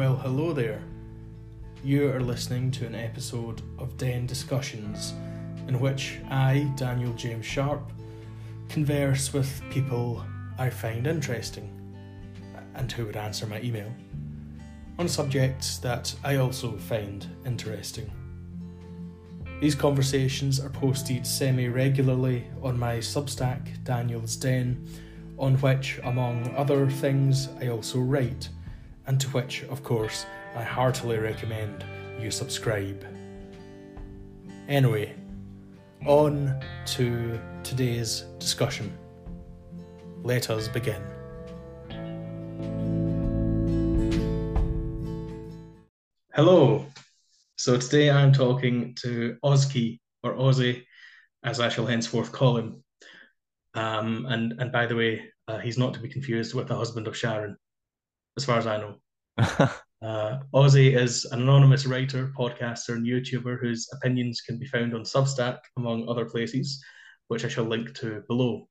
Well, hello there. You are listening to an episode of Den Discussions, in which I, Daniel James Sharp, converse with people I find interesting and who would answer my email on subjects that I also find interesting. These conversations are posted semi regularly on my Substack, Daniel's Den, on which, among other things, I also write, and to which, of course, I heartily recommend you subscribe. Anyway, on to today's discussion. Let us begin. Hello. So today I'm talking to Ozkii, or Ozzy, as I shall henceforth call him. Um, and and by the way, uh, he's not to be confused with the husband of Sharon, as far as I know. Uh, Ozzy is an anonymous writer, podcaster, and YouTuber whose opinions can be found on Substack, among other places, which I shall link to below.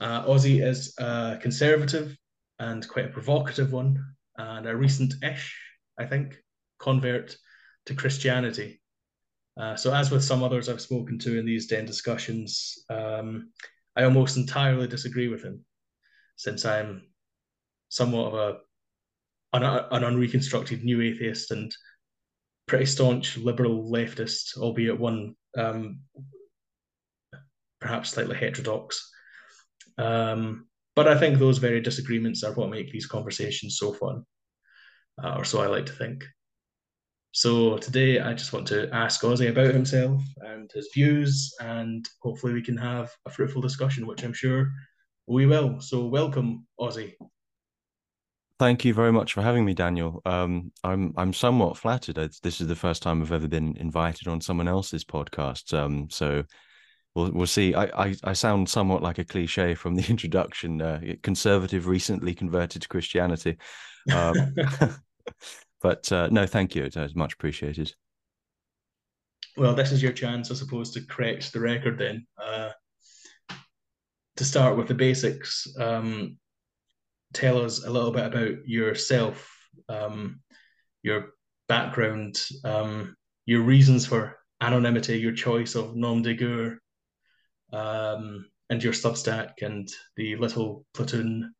Uh, Ozzy is a conservative and quite a provocative one, and a recent ish, I think, convert to Christianity. Uh, so, as with some others I've spoken to in these den discussions, um, I almost entirely disagree with him, since I'm somewhat of a an, an unreconstructed new atheist and pretty staunch liberal leftist, albeit one um, perhaps slightly heterodox. Um, but I think those very disagreements are what make these conversations so fun, uh, or so I like to think. So today I just want to ask Ozzy about himself and his views, and hopefully we can have a fruitful discussion, which I'm sure we will. So welcome, Ozzy. Thank you very much for having me, Daniel. Um, I'm I'm somewhat flattered. This is the first time I've ever been invited on someone else's podcast. Um, so we'll we'll see. I, I, I sound somewhat like a cliche from the introduction. Uh, conservative, recently converted to Christianity. Um, but uh, no, thank you. It's, it's much appreciated. Well, this is your chance, I suppose, to correct the record. Then uh, to start with the basics. Um, tell us a little bit about yourself, um, your background, um, your reasons for anonymity, your choice of nom de guerre, um, and your Substack and the little platoon,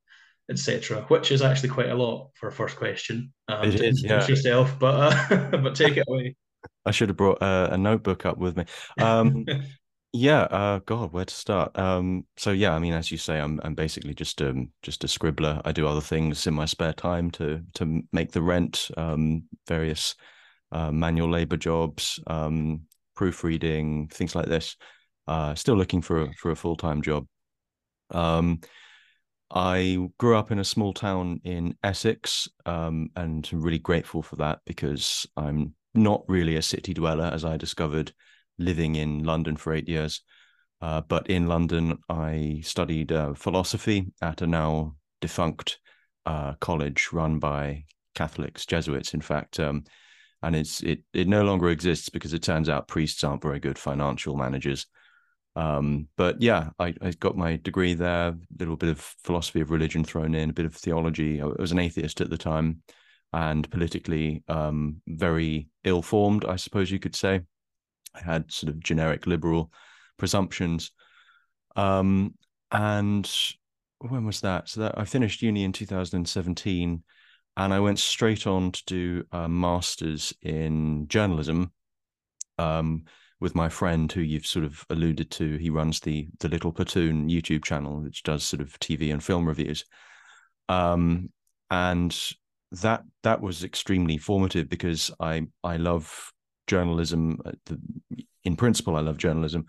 etc. Which is actually quite a lot for a first question. Um, it is, yeah. yourself, but uh, but take it away. I should have brought uh, a notebook up with me. Um, yeah, uh, God, where to start? Um, so yeah, I mean, as you say, I'm I'm basically just um just a scribbler. I do other things in my spare time to to make the rent, um, various uh, manual labor jobs, um, proofreading, things like this. Uh, still looking for a, for a full time job. Um, I grew up in a small town in Essex, um, and I'm really grateful for that because I'm not really a city dweller, as I discovered living in London for eight years. Uh, but in London, I studied uh, philosophy at a now defunct uh, college run by Catholics, Jesuits, in fact. Um, and it's it it no longer exists because it turns out priests aren't very good financial managers. Um, but yeah, I, I, got my degree there, a little bit of philosophy of religion thrown in, a bit of theology. I was an atheist at the time and politically um, very ill formed, I suppose you could say. I had sort of generic liberal presumptions. Um, and when was that? So that I finished uni in 2017, and I went straight on to do a master's in journalism um, with my friend who you've sort of alluded to. He runs the the Little Platoon YouTube channel, which does sort of TV and film reviews. Um, and that that was extremely formative because I I love journalism. Uh, in principle, I love journalism.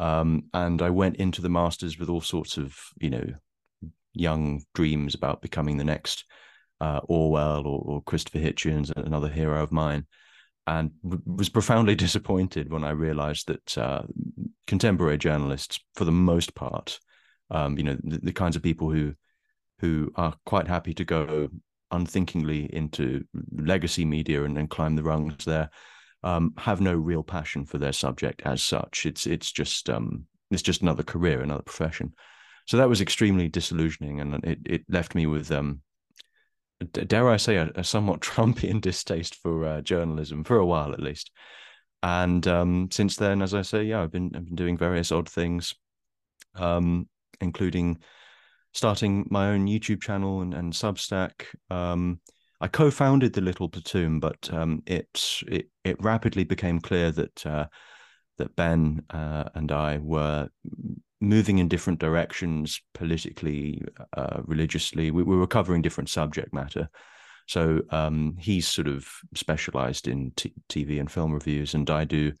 Um, and I went into the masters with all sorts of, you know, young dreams about becoming the next uh, Orwell or, or, Christopher Hitchens, another hero of mine, and was profoundly disappointed when I realized that uh, contemporary journalists, for the most part, um, you know, the, the, kinds of people who who are quite happy to go unthinkingly into legacy media and, and climb the rungs there, um, have no real passion for their subject as such. It's it's just um, it's just another career, another profession. So that was extremely disillusioning, and it it left me with um, dare I say, a, a somewhat Trumpian distaste for uh, journalism for a while at least. And um, since then, as I say, yeah, I've been I've been doing various odd things, um, including starting my own YouTube channel and, and Substack. Um, I co-founded the Little Platoon, but um, it, it it rapidly became clear that uh, that Ben uh, and I were moving in different directions politically, uh, religiously. We, we, were covering different subject matter. So um, he's sort of specialized in t- TV and film reviews, and I do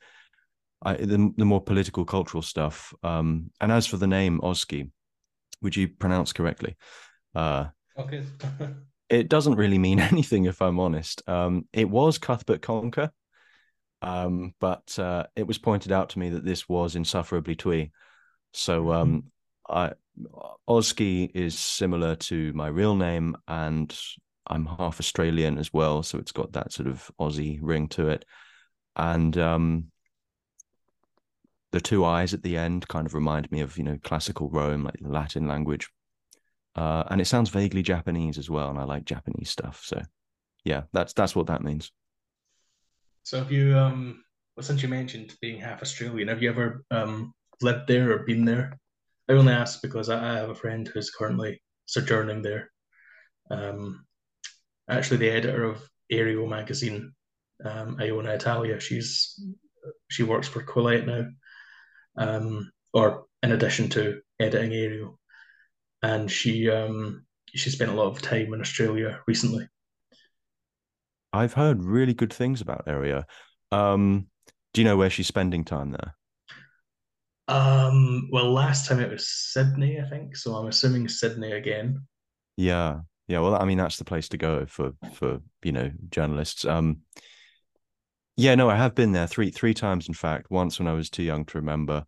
I, the, the more political, cultural stuff. Um, and as for the name Ozkii, would you pronounce correctly? Uh, okay. it doesn't really mean anything, if I'm honest. Um, it was Cuthbert Conker, um, but uh, it was pointed out to me that this was insufferably twee. So mm-hmm. um, I Ozkii is similar to my real name, and I'm half Australian as well, so it's got that sort of Aussie ring to it. And um, the two eyes at the end kind of remind me of you know classical Rome, like the Latin language. Uh, and it sounds vaguely Japanese as well, and I like Japanese stuff. So, yeah, that's that's what that means. So, have you um, well, since you mentioned being half Australian, have you ever um lived there or been there? I only ask because I, I have a friend who's currently sojourning there. Um, actually, the editor of Areo magazine, um, Iona Italia, she's she works for Quillette now um, or in addition to editing Areo. And she um, she spent a lot of time in Australia recently. I've heard really good things about Areo. Um, do you know where she's spending time there? Um, well, last time it was Sydney, I think. So I'm assuming Sydney again. Yeah, yeah. Well, I mean, that's the place to go for for you know journalists. Um, yeah, no, I have been there three three times. In fact, once when I was too young to remember,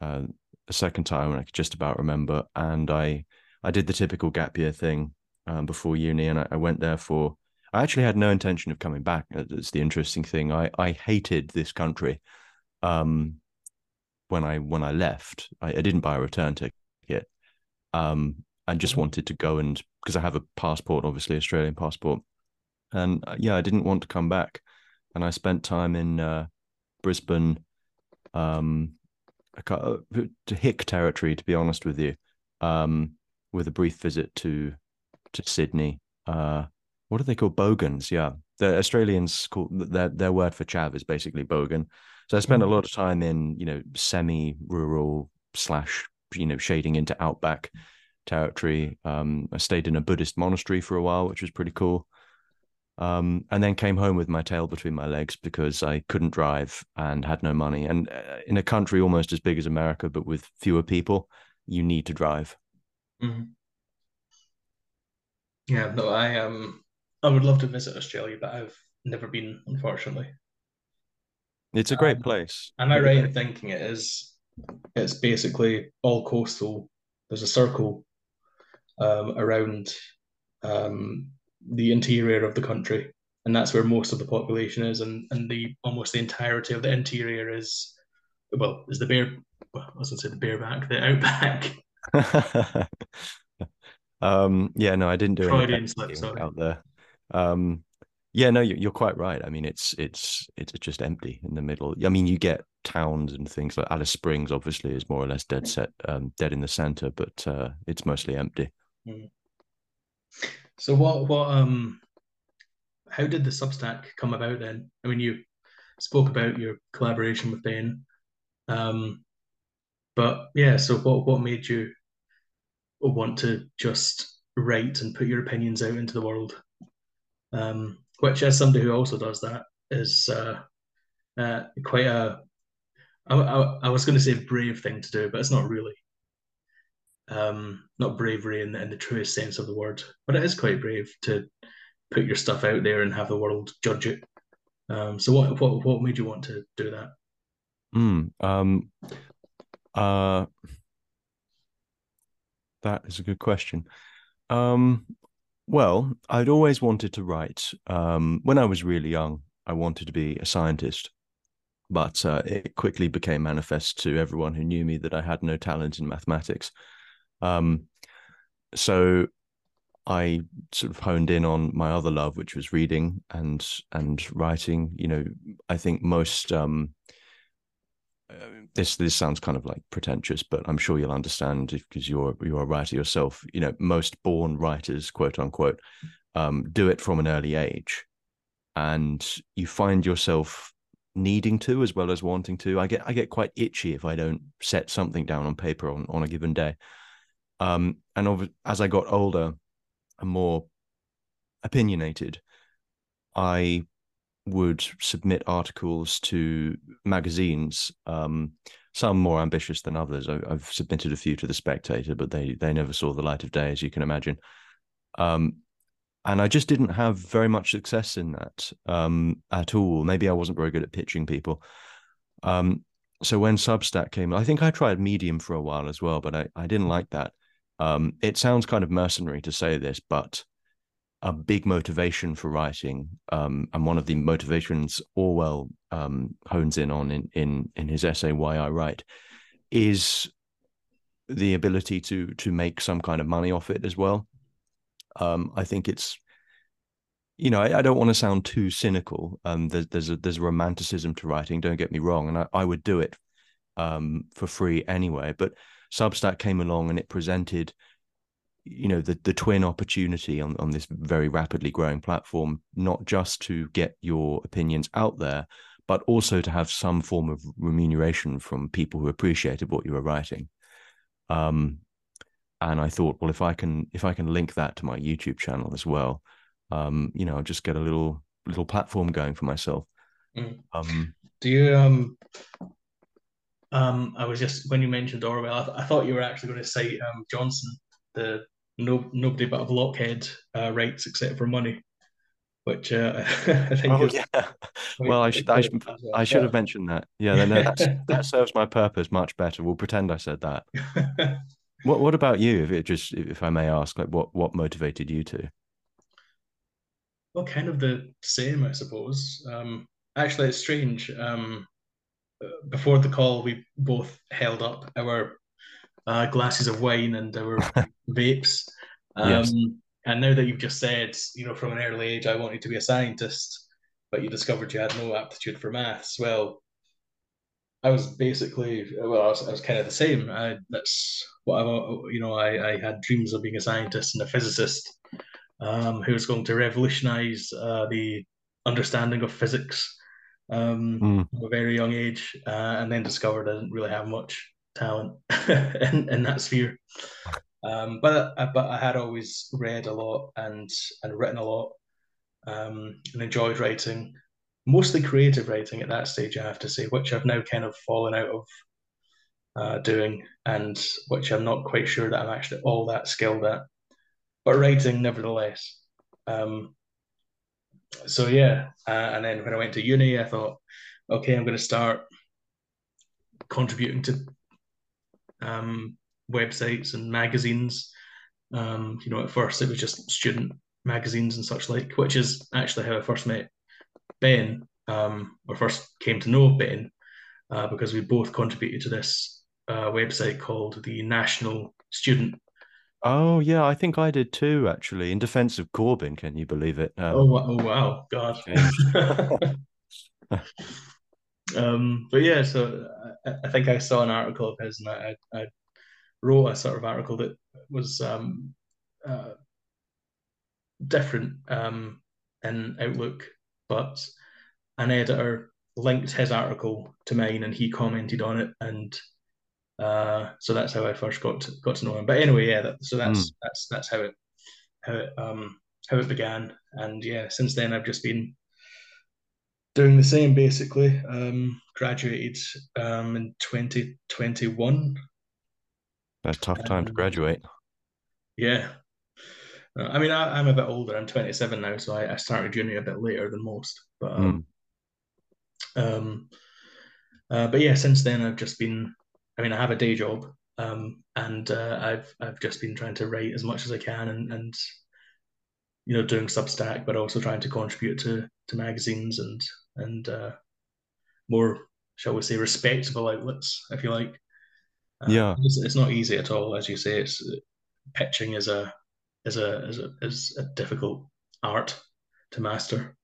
uh, a second time when I could just about remember, and I I did the typical gap year thing um, before uni, and I, I, went there for. I actually had no intention of coming back. That's the interesting thing. I I hated this country. Um, when I when I left, I, I didn't buy a return ticket. Um, and just mm-hmm. wanted to go and because I have a passport, obviously Australian passport, and uh, yeah, I didn't want to come back and I spent time in uh, Brisbane, um, to Hick territory, to be honest with you, um, with a brief visit to to Sydney. Uh, what do they call Bogans, yeah. The Australians call their their word for chav is basically bogan. So I spent a mm. lot of time in you know semi-rural slash you know shading into outback territory. Um, I stayed in a Buddhist monastery for a while, which was pretty cool um, and then came home with my tail between my legs because I couldn't drive and had no money. And uh, in a country almost as big as America, but with fewer people, you need to drive. Mm-hmm. Yeah, no, I um, I would love to visit Australia, but I've never been, unfortunately. It's a great um, place. Am I right in thinking it is? It's basically all coastal. There's a circle um, around um, the interior of the country, and that's where most of the population is, and and the almost the entirety of the interior is well is the bear. Well, I was going to say the bareback, the outback. um, yeah, no, I didn't do Freudian slip, sorry. out there. Um, yeah, no, you're quite right. I mean, it's it's it's just empty in the middle. I mean, you get towns and things like Alice Springs, obviously, is more or less dead set, um, dead in the center, but uh, it's mostly empty. Mm. So what what um how did the Substack come about then? I mean, you spoke about your collaboration with Ben, um, but yeah. So what what made you want to just write and put your opinions out into the world? Um, which, as somebody who also does that, is uh, uh, quite a I, I, I was going to say brave thing to do, but it's not really um, not bravery in the, in the truest sense of the word, but it is quite brave to put your stuff out there and have the world judge it. Um, so what what what made you want to do that? Mm, um, uh, that is a good question. Um, well, I'd always wanted to write. Um, when I was really young, I wanted to be a scientist, but uh, it quickly became manifest to everyone who knew me that I had no talent in mathematics. Um, so I sort of honed in on my other love, which was reading and and writing. You know, I think most um, uh, this this sounds kind of like pretentious, but I'm sure you'll understand because you're you're a writer yourself. You know, most born writers, quote unquote, um, do it from an early age, and you find yourself needing to as well as wanting to. I get I get quite itchy if I don't set something down on paper on on a given day. Um, and as I got older and more opinionated, I would submit articles to magazines. Um, some more ambitious than others. I, have submitted a few to the Spectator, but they they never saw the light of day, as you can imagine. Um, and I just didn't have very much success in that um, at all. Maybe I wasn't very good at pitching people. Um, so when Substack came, I think I tried Medium for a while as well, but I, I didn't like that. Um, it sounds kind of mercenary to say this, but a big motivation for writing, um, and one of the motivations Orwell um, hones in on in, in in his essay "Why I Write," is the ability to to make some kind of money off it as well. Um, I think it's, you know, I, I don't want to sound too cynical. Um, there's there's a there's a romanticism to writing. Don't get me wrong, and I, I would do it um, for free anyway. But Substack came along and it presented, you know, the the twin opportunity on on this very rapidly growing platform, not just to get your opinions out there, but also to have some form of remuneration from people who appreciated what you were writing. Um, and I thought, well, if I can if I can link that to my YouTube channel as well, um, you know, I'll just get a little little platform going for myself. Mm. Um, Do you um um I was just when you mentioned Orwell, I, th- I thought you were actually going to cite um Johnson, the no nobody but a blockhead uh, writes except for money, which uh, I think. Oh yeah. Well, I should I should, I should have mentioned that. Yeah, no, that serves my purpose much better. We'll pretend I said that. What What about you? If it just, if I may ask, like what what motivated you to? Well, kind of the same, I suppose. Um, actually, it's strange. Um, before the call, we both held up our uh, glasses of wine and our vapes. Um, yes. And now that you've just said, you know, from an early age, I wanted to be a scientist, but you discovered you had no aptitude for maths. Well, I was basically well, I was, I was kind of the same. I, that's what I, you know. I, I had dreams of being a scientist and a physicist um, who was going to revolutionize uh, the understanding of physics um, mm. from a very young age, uh, and then discovered I didn't really have much talent in, in that sphere. Um, but I, but I had always read a lot and and written a lot um, and enjoyed writing mostly creative writing at that stage, I have to say, which I've now kind of fallen out of uh, doing, and which I'm not quite sure that I'm actually all that skilled at. But writing, nevertheless. Um, so yeah, uh, and then when I went to uni, I thought, okay, I'm going to start contributing to um, websites and magazines. Um, you know, at first it was just student magazines and such like, which is actually how I first met Ben, um, or first came to know Ben, uh, because we both contributed to this uh, website called the National Student. Oh yeah, I think I did too. Actually, in defence of Corbyn, can you believe it? Um, oh, oh wow, God. um, but yeah, so I, I, think I saw an article of his, and I, I wrote a sort of article that was um, uh, different um, in outlook but an editor linked his article to mine and he commented on it and uh, so that's how I first got to, got to know him. But anyway, yeah, that, so that's mm. that's that's how it how it um how it began, and yeah, since then I've just been doing the same basically. Um, graduated um in twenty twenty one. A tough time um, to graduate. Yeah, uh, I mean, I, am a bit older. I'm 27 now, so I, I, started uni a bit later than most. But um, mm. um, uh, but yeah, since then I've just been. I mean, I have a day job, um, and uh, I've I've just been trying to write as much as I can, and and you know doing Substack, but also trying to contribute to to magazines and and uh, more, shall we say, respectable outlets, if you like. Uh, yeah, it's, it's not easy at all, as you say. It's pitching is a is a is a is a difficult art to master.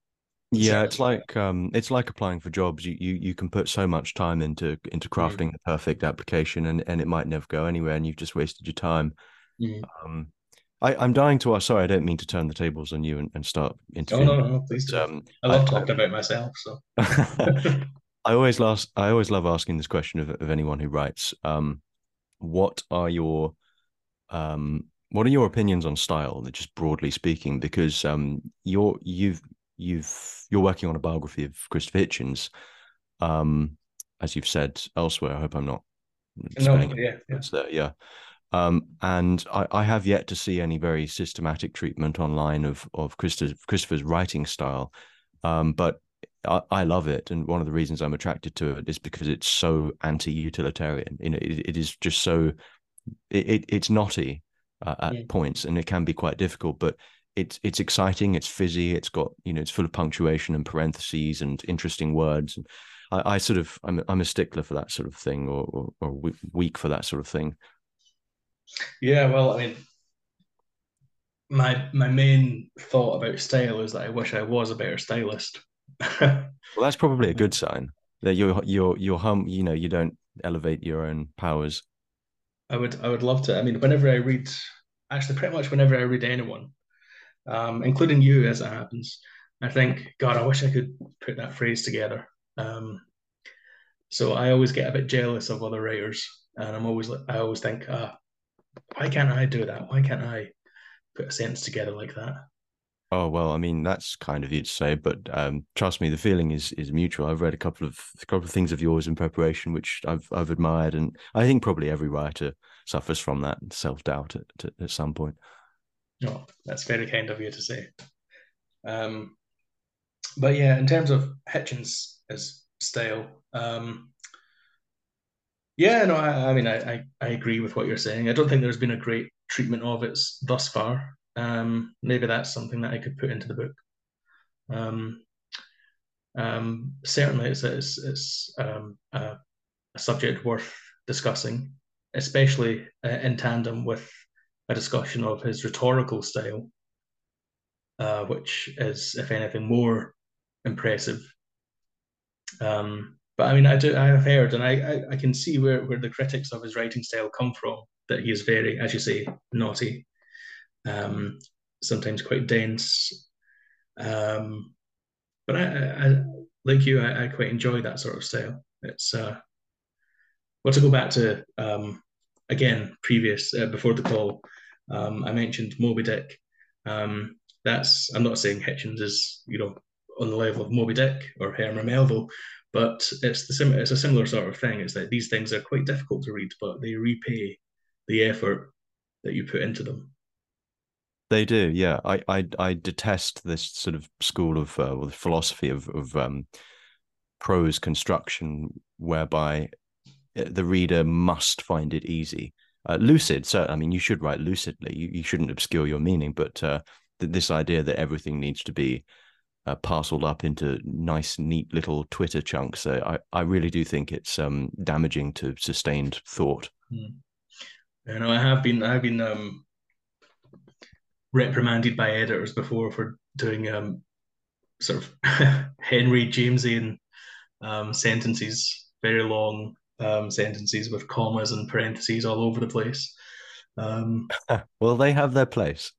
Yeah, it's like um, it's like applying for jobs. You, you you can put so much time into into mm. crafting mm. the perfect application, and and it might never go anywhere, and you've just wasted your time. Mm. Um, I, I'm dying to ask. Sorry, I don't mean to turn the tables on you and, and start interviewing. Oh no, no, please do. Um, I love talking about myself. So I always last. I always love asking this question of, of anyone who writes. Um, what are your um, what are your opinions on style, just broadly speaking? Because um, you're you've you've you're working on a biography of Christopher Hitchens, um, as you've said elsewhere. I hope I'm not. No, yeah, yeah. There, yeah. Um, and I, I, have yet to see any very systematic treatment online of of Christopher, Christopher's writing style, um, but I, I, love it, and one of the reasons I'm attracted to it is because it's so anti-utilitarian. You know, it, it is just so it, it it's knotty uh, at yeah. points, and it can be quite difficult, but it's it's exciting, it's fizzy, it's got you know it's full of punctuation and parentheses and interesting words. And I, I sort of I'm I'm a stickler for that sort of thing, or, or, or weak for that sort of thing. Yeah, well, I mean, my my main thought about style is that I wish I was a better stylist. well, that's probably a good sign that you're you're you're hum you know you don't elevate your own powers. I would I would love to. I mean, whenever I read, actually, pretty much whenever I read anyone, um, including you as it happens. I think, God, I wish I could put that phrase together. Um, so I always get a bit jealous of other writers, and I'm always I always think, uh, why can't I do that? Why can't I put a sentence together like that? Oh well, I mean that's kind of you to say, but um, trust me, the feeling is is mutual. I've read a couple of a couple of things of yours in preparation, which I've I've admired, and I think probably every writer suffers from that self doubt at, at some point. Oh, that's very kind of you to say. Um, but yeah, in terms of Hitchens style, um, yeah, no, I, I mean, I, I, I, agree with what you're saying. I don't think there's been a great treatment of it thus far. Um, maybe that's something that I could put into the book. Um, um, certainly, it's it's, it's um, a, a, subject worth discussing, especially uh, in tandem with a discussion of his rhetorical style, uh, which is, if anything, more impressive. Um, but I mean, I do, I have heard, and I, I, I, can see where, where the critics of his writing style come from. That he is very, as you say, naughty, um, sometimes quite dense. Um, but I, I, like you, I, I, quite enjoy that sort of style. It's uh, well to go back to um, again previous uh, before the call. Um, I mentioned Moby Dick. Um, that's I'm not saying Hitchens is you know on the level of Moby Dick or Herman Melville, but it's the sim- it's a similar sort of thing. It's that these things are quite difficult to read, but they repay the effort that you put into them. They do, yeah. I I, I detest this sort of school of uh, well, the philosophy of of um, prose construction, whereby uh, the reader must find it easy uh, lucid. So, I mean, you should write lucidly. You, you shouldn't obscure your meaning, but uh, th- this idea that everything needs to be uh, parceled up into nice, neat little Twitter chunks, uh, I, I really do think it's um, damaging to sustained thought. Mm. I have been, I've been um, reprimanded by editors before for doing um, sort of Henry Jamesian um, sentences, very long, um, sentences with commas and parentheses all over the place. Um, well, they have their place.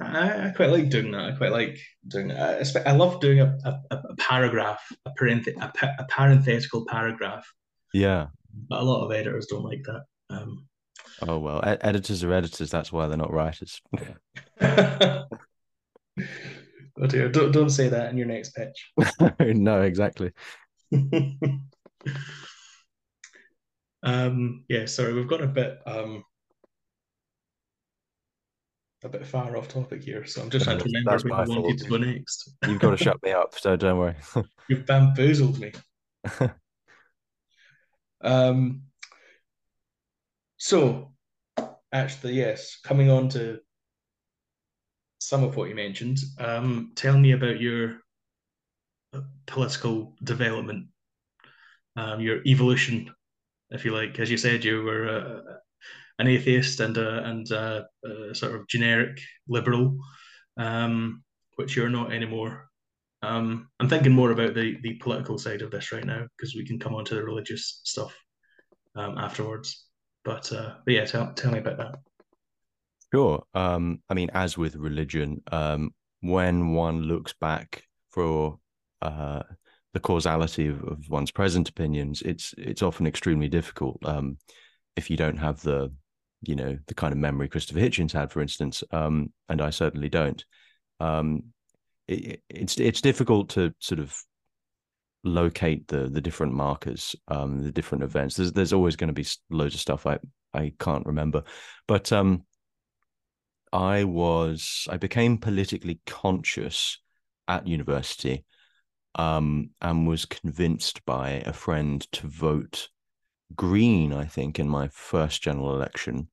I, I, quite like doing that. I quite like doing that. I, I love doing a, a, a paragraph, a, a, a, parenthetical paragraph. Yeah. But a lot of editors don't like that. Um, oh, well, e- editors are editors. That's why they're not writers. oh dear, don't, don't say that in your next pitch. no, exactly. Um, yeah, sorry, we've got a bit um, a bit far off topic here, so I'm just trying to remember where we wanted to go next. You've got to shut me up, so don't worry. You've bamboozled me. um, so, actually, yes, coming on to some of what you mentioned, um, tell me about your uh, political development, um, your evolution if you like. As you said, you were a, an atheist and a and a, a sort of generic liberal, um, which you're not anymore. Um, I'm thinking more about the the political side of this right now because we can come on to the religious stuff um, afterwards. But uh, but yeah, tell tell me about that. Sure. Um, I mean, as with religion, um, when one looks back for uh, the causality of, of, one's present opinions, it's it's often extremely difficult um, if you don't have the you know the kind of memory Christopher Hitchens had, for instance, um, and I certainly don't. Um, it, it's it's difficult to sort of locate the the different markers, um, the different events. There's there's always going to be loads of stuff I I can't remember, but um, I was I became politically conscious at university, um, and was convinced by a friend to vote Green. I think in my first general election,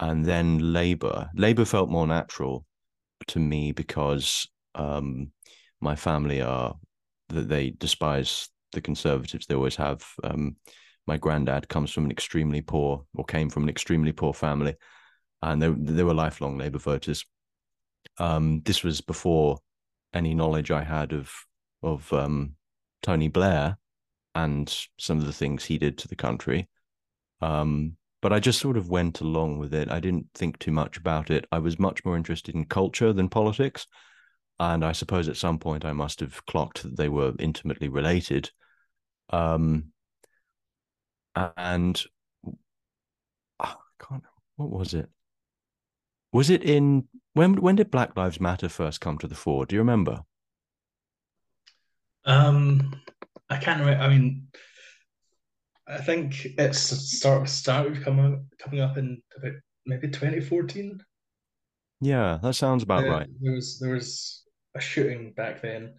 and then Labour. Labour felt more natural to me because um, my family are that they despise the conservatives. They always have. Um, my granddad comes from an extremely poor, or came from an extremely poor family, and they they were lifelong Labour voters. Um, this was before any knowledge I had of of um, Tony Blair and some of the things he did to the country. Um, but I just sort of went along with it. I didn't think too much about it. I was much more interested in culture than politics. And I suppose at some point I must have clocked that they were intimately related. Um, and oh, I can't, what was it? Was it in when? When did Black Lives Matter first come to the fore? Do you remember? Um, I can't remember. I mean, I think it's start started coming coming up in about maybe 2014. Yeah, that sounds about right. There was there was a shooting back then,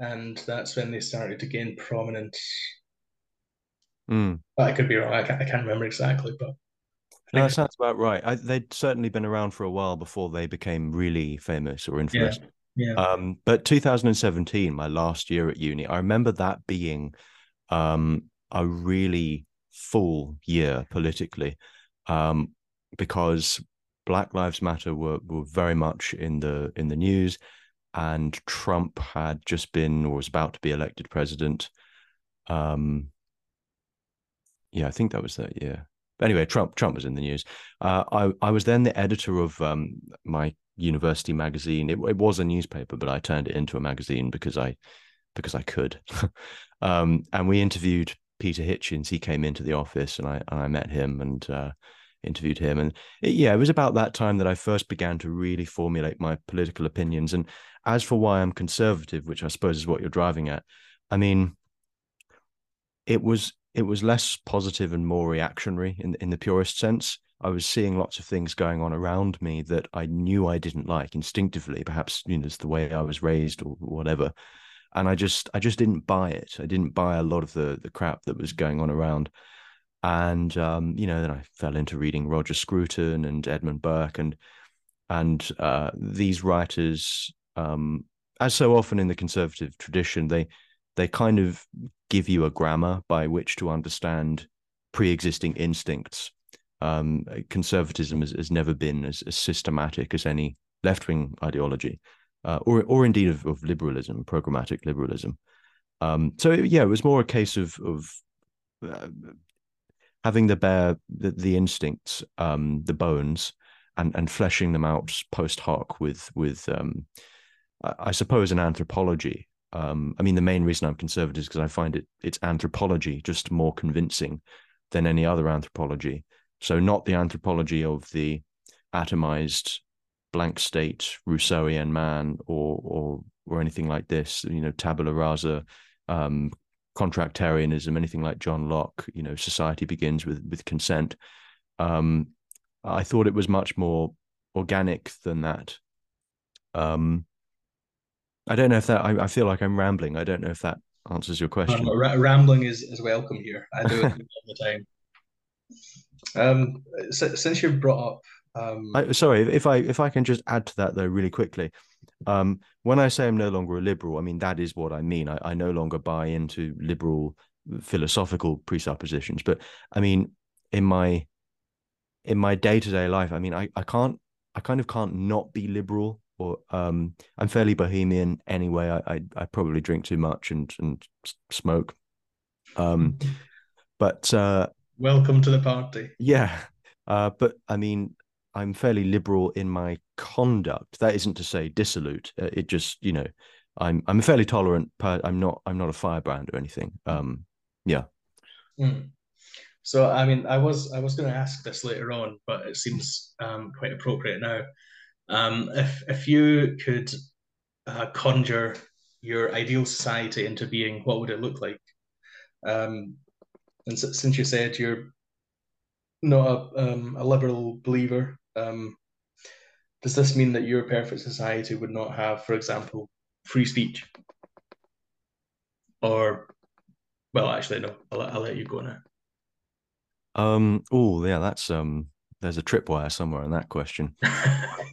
and that's when they started to gain prominence. Mm. But I could be wrong. I can't, I can't remember exactly, but no, that sounds about right. I, they'd certainly been around for a while before they became really famous or infamous. Yeah. Yeah. Um, but 2017, my last year at uni, I remember that being um, a really full year politically um, because Black Lives Matter were, were very much in the in the news, and Trump had just been or was about to be elected president. Um, yeah, I think that was that year. Anyway, Trump Trump was in the news. Uh, I I was then the editor of um, my university magazine. It, it, was a newspaper, but I turned it into a magazine because I because I could. um, and we interviewed Peter Hitchens. He came into the office, and I and I met him and uh, interviewed him. And it, yeah, it was about that time that I first began to really formulate my political opinions. And as for why I'm conservative, which I suppose is what you're driving at, I mean, it was it was less positive and more reactionary in in the purest sense. I was seeing lots of things going on around me that I knew I didn't like instinctively. Perhaps you know it's the way I was raised or whatever, and I just I just didn't buy it. I didn't buy a lot of the the crap that was going on around, and um, you know then I fell into reading Roger Scruton and Edmund Burke and and uh, these writers, um, as so often in the conservative tradition, they they kind of give you a grammar by which to understand pre-existing instincts. Um, conservatism has, has, never been as, as, systematic as any left-wing ideology, uh, or or indeed of, of liberalism, programmatic liberalism. Um, so yeah, it was more a case of of uh, having the bare the, the instincts, um, the bones, and and fleshing them out post hoc with with um, I, I suppose an anthropology um, I mean, the main reason I'm conservative is because I find it it's anthropology just more convincing than any other anthropology. So not the anthropology of the atomized blank state Rousseauian man or or or anything like this. You know, tabula rasa, um, contractarianism, anything like John Locke. You know, society begins with with consent. Um, I thought it was much more organic than that. Um, I don't know if that. I, I, feel like I'm rambling. I don't know if that answers your question. Um, rambling is, is welcome here. I do it all the time. Um, so, since you've brought up, um... I, sorry, if I if I can just add to that though, really quickly. Um, when I say I'm no longer a liberal, I mean that is what I mean. I, I no longer buy into liberal philosophical presuppositions, but I mean in my in my day to day life, I mean, I, I can't, I kind of can't not be liberal or um, I'm fairly bohemian anyway. I, I, I probably drink too much and and smoke. Um, but uh, welcome to the party. Yeah, uh, but I mean, I'm fairly liberal in my conduct. That isn't to say dissolute. Uh, it just you know, I'm I'm a fairly tolerant. Per- I'm not I'm not a firebrand or anything. Um, yeah. Mm. So I mean, I was I was going to ask this later on, but it seems um, quite appropriate now. Um, if if you could uh, conjure your ideal society into being, what would it look like? Um, and so, since you said you're not a, um, a liberal believer, um, does this mean that your perfect society would not have, for example, free speech? Or, well, actually, no. I'll, I'll let you go now. Um. Oh, yeah. That's um. There's a tripwire somewhere in that question.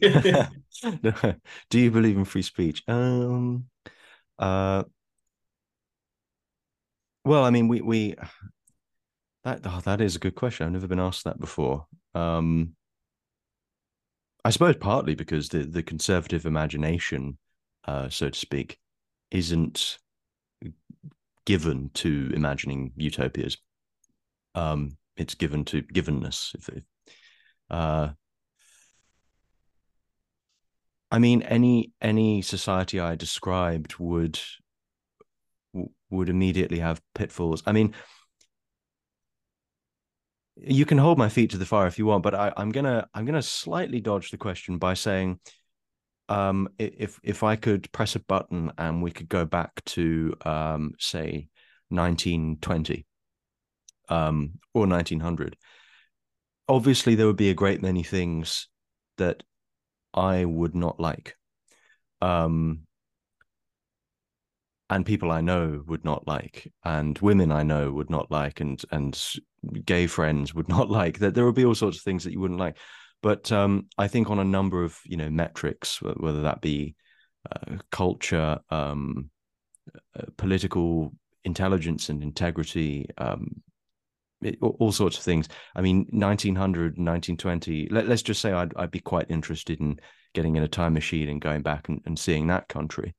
Do you believe in free speech? Um. Uh. Well, I mean, we we that oh, that is a good question. I've never been asked that before. Um. I suppose partly because the the conservative imagination, uh, so to speak, isn't given to imagining utopias. Um, it's given to givenness. If, if uh, I mean, any any society I described would would immediately have pitfalls. I mean, you can hold my feet to the fire if you want, but I, am gonna I'm gonna slightly dodge the question by saying, um, if if I could press a button and we could go back to um, say 1920, um, or 1900, obviously there would be a great many things that I would not like. Um, and people I know would not like, and women I know would not like, and and gay friends would not like. That there would be all sorts of things that you wouldn't like. But um, I think on a number of you know metrics, whether that be uh, culture, um, uh, political intelligence and integrity, um, it, all sorts of things. I mean, 1900, 1920, let, us just say I'd, I'd be quite interested in getting in a time machine and going back and, and seeing that country.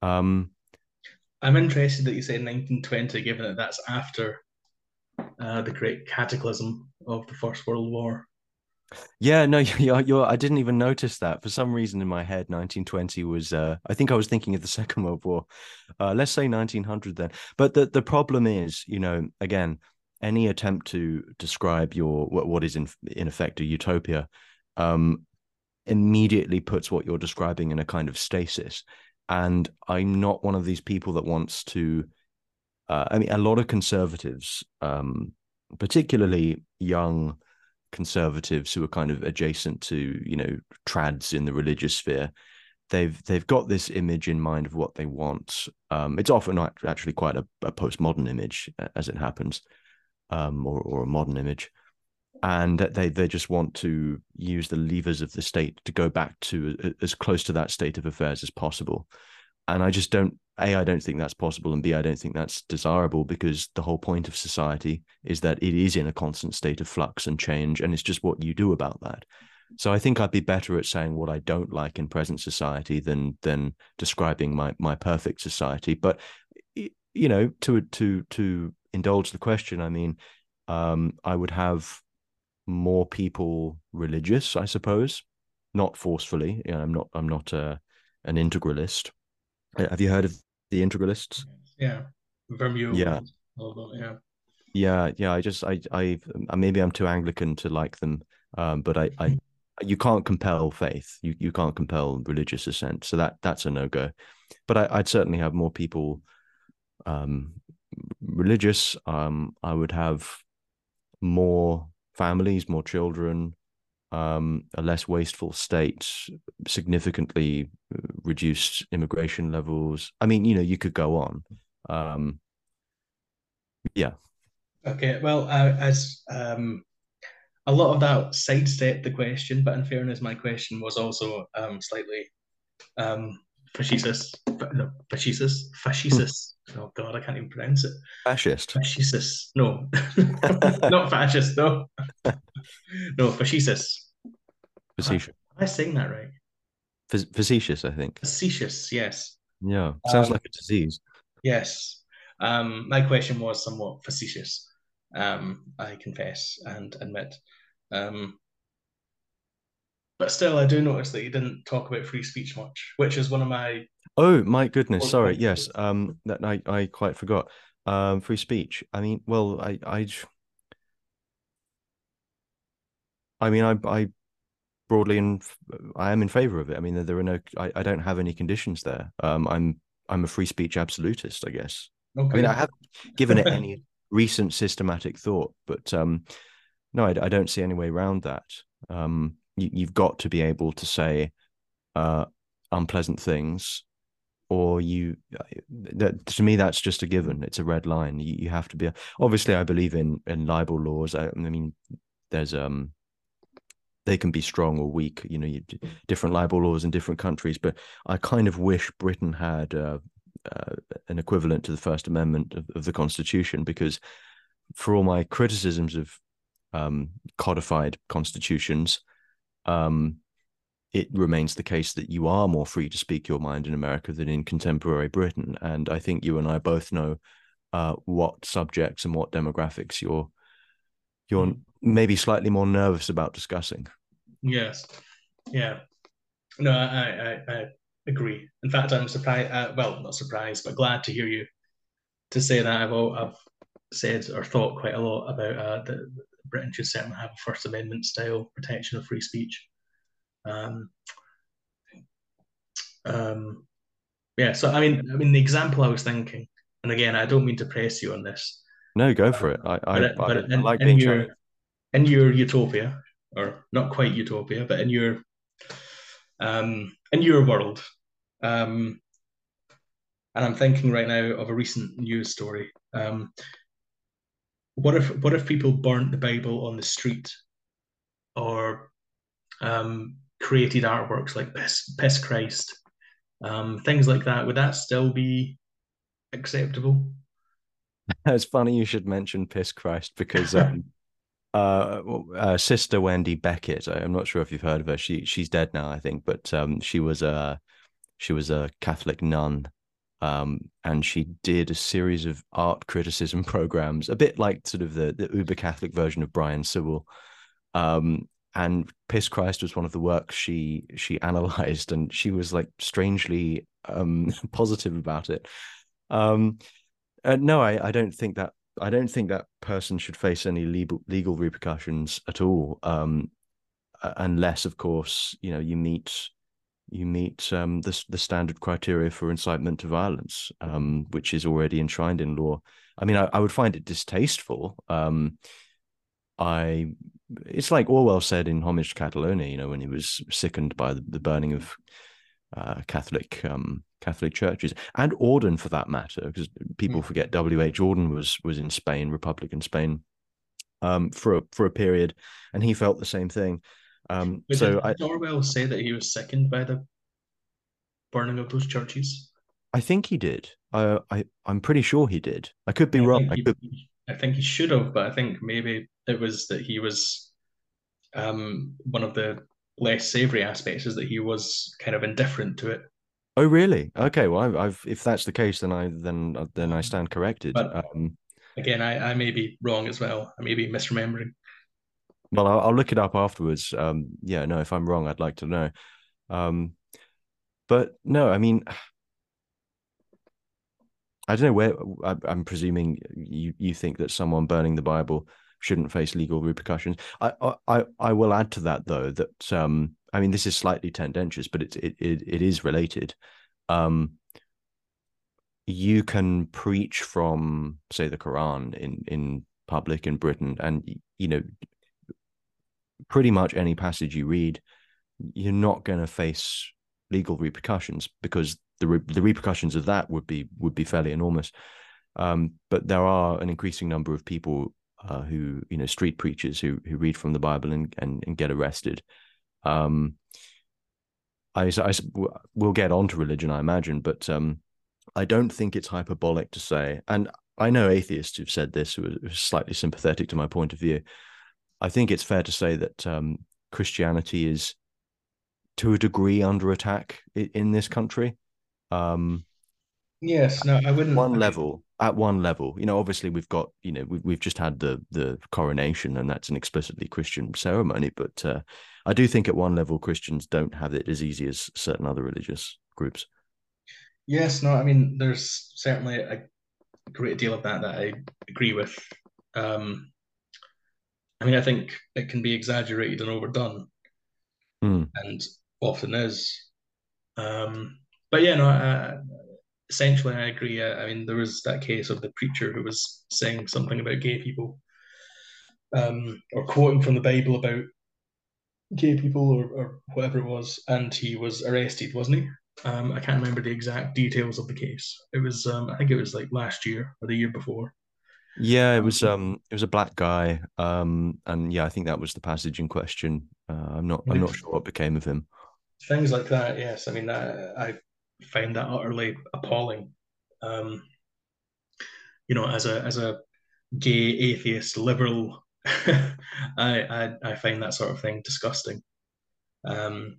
Um, I'm interested that you say 1920, given that that's after uh, the great cataclysm of the First World War. Yeah, no, you're, you're, I didn't even notice that. For some reason in my head, 1920 was. Uh, I think I was thinking of the Second World War. Uh, let's say 1900 then. But the the problem is, you know, again, any attempt to describe your what, what is in in effect a utopia um, immediately puts what you're describing in a kind of stasis. And I'm not one of these people that wants to. Uh, I mean, a lot of conservatives, um, particularly young conservatives who are kind of adjacent to you know trads in the religious sphere, they've they've got this image in mind of what they want. Um, it's often actually quite a, a postmodern image, as it happens um, or, or a modern image, and they they just want to use the levers of the state to go back to as close to that state of affairs as possible. And I just don't a I don't think that's possible, and b I don't think that's desirable because the whole point of society is that it is in a constant state of flux and change, and it's just what you do about that. So I think I'd be better at saying what I don't like in present society than than describing my my perfect society. But you know, to to to indulge the question, I mean, um, I would have more people religious, I suppose, not forcefully. You know, I'm not. I'm not a, uh, an integralist. Uh, have you heard of the integralists? Yeah, Vermeule. Yeah. yeah. Yeah, yeah. I just, I, I, uh, maybe I'm too Anglican to like them, um, but I, I, you can't compel faith. You, you can't compel religious assent. So that, that's a no go. But I, I'd certainly have more people um, religious, um, I would have more families, more children, um, a less wasteful state, significantly uh, reduced immigration levels. I mean, you know, you could go on. Um, yeah. Okay. Well, uh, as um, a lot of that sidestepped the question, but in fairness, my question was also um, slightly um, fascist, no, fascist, fascist. oh God, I can't even pronounce it. Fascist. Fascist. No, not fascist. No. no, facetious. Facetious. Am I saying that right? Facetious, I think. Facetious, yes. Yeah, sounds Um, like a disease. Yes. Um, my question was somewhat facetious, um, I confess and admit. Um, but still, I do notice that you didn't talk about free speech much, which is one of my. Oh my goodness, sorry. Yes, um, that I I quite forgot. Um, free speech. I mean, well, I I I mean, I I broadly in I am in favor of it. I mean, there, there are no I, I don't have any conditions there. Um, I'm I'm a free speech absolutist, I guess. Okay. I mean, I haven't given it any recent systematic thought, but um, no, I, I don't see any way around that. Um, you, you've got to be able to say uh, unpleasant things, or you. That to me, that's just a given. It's a red line. You, you have to be. Obviously, I believe in in libel laws. I, I mean, there's um they can be strong or weak. You know, you, different libel laws in different countries. But I kind of wish Britain had uh, uh, an equivalent to the First Amendment of, of, the Constitution, because for all my criticisms of um, codified constitutions, um, it remains the case that you are more free to speak your mind in America than in contemporary Britain. And I think you and I both know uh, what subjects and what demographics you're you're maybe slightly more nervous about discussing. Yes. Yeah. No, I, I, I agree. In fact, I'm surprised. Uh, well, not surprised, but glad to hear you to say that. I've I've said or thought quite a lot about uh, the Britain should certainly have a First Amendment style protection of free speech. Um, um, yeah. So I mean, I mean, the example I was thinking, and again, I don't mean to press you on this. No, go for it. I, I, but, but I, in, I like in being your, challenged in your utopia, or not quite utopia, but in your um, in your world, um, and I'm thinking right now of a recent news story. Um, what if what if people burnt the Bible on the street, or um, created artworks like Piss, Piss Christ, um, things like that? Would that still be acceptable? It's funny you should mention Piss Christ because um, uh, uh, Sister Wendy Beckett. I'm not sure if you've heard of her. She she's dead now, I think, but um, she was a she was a Catholic nun, um, and she did a series of art criticism programs, a bit like sort of the the uber Catholic version of Brian Sewell. Um, and Piss Christ was one of the works she she analyzed, and she was like strangely um, positive about it. Um, uh, no, I, I don't think that I don't think that person should face any legal legal repercussions at all, um, unless, of course, you know you meet you meet um, the the standard criteria for incitement to violence, um, which is already enshrined in law. I mean, I, I would find it distasteful. Um, I it's like Orwell said in Homage to Catalonia, you know, when he was sickened by the, the burning of uh, Catholic um, Catholic churches and Auden for that matter, because people mm. forget W. H. Auden was was in Spain, Republican Spain, um, for a, for a period, and he felt the same thing. Um, but so did I, Orwell say that he was sickened by the burning of those churches? I think he did. I, I I'm pretty sure he did. I could be I wrong. I, could... I think he should have, but I think maybe it was that he was um, one of the less savory aspects is that he was kind of indifferent to it. Oh, really? Okay. Well, I've, I've if that's the case, then I then then I stand corrected. But um, again, I, I may be wrong as well. I may be misremembering. Well, I'll, I'll look it up afterwards. Um, yeah, no, if I'm wrong, I'd like to know. Um, but no, I mean, I don't know where. I, I'm presuming you you think that someone burning the Bible shouldn't face legal repercussions. I I I will add to that though that um I mean this is slightly tendentious, but it it it, it is related. Um, you can preach from say the Quran in in public in Britain, and you know pretty much any passage you read, you're not going to face legal repercussions because the re- the repercussions of that would be would be fairly enormous. Um, but there are an increasing number of people uh, who you know street preachers who who read from the Bible and and, and get arrested. Um, I, I we'll get on to religion, I imagine, but um, I don't think it's hyperbolic to say, and I know atheists who've said this who are slightly sympathetic to my point of view. I think it's fair to say that um, Christianity is, to a degree, under attack in, in this country. Um, yes, no, I wouldn't. One level, at one level, you know, obviously we've got, you know, we've we've just had the the coronation, and that's an explicitly Christian ceremony. But uh, I do think at one level, Christians don't have it as easy as certain other religious groups. Yes, no, I mean, there's certainly a great deal of that that I agree with. Um, I mean, I think it can be exaggerated and overdone, mm. and often is. Um, but yeah, no, I, essentially, I agree. I, I, mean, there was that case of the preacher who was saying something about gay people, um, or quoting from the Bible about gay people, or, or whatever it was, and he was arrested, wasn't he? Um, I can't remember the exact details of the case. It was, um, I think it was like last year or the year before. Yeah, it was um it was a black guy. Um and yeah, I think that was the passage in question. Uh, I'm not I'm not sure what became of him. Things like that, yes. I mean I, I find that utterly appalling. Um you know, as a as a gay atheist liberal, I, I I find that sort of thing disgusting. Um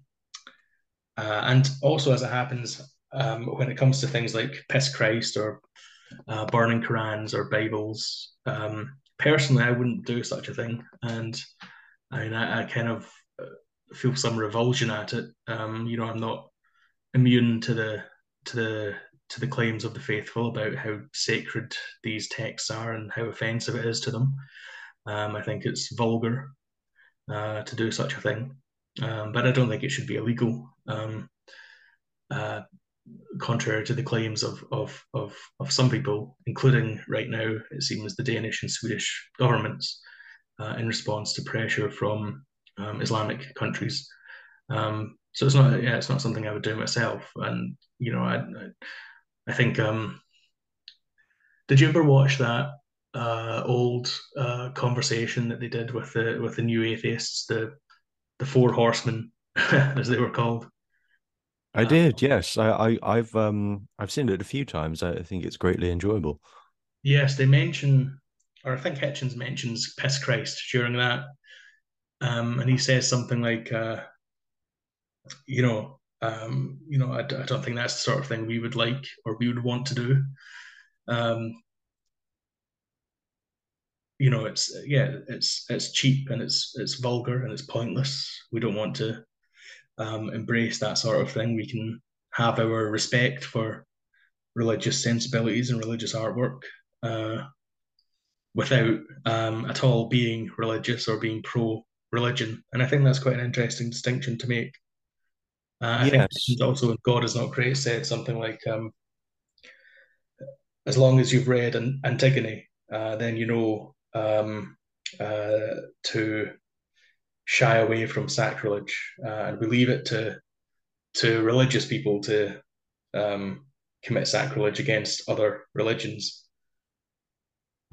uh, and also as it happens, um, when it comes to things like Piss Christ or uh, burning Qurans or Bibles. Um, personally, I wouldn't do such a thing, and I mean, I, I kind of uh, feel some revulsion at it. Um, you know, I'm not immune to the to the to the claims of the faithful about how sacred these texts are and how offensive it is to them. Um, I think it's vulgar uh, to do such a thing, um, but I don't think it should be illegal. Um, uh, contrary to the claims of, of, of, of some people, including right now, it seems, the Danish and Swedish governments, uh, in response to pressure from um, Islamic countries. Um, so it's not, yeah, it's not something I would do myself. And you know, I, I think, um, did you ever watch that uh, old uh, conversation that they did with the with the new atheists, the the four horsemen, as they were called? I did, yes. I, I have um I've seen it a few times. I think it's greatly enjoyable. Yes, they mention, or I think Hitchens mentions Piss Christ during that, um, and he says something like, uh, you know, um, you know, I, I don't think that's the sort of thing we would like or we would want to do. Um, you know, it's yeah, it's it's cheap and it's it's vulgar and it's pointless. We don't want to um, embrace that sort of thing, we can have our respect for religious sensibilities and religious artwork uh, without um, at all being religious or being pro religion. And I think that's quite an interesting distinction to make. Uh, yes. Think also God is not great said something like, um, as long as you've read Antigone, uh, then you know um, uh, to shy away from sacrilege, uh, and we leave it to to religious people to um, commit sacrilege against other religions.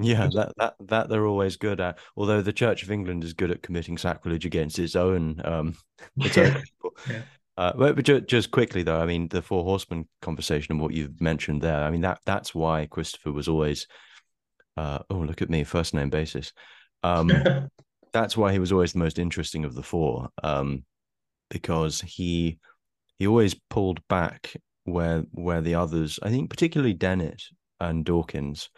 Yeah, that, that that they're always good at. Although the Church of England is good at committing sacrilege against its own um its own people. Yeah. Uh, but, just, just quickly though, I mean, the Four Horsemen conversation and what you've mentioned there, I mean that that's why Christopher was always, uh, oh look at me, first name basis. Um, that's why he was always the most interesting of the four, um, because he he always pulled back where where the others, I think particularly Dennett and Dawkins,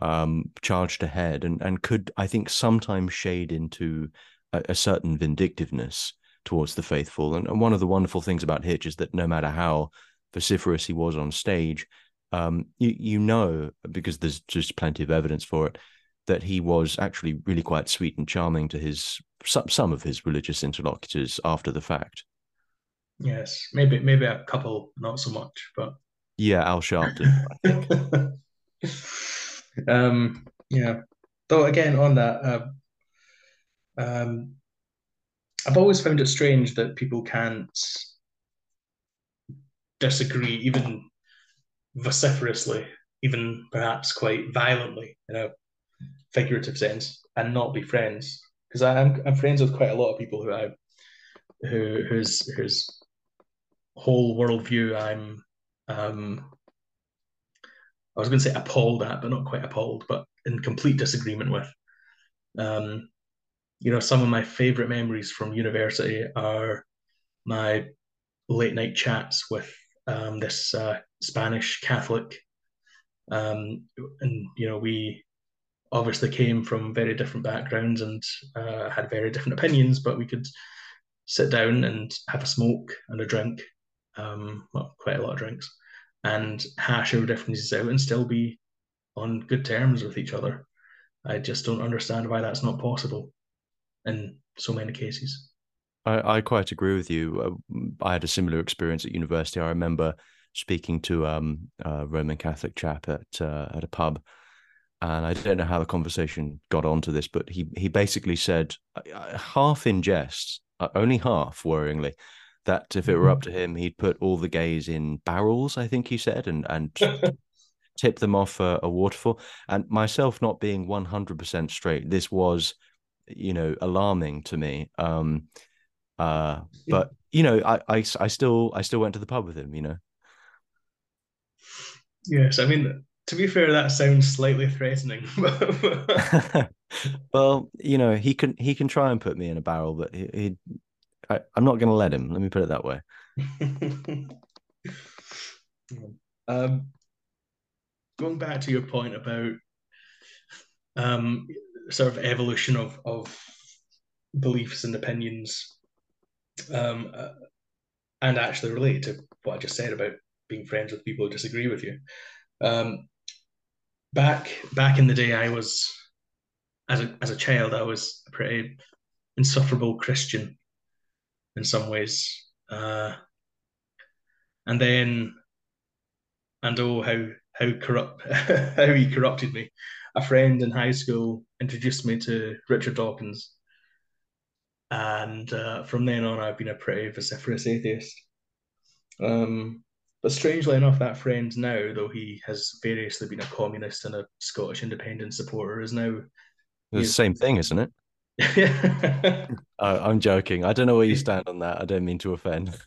um, charged ahead and and could I think sometimes shade into a, a certain vindictiveness towards the faithful. And, and, one of the wonderful things about Hitch is that no matter how vociferous he was on stage, um, you you know because there's just plenty of evidence for it that he was actually really quite sweet and charming to his some, some of his religious interlocutors after the fact. Yes, maybe maybe a couple, not so much, but yeah, Al Sharpton. I think. um, yeah. Though again, on that, uh, um, I've always found it strange that people can't disagree, even vociferously, even perhaps quite violently, you know, figurative sense and not be friends because I'm I'm friends with quite a lot of people who I who whose whose whole worldview I'm um I was going to say appalled at, but not quite appalled, but in complete disagreement with. Um, you know, some of my favorite memories from university are my late night chats with um, this uh, Spanish Catholic, um, and you know, we obviously came from very different backgrounds and uh, had very different opinions, but we could sit down and have a smoke and a drink, um, well, quite a lot of drinks, and hash our differences out and still be on good terms with each other. I just don't understand why that's not possible in so many cases. I, I quite agree with you. Uh, I had a similar experience at university. I remember speaking to um, a Roman Catholic chap at uh, at a pub, and I don't know how the conversation got onto this, but he he basically said, uh, half in jest, uh, only half worryingly, that if it were up mm-hmm. to him, he'd put all the gays in barrels. I think he said, and and tip them off a, a waterfall. And myself not being one hundred percent straight, this was, you know, alarming to me. Um, uh, but you know, I, I I still I still went to the pub with him. You know. Yes, I mean to be fair, that sounds slightly threatening. well, you know, he can he can try and put me in a barrel, but he, he I, am not going to let him. Let me put it that way. um, going back to your point about um, sort of evolution of of beliefs and opinions, um, uh, and actually relate to what I just said about being friends with people who disagree with you. Um, back back in the day, I was as a as a child, I was a pretty insufferable Christian in some ways, uh, and then and oh how how corrupt how he corrupted me. A friend in high school introduced me to Richard Dawkins, and uh, from then on, I've been a pretty vociferous atheist. Um, but strangely enough, that friend now, though he has variously been a communist and a Scottish independent supporter, is now the same thing, isn't it? yeah. I'm joking. I don't know where you stand on that. I don't mean to offend.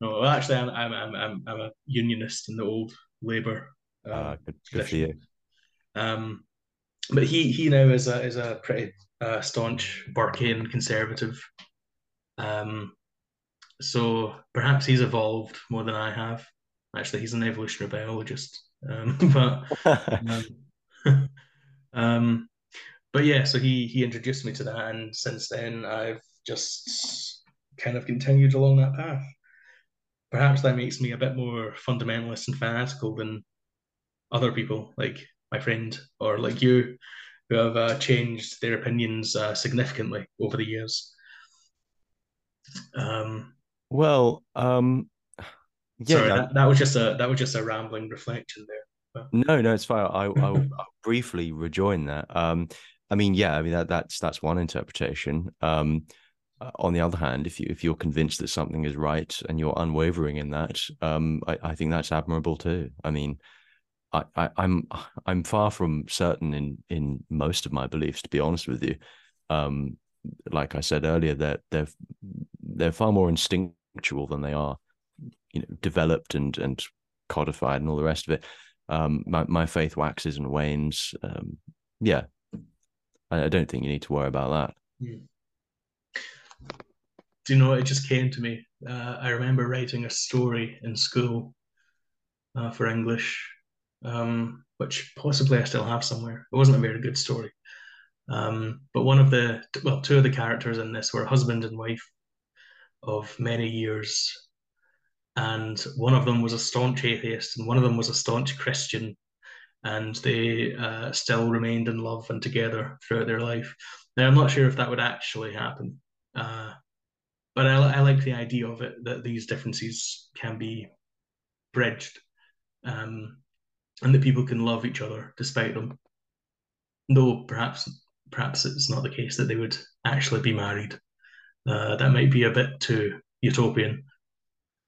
no, well, actually, I'm, I'm I'm I'm a unionist in the old Labour. Um, ah, good, good for you. Um, but he he now is a is a pretty uh, staunch Burkean conservative. Um, so perhaps he's evolved more than I have. Actually, he's an evolutionary biologist. Um, but um, um, but yeah, so he he introduced me to that, and since then I've just kind of continued along that path. Perhaps that makes me a bit more fundamentalist and fanatical than other people, like my friend or like you, who have uh, changed their opinions uh, significantly over the years. Um, well, um, yeah, Sorry, that, that was just a that was just a rambling reflection there. No, no, it's fine. I, I'll, I'll, briefly rejoin that. Um, I mean, yeah, I mean that that's that's one interpretation. Um, uh, on the other hand, if you if you're convinced that something is right and you're unwavering in that, um, I, I think that's admirable too. I mean, I, I I'm I'm far from certain in in most of my beliefs, to be honest with you. Um, like I said earlier, that they're, they're they're far more instinctual than they are you know developed and and codified and all the rest of it. Um, my my faith waxes and wanes. Um, yeah, I, I, don't think you need to worry about that. Hmm. Do you know? It just came to me. Uh, I remember writing a story in school uh, for English, um, which possibly I still have somewhere. It wasn't a very good story. Um, but one of the, well, two of the characters in this were husband and wife of many years and one of them was a staunch atheist and one of them was a staunch Christian, and they uh, still remained in love and together throughout their life. Now, I'm not sure if that would actually happen, uh, but I, I, like the idea of it that these differences can be bridged, um, and that people can love each other despite them. Though perhaps perhaps it's not the case that they would actually be married. Uh, that might be a bit too utopian.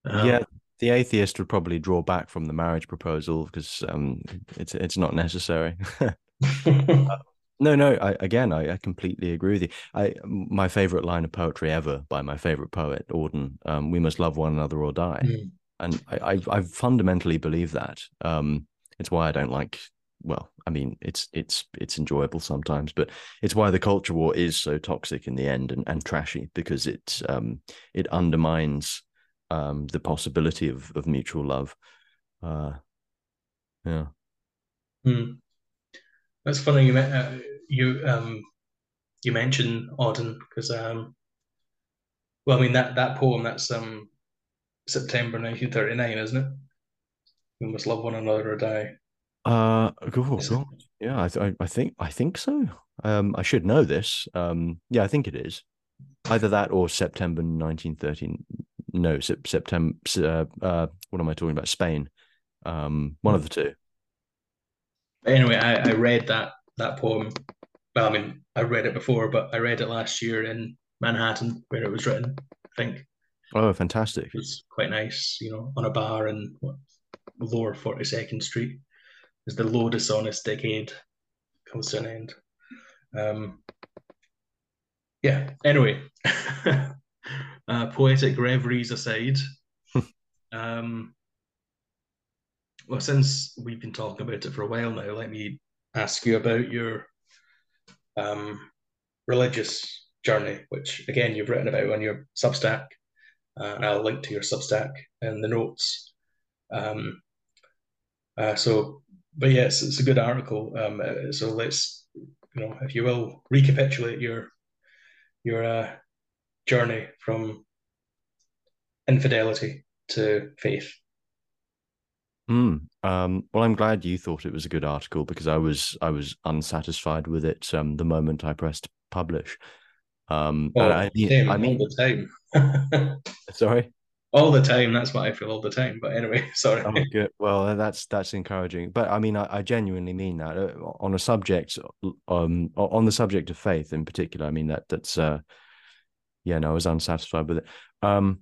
Um, yeah, the atheist would probably draw back from the marriage proposal because um, it's it's not necessary. uh, no, no. I, again, I, I, completely agree with you. I my favorite line of poetry ever by my favorite poet, Auden. Um, we must love one another or die, mm. and I, I, I fundamentally believe that. Um, it's why I don't like well, I mean, it's it's it's enjoyable sometimes, but it's why the culture war is so toxic in the end and, and trashy because it um, it undermines um, the possibility of of mutual love. Uh, yeah. Hmm. That's funny. You uh, you um you mentioned Auden because um well I mean that that poem that's um September 1939 isn't it? We must love one another or die. Uh, cool, cool. Yeah, I, th- I think I think so. Um, I should know this. Um, yeah, I think it is either that or September 1913. No, September. Uh, uh, what am I talking about? Spain. Um, one of the two. Anyway, I, I read that that poem. Well, I mean, I read it before, but I read it last year in Manhattan where it was written. I think. Oh, fantastic! It's quite nice, you know, on a bar in what, Lower Forty Second Street as the low dishonest decade comes to an end. Um, yeah. Anyway, uh, poetic reveries aside, um, well, since we've been talking about it for a while now, let me ask you about your um, religious journey, which again you've written about on your Substack, uh, I'll link to your Substack in the notes. Um, uh, so, but yes, it's, it's a good article. Um, uh, so let's, you know, if you will, recapitulate your your uh, journey from infidelity to faith. Mm, um, well, I'm glad you thought it was a good article because I was I was unsatisfied with it um, the moment I pressed publish. Um, oh, I, I mean, all the time. sorry, all the time. That's what I feel all the time. But anyway, sorry. Oh, good. Well, that's that's encouraging. But I mean, I, I genuinely mean that uh, on a subject, um, on the subject of faith in particular. I mean that that's, uh, yeah, no, I was unsatisfied with it. Um,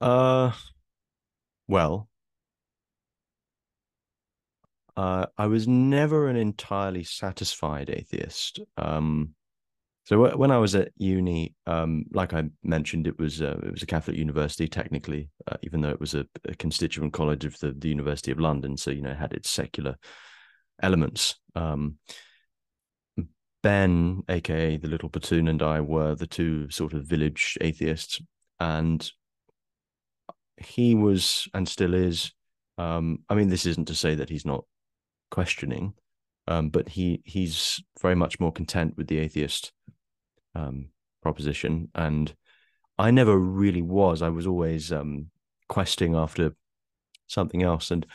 uh, well, uh, I was never an entirely satisfied atheist. Um, so when I was at uni, um, like I mentioned, it was uh, it was a Catholic university technically, uh, even though it was a, a, constituent college of the, the University of London. So you know, it had its secular elements. Um, ben, aka the Little Platoon, and I were the two sort of village atheists, and he was and still is. Um, I mean, this isn't to say that he's not questioning, um, but he he's very much more content with the atheist um, proposition, and I never really was. I was always um, questing after something else, and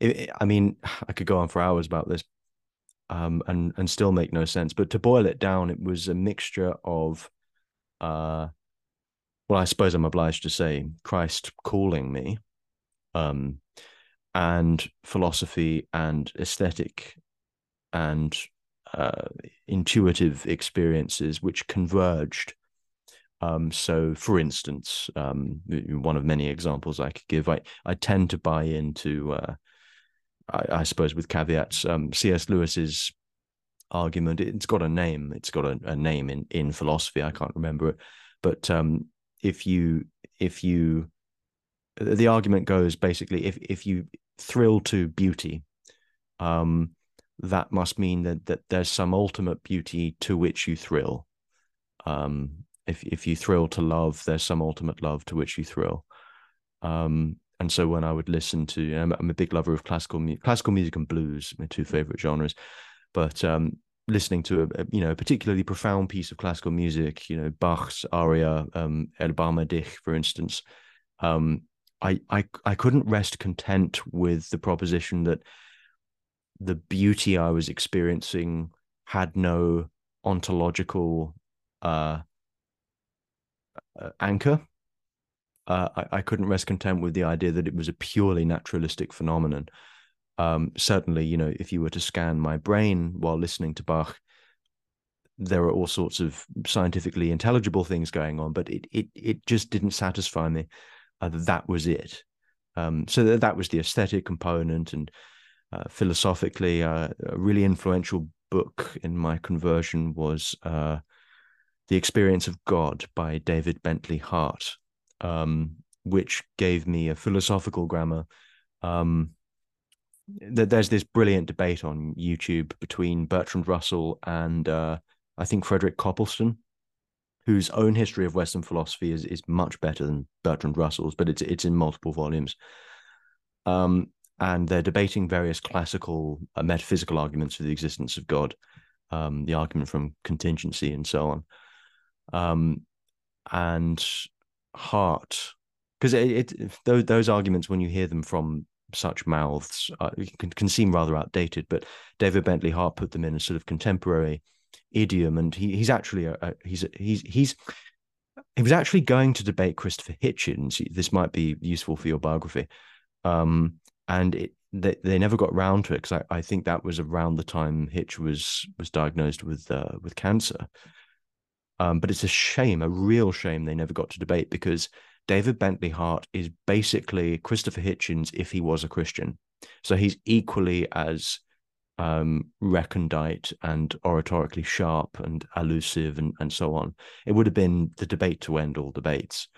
it, I mean, I could go on for hours about this, um, and and still make no sense. But to boil it down, it was a mixture of, uh, well, I suppose I'm obliged to say, Christ calling me, um, and philosophy and aesthetic and uh, intuitive experiences which converged. Um, so, for instance, um, one of many examples I could give, I, I tend to buy into, uh, I, I, suppose, with caveats, um, C.S. Lewis's argument. It's got a name. It's got a, a, name in in philosophy. I can't remember it, but um, if you if you the argument goes basically if if you thrill to beauty, um, that must mean that that there's some ultimate beauty to which you thrill. Um, if if you thrill to love, there's some ultimate love to which you thrill. Um, and so when I would listen to, I'm, I'm a big lover of classical music, classical music and blues, my two favorite genres. But um, listening to a, a, you know a particularly profound piece of classical music, you know Bach's aria um, Erbarme dich, for instance, um, I, I I couldn't rest content with the proposition that the beauty I was experiencing had no ontological uh, uh, anchor. Uh, I, I, couldn't rest content with the idea that it was a purely naturalistic phenomenon. Um, certainly, you know, if you were to scan my brain while listening to Bach, there are all sorts of scientifically intelligible things going on, but it it it just didn't satisfy me. Uh, that was it. Um, so that, that was the aesthetic component, and uh, philosophically, uh, a really influential book in my conversion was uh, The Experience of God by David Bentley Hart, um, which gave me a philosophical grammar um, there's this brilliant debate on YouTube between Bertrand Russell and uh, I think Frederick Copleston, whose own history of Western philosophy is is much better than Bertrand Russell's, but it's it's in multiple volumes. Um, and they're debating various classical uh, metaphysical arguments for the existence of God, um, the argument from contingency and so on. Um, and Hart, because it, it those, those arguments, when you hear them from such mouths, uh, can, can seem rather outdated. But David Bentley Hart put them in a sort of contemporary idiom, and he, he's actually a, a he's he's he's he was actually going to debate Christopher Hitchens. This might be useful for your biography. Um, and it, they, they never got round to it because I, I think that was around the time Hitch was was diagnosed with uh, with cancer. Um, but it's a shame, a real shame, they never got to debate because David Bentley Hart is basically Christopher Hitchens if he was a Christian. So he's equally as um, recondite and oratorically sharp and elusive and, and so on. It would have been the debate to end all debates.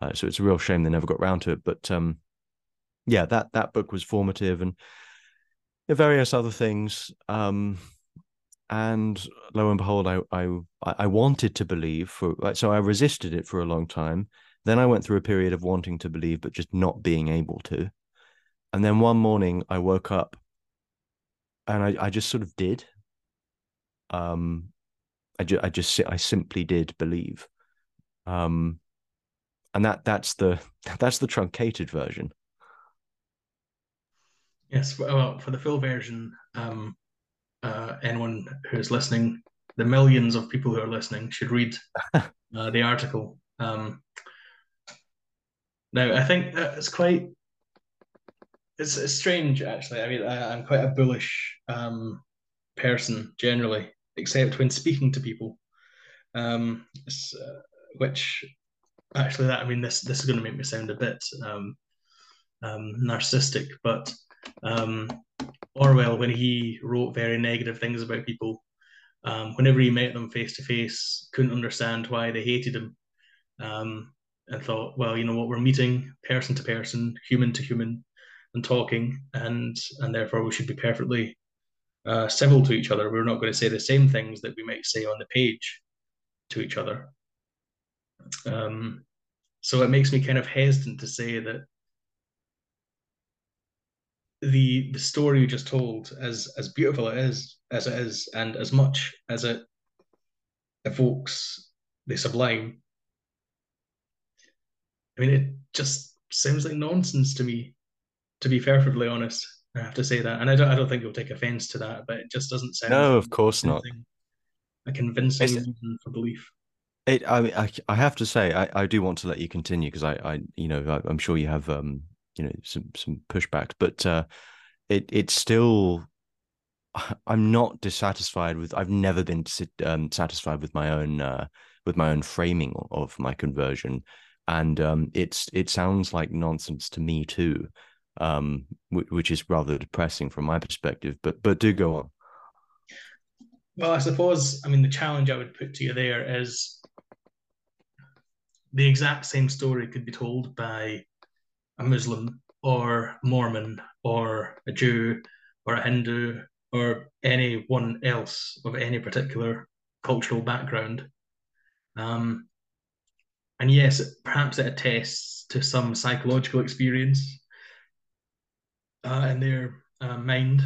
Uh, so it's a real shame they never got round to it. But um, yeah, that that book was formative and various other things. Um, and lo and behold, I I I wanted to believe for so I resisted it for a long time. Then I went through a period of wanting to believe but just not being able to. And then one morning I woke up and I, I just sort of did. Um I just I just I simply did believe. Um and that that's the that's the truncated version. Yes, well, for the full version, um, uh, anyone who's listening, the millions of people who are listening should read uh, the article. Um, now, I think it's quite it's, it's strange actually. I mean, I, am quite a bullish um, person generally, except when speaking to people, um, uh, which actually that I mean this this is going to make me sound a bit um, um, narcissistic, but um, Orwell, when he wrote very negative things about people, um, whenever he met them face to face, couldn't understand why they hated him, um, and thought, well, you know what, we're meeting person to person, human to human, and talking, and and therefore we should be perfectly uh, civil to each other. We're not going to say the same things that we might say on the page to each other. Um, so it makes me kind of hesitant to say that the the story you just told, as as beautiful it is as it is, and as much as it evokes the sublime, I mean, it just sounds like nonsense to me. To be perfectly honest, I have to say that, and I don't I don't think you'll take offense to that, but it just doesn't sound. No, of course not. A convincing it's, reason for belief. It, I, I, I have to say, I, I do want to let you continue because I, I, you know, I, am sure you have um you know some some pushbacks, but uh, it it's still I'm not dissatisfied with. I've never been um, satisfied with my own uh, with my own framing of my conversion, and um, it's it sounds like nonsense to me too, um, which is rather depressing from my perspective. But but do go on. Well, I suppose I mean the challenge I would put to you there is the exact same story could be told by a Muslim or Mormon or a Jew or a Hindu or anyone else of any particular cultural background. Um, and yes, perhaps it attests to some psychological experience uh, in their uh, mind,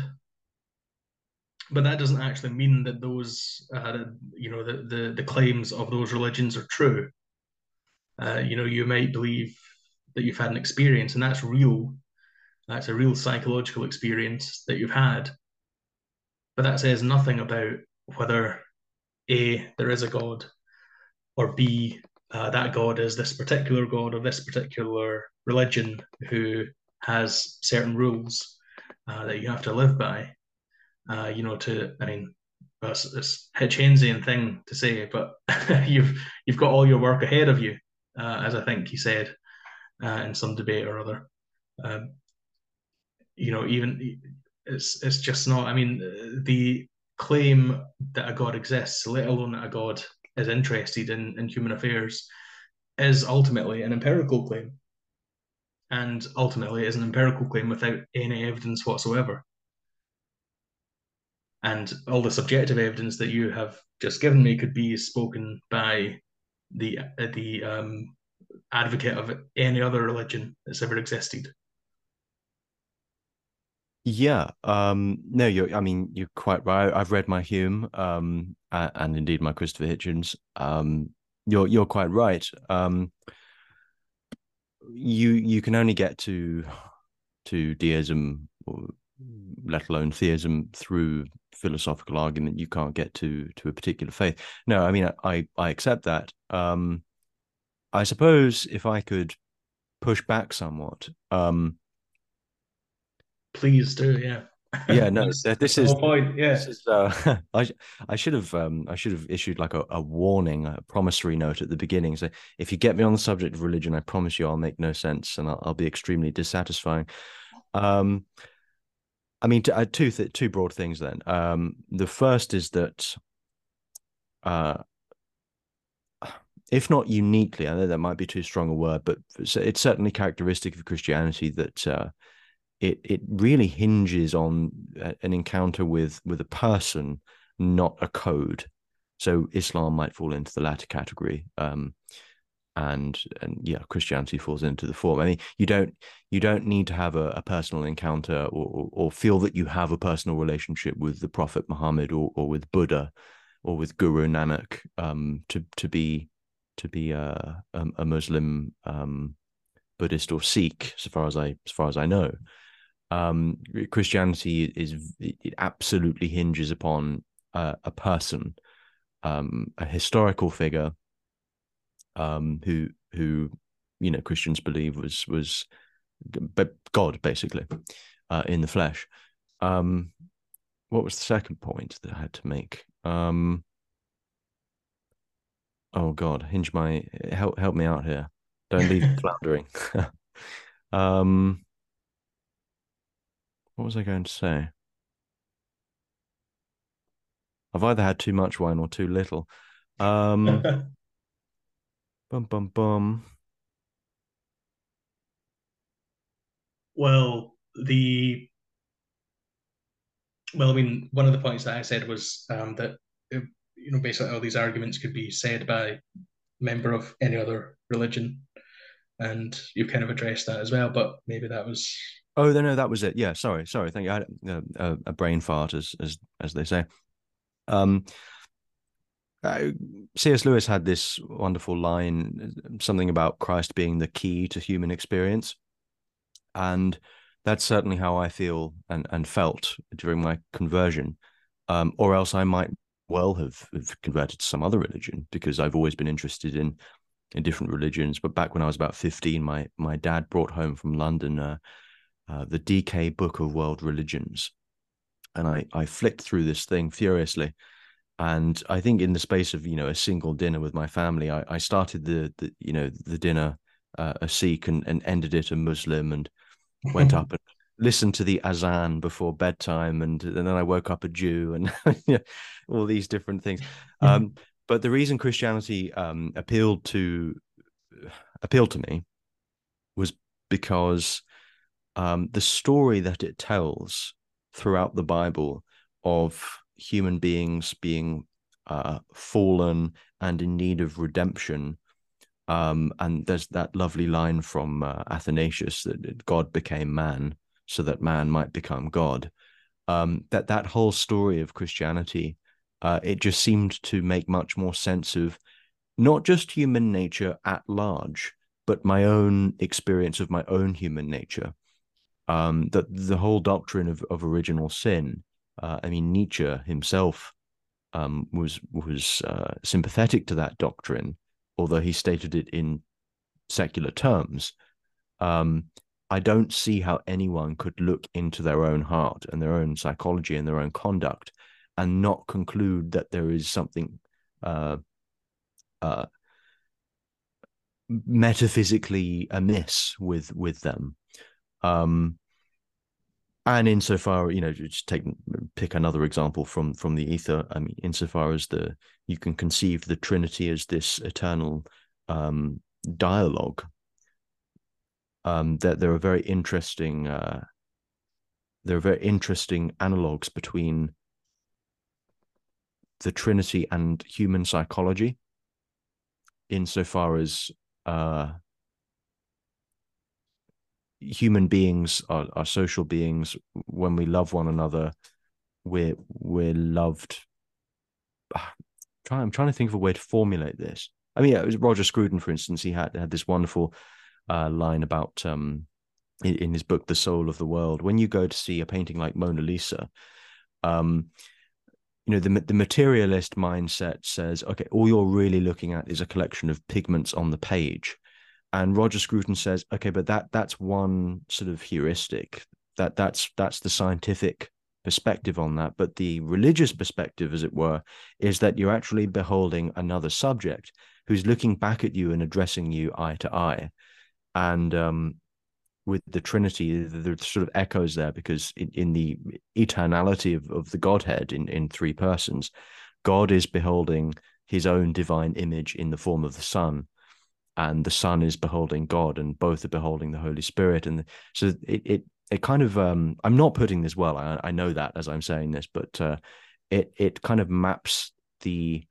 but that doesn't actually mean that those, uh, you know, the, the the claims of those religions are true. Uh, you know, you might believe that you've had an experience, and that's real. That's a real psychological experience that you've had. But that says nothing about whether A, there is a God, or B, uh, that God is this particular God of this particular religion who has certain rules uh, that you have to live by. Uh, you know, to I mean, it's, it's Hitchensian thing to say, but you've you've got all your work ahead of you, uh, as I think he said uh, in some debate or other. Um, you know, even it's it's just not. I mean, the claim that a god exists, let alone that a god is interested in, in human affairs, is ultimately an empirical claim. and ultimately is an empirical claim without any evidence whatsoever. And all the subjective evidence that you have just given me could be spoken by the the um, advocate of any other religion that's ever existed. Yeah, um, no, you're. I mean, you're quite right. I've read my Hume, um, and, and indeed my Christopher Hitchens. Um, you're you're quite right. Um, you you can only get to to deism, or, let alone theism, through philosophical argument. You can't get to to a particular faith. No, I mean, I I accept that. Um, I suppose if I could push back somewhat, um, please do. Yeah. Yeah. No. this is point. Yeah. This is, uh, I I should have um I should have issued like a, a warning, a promissory note at the beginning. So if you get me on the subject of religion, I promise you I'll make no sense and I'll, I'll be extremely dissatisfying. Um, I mean, uh, two th- two broad things. Then, um, the first is that, uh, if not uniquely, I know that might be too strong a word, but it's certainly characteristic of Christianity that uh, it it really hinges on an encounter with with a person, not a code. So Islam might fall into the latter category, um, and and yeah, Christianity falls into the form. I mean, you don't you don't need to have a, a personal encounter or, or, or feel that you have a personal relationship with the Prophet Muhammad or or with Buddha or with Guru Nanak um, to to be to be a, a, a Muslim um, Buddhist or Sikh, so far as I as far as I know um, Christianity is it absolutely hinges upon uh, a person, um, a historical figure, um, who who you know Christians believe was was God basically uh, in the flesh. Um, what was the second point that I had to make? Um, oh God, hinge my help help me out here. Don't leave floundering. um, what was I going to say? I've either had too much wine or too little. Um, bum bum bum. Well, the well, I mean, one of the points that I said was um, that you know basically all these arguments could be said by a member of any other religion, and you kind of addressed that as well. But maybe that was Oh no, no, that was it. Yeah, sorry, sorry. Thank you. I had a, a brain fart, as as as they say. Um, uh, C.S. Lewis had this wonderful line, something about Christ being the key to human experience, and that's certainly how I feel and and felt during my conversion. Um, or else I might well have, have converted to some other religion because I've always been interested in in different religions. But back when I was about fifteen, my my dad brought home from London. Uh, uh, the DK Book of World Religions, and I I flicked through this thing furiously, and I think in the space of you know a single dinner with my family, I, I started the, the you know the dinner uh, a Sikh and, and ended it a Muslim, and went up and listened to the azan before bedtime, and, and then I woke up a Jew, and you know, all these different things. Um, but the reason Christianity um, appealed to appealed to me was because um, the story that it tells throughout the Bible of human beings being uh, fallen and in need of redemption. Um, and there's that lovely line from uh, Athanasius that God became man so that man might become God. Um, that that whole story of Christianity, uh, it just seemed to make much more sense of not just human nature at large, but my own experience of my own human nature um, that the whole doctrine of, of original sin. Uh, I mean, Nietzsche himself um, was was uh, sympathetic to that doctrine, although he stated it in secular terms. Um, I don't see how anyone could look into their own heart and their own psychology and their own conduct and not conclude that there is something uh, uh, metaphysically amiss with with them. Um, and insofar, you know, just take pick another example from from the ether. I mean, insofar as the you can conceive the Trinity as this eternal um, dialogue, um, that there are very interesting uh, there are very interesting analogues between the Trinity and human psychology, insofar as uh, human beings are, are social beings. When we love one another, we're we're loved. I'm trying to think of a way to formulate this. I mean, it was Roger Scruton, for instance. He had had this wonderful uh, line about um, in, in, his book, The Soul of the World. When you go to see a painting like Mona Lisa, um, you know the the materialist mindset says, okay, all you're really looking at is a collection of pigments on the page and Roger Scruton says, okay, but that that's one sort of heuristic. That that's that's the scientific perspective on that. But the religious perspective, as it were, is that you're actually beholding another subject who's looking back at you and addressing you eye to eye. And um, with the Trinity, there's sort of echoes there because in, in the eternality of, of the Godhead in, in three persons, God is beholding his own divine image in the form of the Son and the Son is beholding God, and both are beholding the Holy Spirit. And so it it it kind of um, I'm not putting this well. I, I know that as I'm saying this, but uh, it it kind of maps the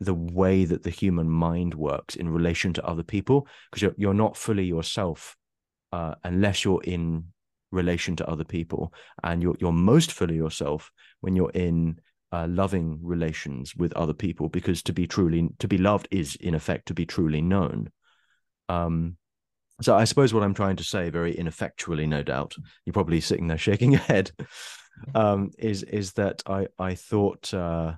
the way that the human mind works in relation to other people because you're you're not fully yourself uh, unless you're in relation to other people, and you're you're most fully yourself when you're in uh, loving relations with other people because to be truly to be loved is in effect to be truly known. Um so i suppose what i'm trying to say very ineffectually no doubt you're probably sitting there shaking your head um is is that i i thought uh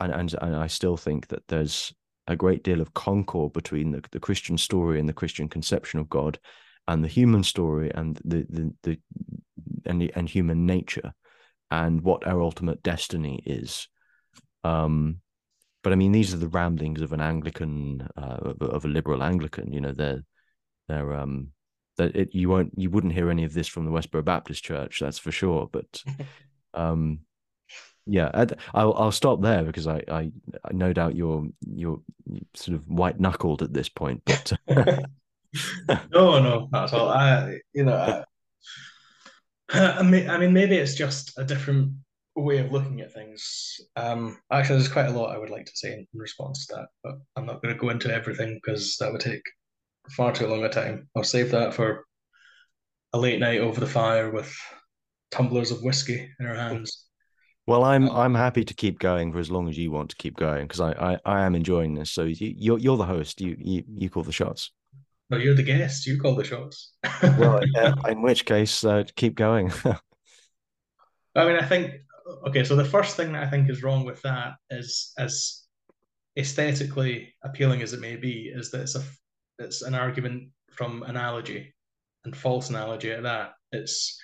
and, and and i still think that there's a great deal of concord between the, the christian story and the christian conception of god and the human story and the the, the and the, and human nature and what our ultimate destiny is. Um, but I mean, these are the ramblings of an Anglican, uh, of a liberal Anglican. You know, they're they're um, that it you won't you wouldn't hear any of this from the Westboro Baptist Church, that's for sure. But um, yeah, I'll I'll stop there because I I, no doubt you're you're sort of white knuckled at this point, but. no, no, not at all. I, you know, I, I mean, I mean, maybe it's just a different way of looking at things. Um, actually, there's quite a lot I would like to say in response to that, but I'm not going to go into everything because that would take far too long a time. I'll save that for a late night over the fire with tumblers of whiskey in our hands. Well, I'm um, I'm happy to keep going for as long as you want to keep going because I, I, I am enjoying this. So you you're you're the host. You you you call the shots. No, you're the guest. You call the shots. well, yeah, in which case, uh, keep going. I mean, I think okay. So the first thing that I think is wrong with that is, as aesthetically appealing as it may be, is that it's a it's an argument from analogy and false analogy at that. It's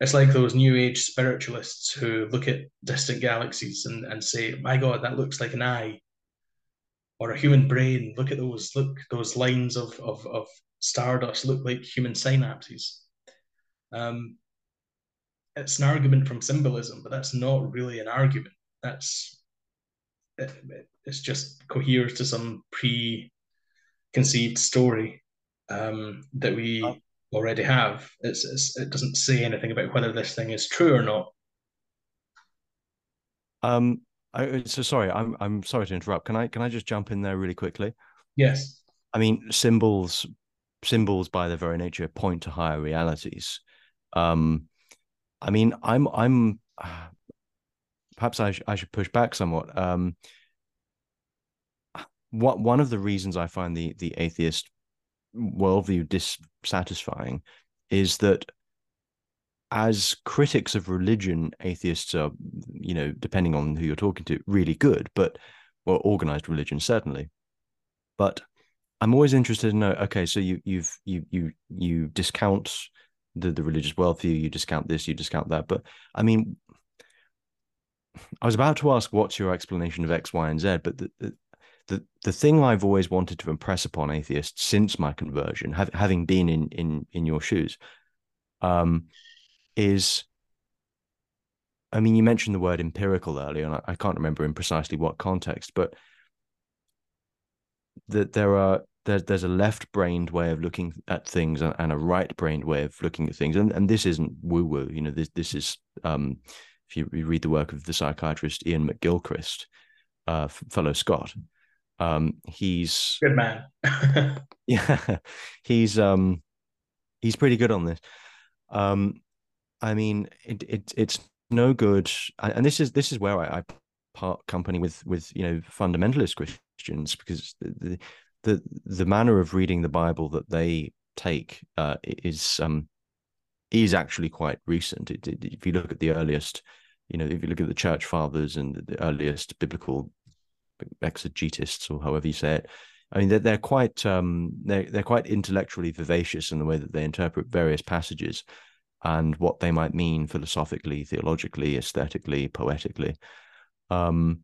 it's like those new age spiritualists who look at distant galaxies and, and say, My God, that looks like an eye or a human brain. Look at those, look, those lines of, of, of stardust look like human synapses. Um, it's an argument from symbolism, but that's not really an argument. That's it, it's just coheres to some preconceived story um, that we already have. It's, it's, it doesn't say anything about whether this thing is true or not. Um, I, so sorry, I'm I'm sorry to interrupt. Can I can I just jump in there really quickly? Yes. I mean, symbols symbols by their very nature point to higher realities. Um, I mean, I'm I'm perhaps I, sh- I should push back somewhat. Um, what one of the reasons I find the the atheist worldview dissatisfying is that as critics of religion, atheists are, you know, depending on who you're talking to, really good, but well, organized religion certainly. But I'm always interested to know. Okay, so you you've you you you discount the the religious worldview, you discount this, you discount that. But I mean, I was about to ask what's your explanation of X, Y, and Z, but the, the the the thing I've always wanted to impress upon atheists since my conversion, have, having been in in in your shoes, um, is I mean, you mentioned the word empirical earlier, and I, I can't remember in precisely what context, but that there are there's there's a left-brained way of looking at things and, and a right-brained way of looking at things, and and this isn't woo-woo. You know, this this is um, if you, read the work of the psychiatrist Iain McGilchrist, uh, fellow Scot, um, he's good man. yeah, he's um, he's pretty good on this. Um, I mean, it, it it's no good, and this is this is where I, I part company with with you know fundamentalist Christians because the the the manner of reading the Bible that they take uh, is um is actually quite recent. It, it, if you look at the earliest, you know, if you look at the church fathers and the earliest biblical exegetists or however you say it, I mean, they're, they're quite um, they're they're quite intellectually vivacious in the way that they interpret various passages and what they might mean philosophically, theologically, aesthetically, poetically. Um,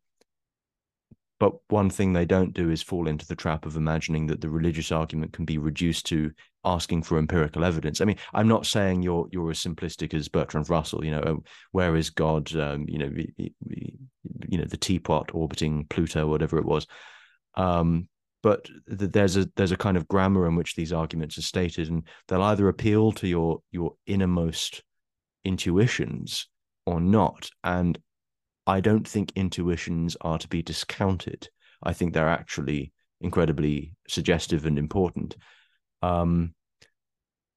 but one thing they don't do is fall into the trap of imagining that the religious argument can be reduced to asking for empirical evidence. I mean, I'm not saying you're you're as simplistic as Bertrand Russell. You know, where is God? Um, you know, you know, the teapot orbiting Pluto, whatever it was. Um, but there's a there's a kind of grammar in which these arguments are stated, and they'll either appeal to your your innermost intuitions or not. And I don't think intuitions are to be discounted. I think they're actually incredibly suggestive and important. Um,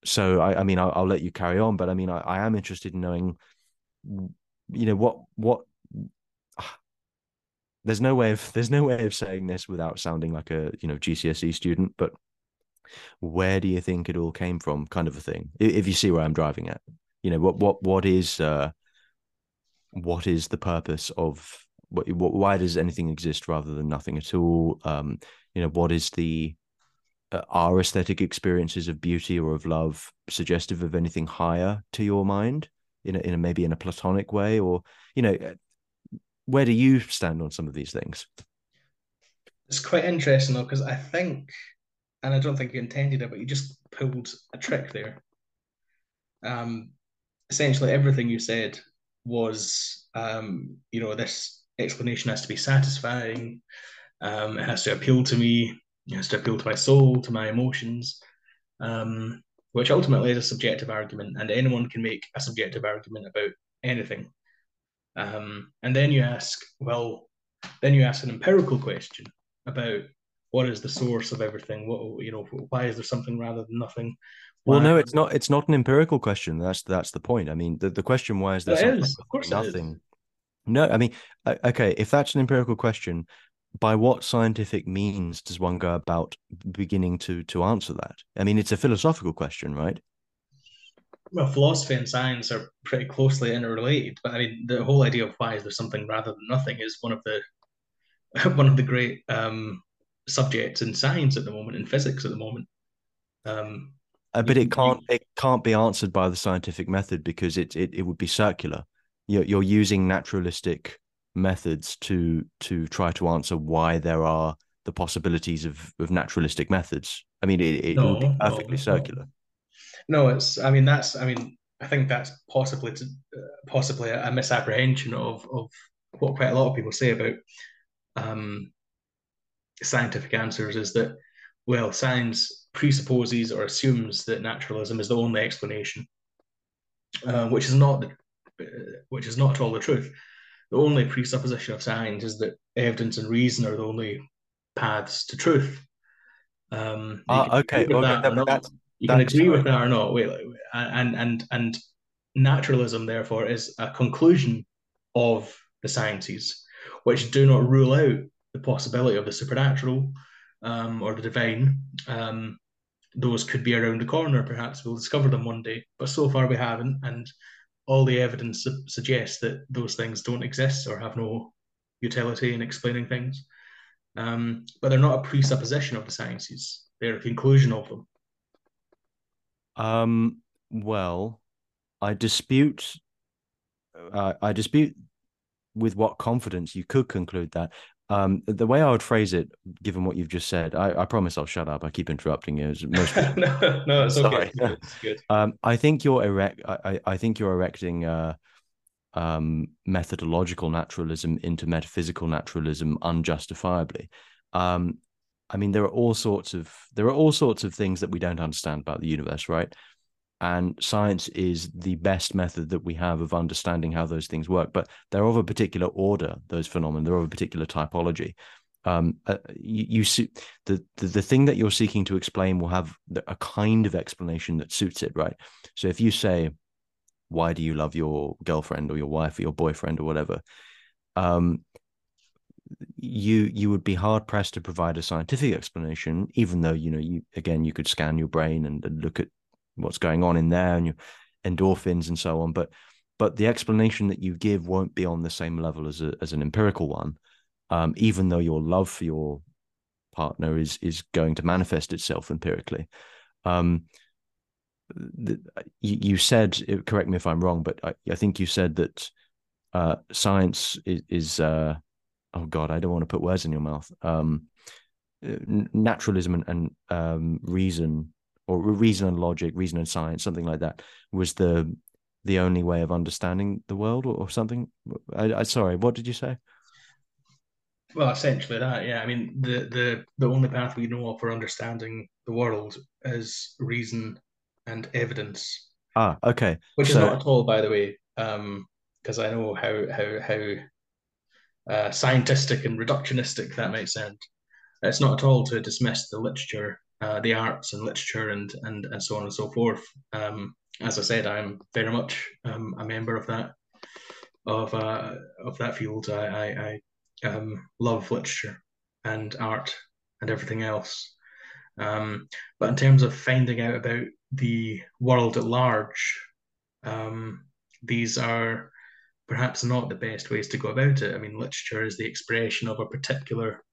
so I, I mean, I'll, I'll, let you carry on, but I mean, I, I am interested in knowing, you know, what what there's no way of there's no way of saying this without sounding like a you know GCSE student, but where do you think it all came from, kind of a thing? If you see where I'm driving at, you know what what what is uh, what is the purpose of what, what why does anything exist rather than nothing at all? Um, you know what is the uh, are aesthetic experiences of beauty or of love suggestive of anything higher to your mind in a, in a maybe in a platonic way or you know where do you stand on some of these things? It's quite interesting though, because I think, and I don't think you intended it, but you just pulled a trick there. Um, essentially, everything you said was, um, you know, this explanation has to be satisfying. Um, it has to appeal to me. It has to appeal to my soul, to my emotions, um, which ultimately is a subjective argument, and anyone can make a subjective argument about anything. Um, and then you ask, well, then you ask an empirical question about what is the source of everything? What you know, why is there something rather than nothing? Well, no, it's not. It's not an empirical question. That's that's the point. I mean, the, the question why is there something is. Of course nothing? No, I mean, okay, if that's an empirical question, by what scientific means does one go about beginning to to answer that? I mean, it's a philosophical question, right? well, philosophy and science are pretty closely interrelated. But I mean, the whole idea of why is there something rather than nothing is one of the one of the great um, subjects in science at the moment, in physics at the moment. Um, uh, but it can't it can't be answered by the scientific method because it it, it would be circular. You're you're using naturalistic methods to to try to answer why there are the possibilities of, of naturalistic methods. I mean, it, it no, would be perfectly no, circular. No. No, it's. I mean, that's. I mean, I think that's possibly to, uh, possibly a, misapprehension of of what quite a lot of people say about um, scientific answers is that well, science presupposes or assumes that naturalism is the only explanation, uh, which is not the, uh, which is not at all the truth. The only presupposition of science is that evidence and reason are the only paths to truth. Um, uh, okay, well, that that's, you can agree with that or not. Wait, and and and naturalism, therefore, is a conclusion of the sciences, which do not rule out the possibility of the supernatural um, or the divine. Um, those could be around the corner. Perhaps we'll discover them one day, but so far we haven't. And all the evidence su- suggests that those things don't exist or have no utility in explaining things. Um, but they're not a presupposition of the sciences; they're a conclusion of them. Um, well, I dispute. Uh, I dispute with what confidence you could conclude that. Um, the way I would phrase it, given what you've just said, I, I promise I'll shut up. I keep interrupting you. Most no, no, it's Sorry. okay. It's good. Um, I think you're erect. I, I think you're erecting uh, um, methodological naturalism into metaphysical naturalism unjustifiably. Um, I mean, there are all sorts of there are all sorts of things that we don't understand about the universe, right? And science is the best method that we have of understanding how those things work. But they're of a particular order; those phenomena, they're of a particular typology. Um, uh, you, you see the, the the thing that you're seeking to explain will have a kind of explanation that suits it, right? So if you say, "Why do you love your girlfriend or your wife or your boyfriend or whatever?" Um, you you would be hard pressed to provide a scientific explanation, even though you know you again you could scan your brain and, and look at what's going on in there and your endorphins and so on. But but the explanation that you give won't be on the same level as a, as an empirical one, um, even though your love for your partner is is going to manifest itself empirically. Um, the, you, you, said, correct me if I'm wrong, but I, I think you said that uh, science is, is uh, oh god, I don't want to put words in your mouth. Um, naturalism and, and um, reason, or reason and logic, reason and science, something like that, was the the only way of understanding the world, or, or something. I, I sorry, what did you say? Well, essentially that, yeah. I mean, the the the only path we know of for understanding the world is reason and evidence. Ah, okay. Which so... is not at all, by the way, because um, I know how how how uh, scientific and reductionistic that might sound. It's not at all to dismiss the literature, uh, the arts and literature, and and and so on and so forth. Um, as I said, I'm very much um, a member of that of uh, of that field. I, I, I um, love literature and art and everything else. Um, but in terms of finding out about the world at large, um, these are perhaps not the best ways to go about it. I mean, literature is the expression of a particular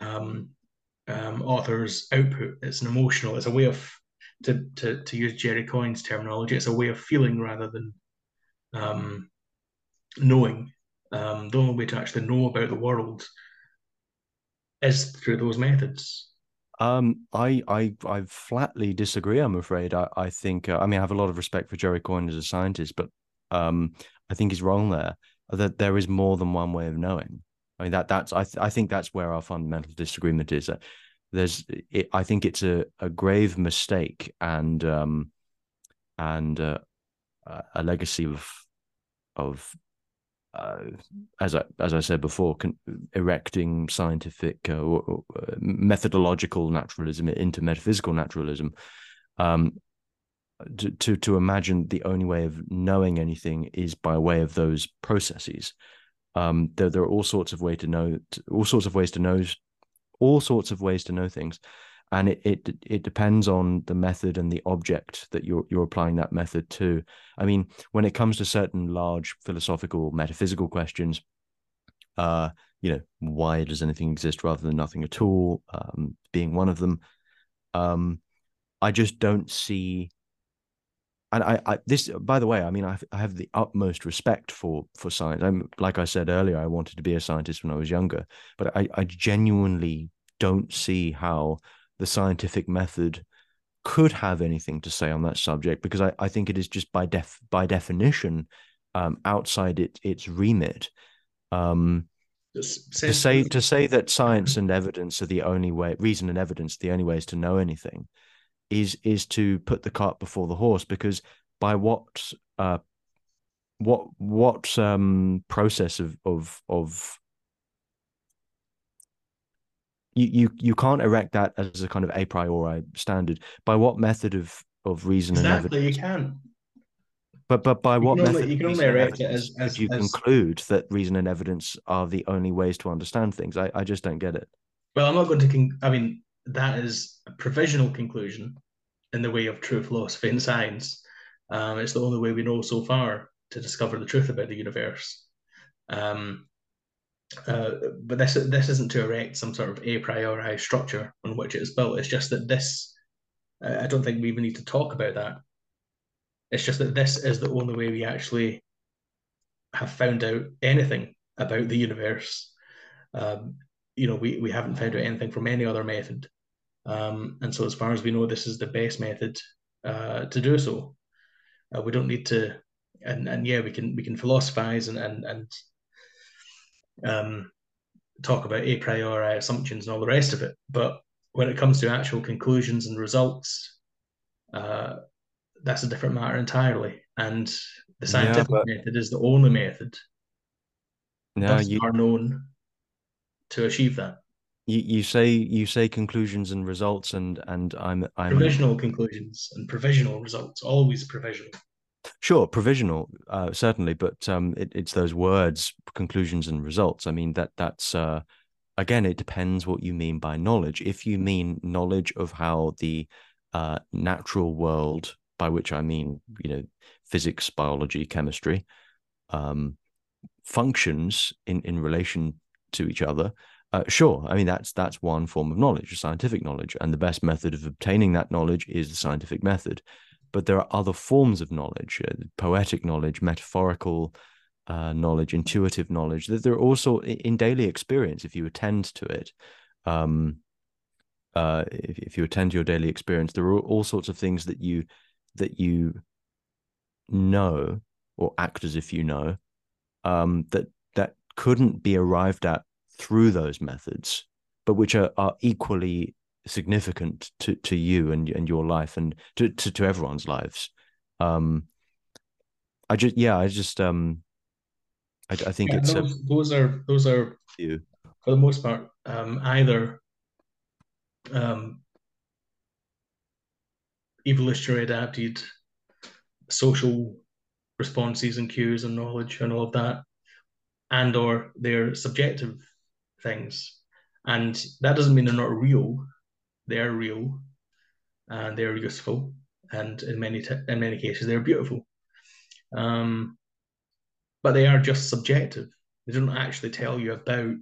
um, um, author's output. It's an emotional. It's a way of to to to use Jerry Coyne's terminology. It's a way of feeling rather than um, knowing. Um, the only way to actually know about the world is through those methods. Um, I I I flatly disagree. I'm afraid. I I think. Uh, I mean, I have a lot of respect for Jerry Coyne as a scientist, but um, I think he's wrong there. That there is more than one way of knowing. I mean that that's I th- I think that's where our fundamental disagreement is. That there's it, I think it's a, a grave mistake and um and uh, a legacy of of uh, as I as I said before, con- erecting scientific uh, or, or uh, methodological naturalism into metaphysical naturalism, um, to, to to imagine the only way of knowing anything is by way of those processes. Um, there there are all sorts of way to know all sorts of ways to know all sorts of ways to know things, and it it it depends on the method and the object that you're you're applying that method to. I mean, when it comes to certain large philosophical metaphysical questions, uh, you know, why does anything exist rather than nothing at all, um, being one of them. Um, I just don't see and I, I, this by the way i mean I, I have the utmost respect for for science. I'm like i said earlier i wanted to be a scientist when i was younger but i, I genuinely don't see how the scientific method could have anything to say on that subject because i, I think it is just by def by definition um, outside it its remit. Um, to say to say that science and evidence are the only way reason and evidence the only ways to know anything is is to put the cart before the horse because by what uh what what um process of of of you you you can't erect that as a kind of a priori standard. By what method of of reason exactly, and evidence? you can. But but by you what only, method you can only erect it as, as you as... conclude that reason and evidence are the only ways to understand things? I i just don't get it. Well i'm not going to con- i mean that is a provisional conclusion in the way of true philosophy and science. Um, it's the only way we know so far to discover the truth about the universe. Um, uh, but this this isn't to erect some sort of a priori structure on which it is built. It's just that this. I don't think we even need to talk about that. It's just that this is the only way we actually have found out anything about the universe. Um, you know, we, we haven't found out anything from any other method. Um, and so, as far as we know, this is the best method uh, to do so. Uh, we don't need to, and and yeah, we can we can philosophize and and and um, talk about a priori assumptions and all the rest of it. But when it comes to actual conclusions and results, uh, that's a different matter entirely. And the scientific yeah, but... method is the only method no, you are known to achieve that. You, you say you say conclusions and results, and and I'm I'm provisional conclusions and provisional results, always provisional. Sure, provisional, uh, certainly, but um, it, it's those words, conclusions and results. I mean that that's uh, again, it depends what you mean by knowledge. If you mean knowledge of how the uh, natural world, by which I mean you know physics, biology, chemistry, um, functions in in relation to each other, uh, sure, I mean that's that's one form of knowledge, scientific knowledge, and the best method of obtaining that knowledge is the scientific method. But there are other forms of knowledge, uh, poetic knowledge, metaphorical uh, knowledge, intuitive knowledge. That there are also in daily experience. If you attend to it, um, uh, if, if you attend to your daily experience, there are all sorts of things that you that you know or act as if you know um, that that couldn't be arrived at through those methods, but which are, are equally significant to, to you and, and your life and to, to, to everyone's lives. Um, I just, yeah, I just, um, I, I think yeah, it's those, a, those are, those are you. for the most part, um, either, um, evolutionary adapted social responses and cues and knowledge and all of that and or they're subjective things. And that doesn't mean they're not real. They're real and they're useful. And in many t- in many cases, they're beautiful. Um, but they are just subjective. They don't actually tell you about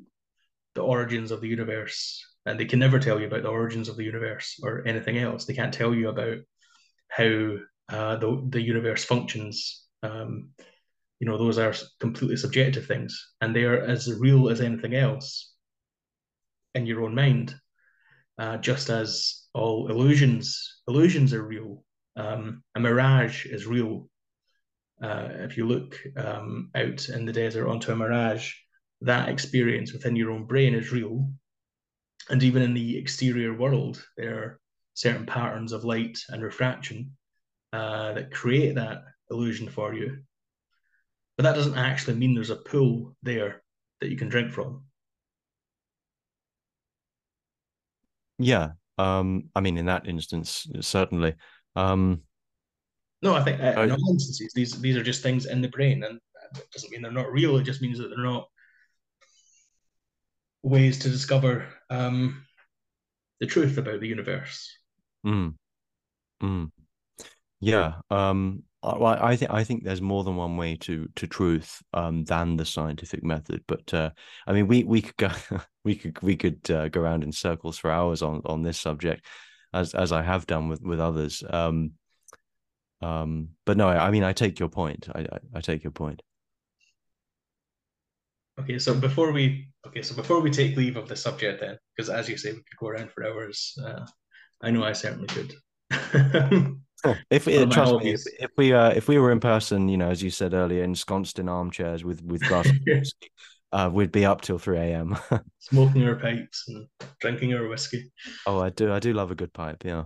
the origins of the universe, and they can never tell you about the origins of the universe or anything else. They can't tell you about how uh, the the universe functions. Um, you know, those are completely subjective things, and they are as real as anything else in your own mind, uh, just as all illusions illusions are real. Um, a mirage is real. Uh, if you look um, out in the desert onto a mirage, that experience within your own brain is real. And even in the exterior world, there are certain patterns of light and refraction uh, that create that illusion for you. But that doesn't actually mean there's a pool there that you can drink from. Yeah. Um, I mean, in that instance, certainly. Um, no, I think uh, in all instances, these these are just things in the brain, and it doesn't mean they're not real. It just means that they're not ways to discover um, the truth about the universe. Mm. Mm. Yeah. Um, well, I think I think there's more than one way to to truth um, than the scientific method. But uh, I mean, we we could go we could we could uh, go around in circles for hours on on this subject, as as I have done with with others. Um, um, but no, I, I, mean, I take your point. I, I, I take your point. Okay, so before we okay, so before we take leave of the subject, then, because as you say, we could go around for hours. Uh, I know I certainly could. if it, trust me, if, if, we uh, if we were in person, you know, as you said earlier, ensconced in armchairs with with glass, uh, we'd be up till three a.m. smoking our pipes and drinking our whiskey. Oh, I do, I do love a good pipe. Yeah.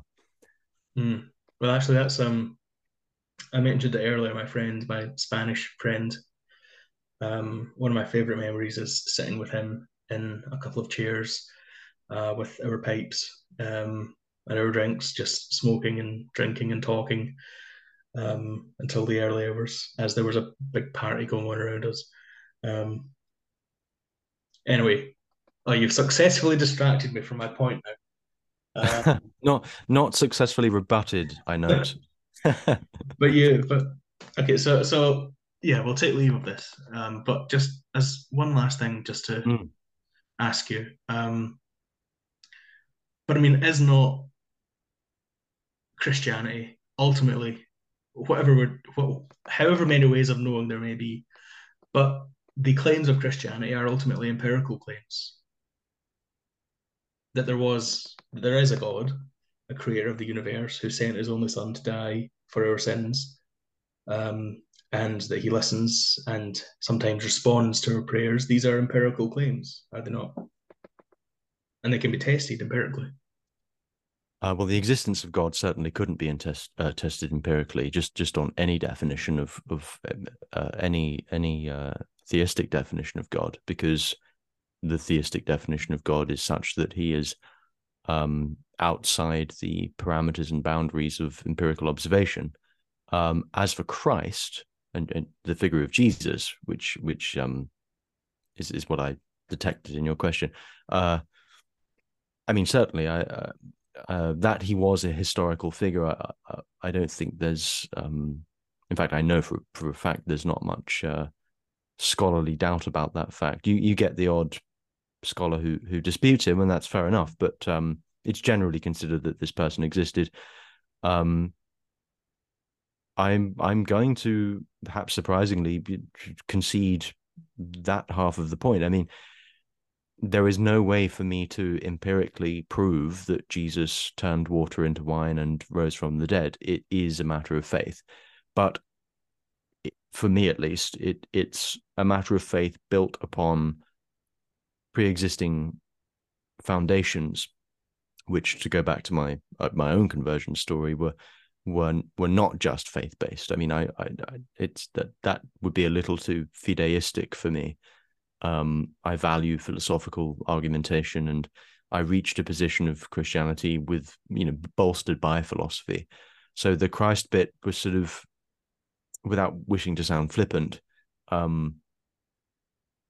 Mm. Well, actually, that's um, I mentioned it earlier. My friend, my Spanish friend, um, one of my favorite memories is sitting with him in a couple of chairs, uh, with our pipes. Um, and our drinks, just smoking and drinking and talking um, until the early hours, as there was a big party going on around us. Um, anyway, oh, you've successfully distracted me from my point now. Uh, not not successfully rebutted, I note. but you, but okay, so so yeah, we'll take leave of this. Um, but just as one last thing, just to mm. ask you, um, but I mean, is not Christianity ultimately, whatever would, what, however many ways of knowing there may be, but the claims of Christianity are ultimately empirical claims that there was, there is a God, a creator of the universe, who sent his only son to die for our sins, um, and that he listens and sometimes responds to our prayers. These are empirical claims, are they not? And they can be tested empirically. Uh, well, the existence of God certainly couldn't be test, uh, tested empirically, just just on any definition of of um, uh, any any uh, theistic definition of God, because the theistic definition of God is such that He is um, outside the parameters and boundaries of empirical observation. Um, as for Christ and, and, the figure of Jesus, which which um, is is what I detected in your question. Uh, I mean, certainly, I uh, uh, that he was a historical figure. I, I, I don't think there's, um, in fact, I know for for a fact there's not much uh, scholarly doubt about that fact. You you get the odd scholar who who disputes him, and that's fair enough. But um, it's generally considered that this person existed. Um, I'm I'm going to perhaps surprisingly concede that half of the point. I mean, there is no way for me to empirically prove that Jesus turned water into wine and rose from the dead. It is a matter of faith, but for me at least, it it's a matter of faith built upon pre-existing foundations, which, to go back to my uh, my own conversion story, were were were not just faith based. I mean, I, I, I it's that that would be a little too fideistic for me um, I value philosophical argumentation, and I reached a position of Christianity with you know bolstered by philosophy. So the Christ bit was sort of, without wishing to sound flippant, um,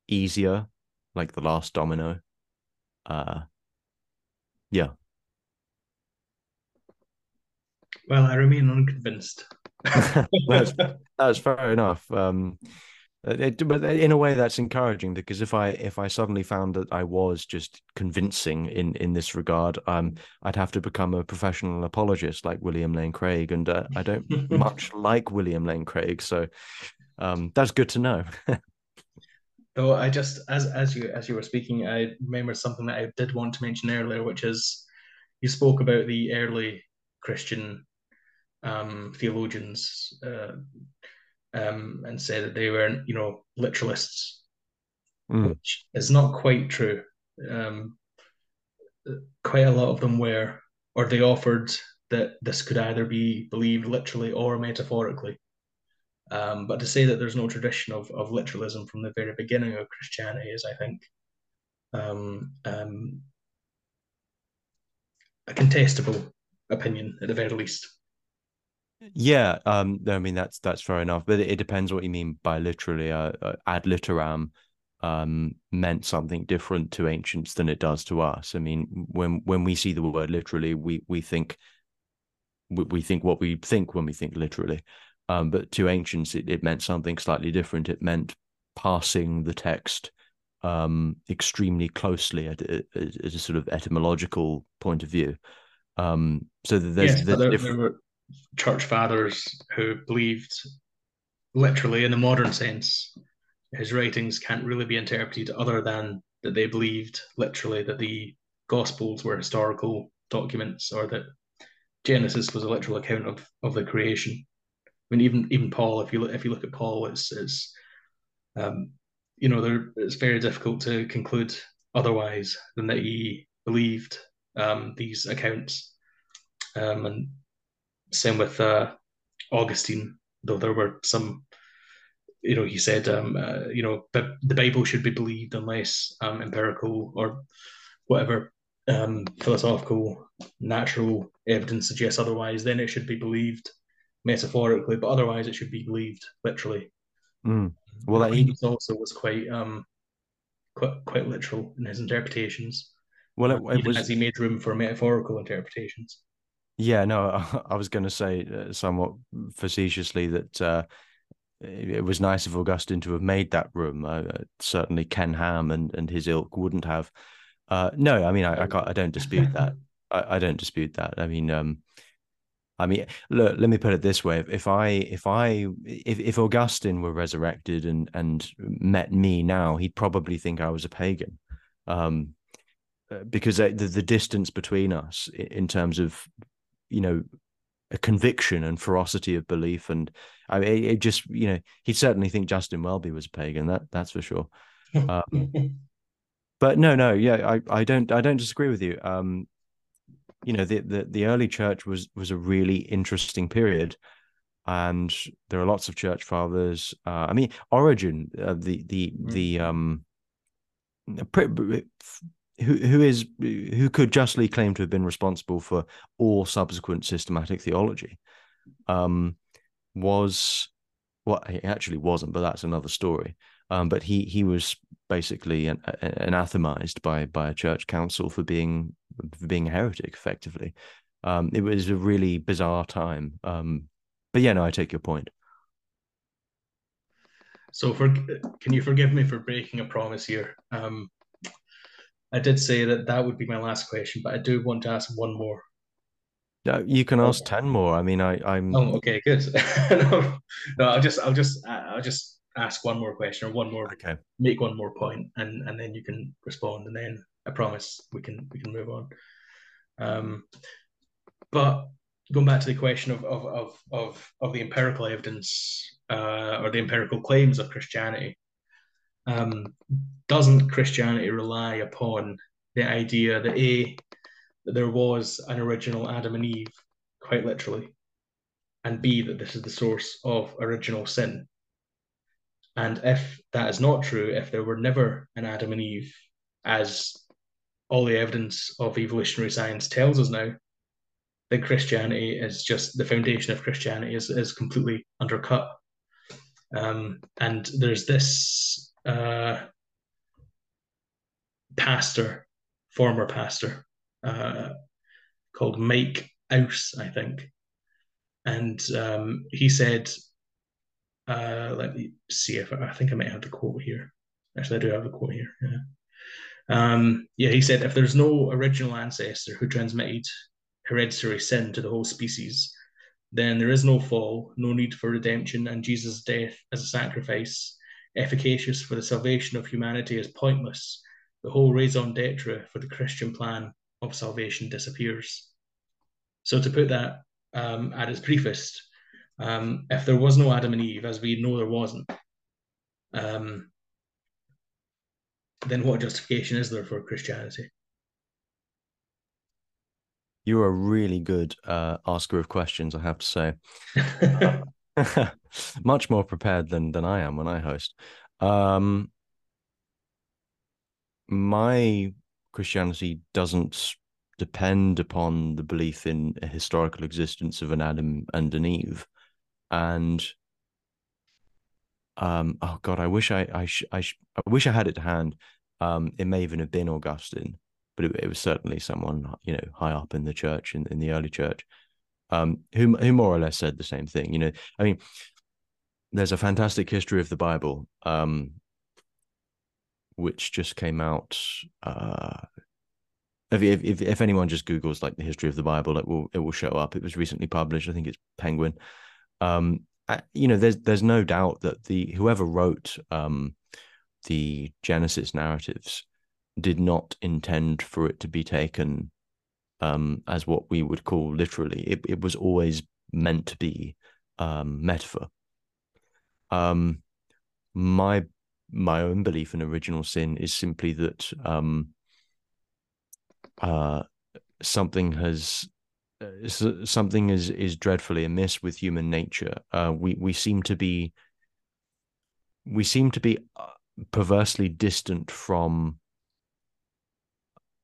easier, like the last domino. Uh, yeah. Well, I remain unconvinced. that's, that's fair enough. Um, it, but in a way, that's encouraging because if I if I suddenly found that I was just convincing in in this regard, um, I'd have to become a professional apologist like William Lane Craig, and uh, I don't much like William Lane Craig, so um, that's good to know. Though I just as as you as you were speaking, I remember something that I did want to mention earlier, which is you spoke about the early Christian um, theologians. Uh, um, and say that they were, you know, literalists, mm. which is not quite true. Um, quite a lot of them were, or they offered that this could either be believed literally or metaphorically. Um, but to say that there's no tradition of, of literalism from the very beginning of Christianity is, I think, um, um, a contestable opinion at the very least. Yeah, um, I mean that's that's fair enough, but it, it depends what you mean by literally. Uh, uh, ad literam um, meant something different to ancients than it does to us. I mean, when when we see the word literally, we we think we, we think what we think when we think literally, um, but to ancients, it, it meant something slightly different. It meant passing the text um, extremely closely at, at, at, a sort of etymological point of view. Um, so there's, yes, there's there, there, were church fathers who believed literally in the modern sense his writings can't really be interpreted other than that they believed literally that the gospels were historical documents or that genesis was a literal account of, of the creation. I mean even even paul if you look if you look at paul it's, it's um, you know there, it's very difficult to conclude otherwise than that he believed um, these accounts. Um, and same with uh, Augustine, though there were some, you know, he said, um, uh, you know, the, the Bible should be believed unless um, empirical or whatever um, philosophical, natural evidence suggests otherwise, then it should be believed metaphorically, but otherwise it should be believed literally. Mm. Well, he also was quite um, quite quite literal in his interpretations. Well, it, it was as he made room for metaphorical interpretations. Yeah, no, I was going to say uh, somewhat facetiously that uh, it was nice of Augustine to have made that room. Uh, certainly, Ken Ham and, and his ilk wouldn't have. Uh, no, I mean, I, I, I don't dispute that. I, I, don't dispute that. I mean, um, I mean, look, let me put it this way: if I, if I, if, if Augustine were resurrected and and met me now, he'd probably think I was a pagan, um, uh, because the, the distance between us in terms of you know a conviction and ferocity of belief. And I mean, it, just you know he'd certainly think Justin Welby was a pagan. That that's for sure. Um, but no, no, yeah, I, I don't I don't disagree with you. Um, you know, the, the the early church was was a really interesting period, and there are lots of church fathers. Uh, I mean, Origen uh, the the mm. the um, who who is who could justly claim to have been responsible for all subsequent systematic theology, um, was well, he actually wasn't, but that's another story. Um, but he he was basically an, anathemized by by a church council for being for being a heretic, effectively. Um, it was a really bizarre time. Um, but yeah, no, I take your point. So, for can you forgive me for breaking a promise here? Um, I did say that that would be my last question, but I do want to ask one more. Yeah, you can ask oh. ten more. I mean, I, I'm. Oh, okay, good. no, no, I'll just, I'll just, I'll just ask one more question or one more. Okay. Make one more point, and and then you can respond, and then I promise we can we can move on. Um, but going back to the question of um, doesn't Christianity rely upon the idea that a that there was an original Adam and Eve, quite literally, and b that this is the source of original sin. And if that is not true, if there were never an Adam and Eve, as all the evidence of evolutionary science tells us now, then Christianity is just the foundation of Christianity is, is completely undercut. Um, and there's this uh, pastor, former pastor, uh, called Mike Ouse, I think. And um, he said, uh, let me see if I, I, think I might have the quote here. Actually, I do have the quote here. Yeah. Um, yeah, he said, if there's no original ancestor who transmitted hereditary sin to the whole species, then there is no fall, no need for redemption, and Jesus' death as a sacrifice efficacious for the salvation of humanity is pointless, the whole raison d'etre for the Christian plan of salvation disappears. So, to put that um, at its briefest, um, if there was no Adam and Eve, as we know there wasn't, um, then what justification is there for Christianity? You're a really good uh, asker of questions, I have to say. much more prepared than than I am when I host. Um, my Christianity doesn't depend upon the belief in a historical existence of an Adam and an Eve, and um, oh God, I wish I I, sh- I, sh- I wish I had it to hand. Um, it may even have been Augustine, but it, it was certainly someone you know high up in the church in, in the early church um, who who more or less said the same thing. You know, I mean, there's a fantastic history of the Bible, um, which just came out. Uh, if, if if anyone just Google's like the history of the Bible, it will it will show up. It was recently published. I think it's Penguin. Um, you know, there's there's no doubt that the whoever wrote um, the Genesis narratives did not intend for it to be taken um, as what we would call literally. It, it was always meant to be um, metaphor. Um, my my own belief in original sin is simply that um, uh, something has uh, something is is dreadfully amiss with human nature. Uh, we we seem to be we seem to be uh, perversely distant from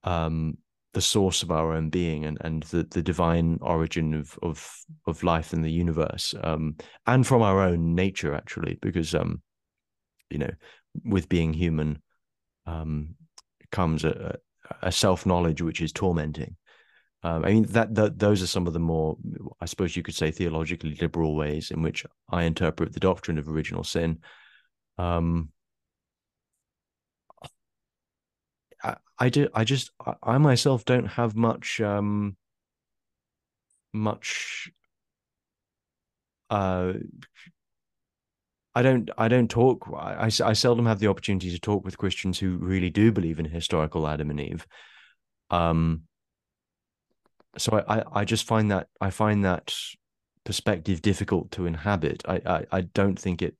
um, the source of our own being and, and the, the divine origin of, of of life in the universe um, and from our own nature actually because um you know with being human um comes a, a self-knowledge which is tormenting. Um, I mean that, that those are some of the more I suppose you could say theologically liberal ways in which I interpret the doctrine of original sin. Um I, I do I just I, myself don't have much um much uh I don't I don't talk I, I seldom have the opportunity to talk with Christians who really do believe in historical Adam and Eve um so I, I, I just find that I find that perspective difficult to inhabit. I, I, I don't think it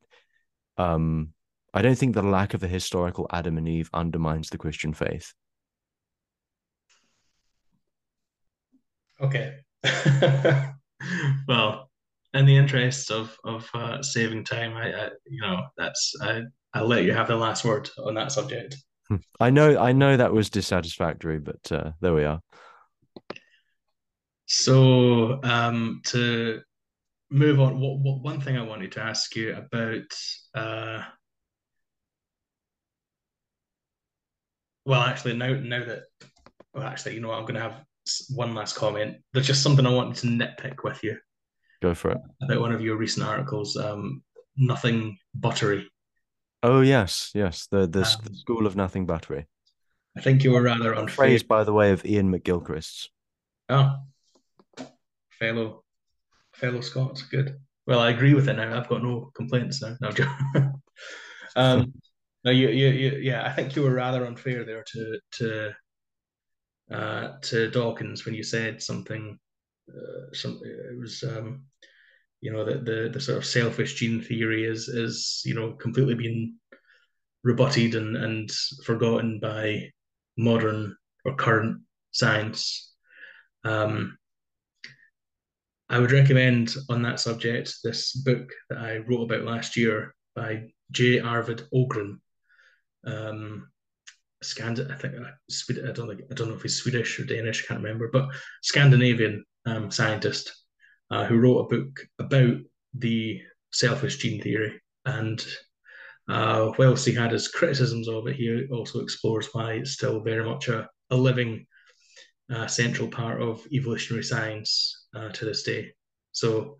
um I don't think the lack of a historical Adam and Eve undermines the Christian faith. Okay. well, in the interest of of uh, saving time, I, I, you know that's I I'll let you have the last word on that subject. I know I know that was dissatisfactory, but uh, there we are. So um, to move on, what, what one thing I wanted to ask you about. Uh, well, actually, now now that well, actually, you know, what, I'm going to have one last comment. There's just something I wanted to nitpick with you. Go for it. About one of your recent articles, um, nothing buttery. Oh yes, yes, the the, um, the school of nothing buttery. I think you were rather unfair. Phrased by the way of Iain McGilchrist's. Oh, fellow fellow Scots, good. Well, I agree with it now. I've got no complaints now. No, um, no, you, you, you, yeah, I think you were rather unfair there to to uh, to Dawkins when you said something. Uh, some it was um, you know the, the the sort of selfish gene theory is is you know completely been rebutted and and forgotten by modern or current science. Um, I would recommend on that subject this book that I wrote about last year by J. Arvid Ågren. Um, Scand- I think I don't I don't know if he's Swedish or Danish, I can't remember, but Scandinavian um, scientist uh, who wrote a book about the selfish gene theory. And uh, whilst he had his criticisms of it, he also explores why it's still very much a, a living uh, central part of evolutionary science uh, to this day. So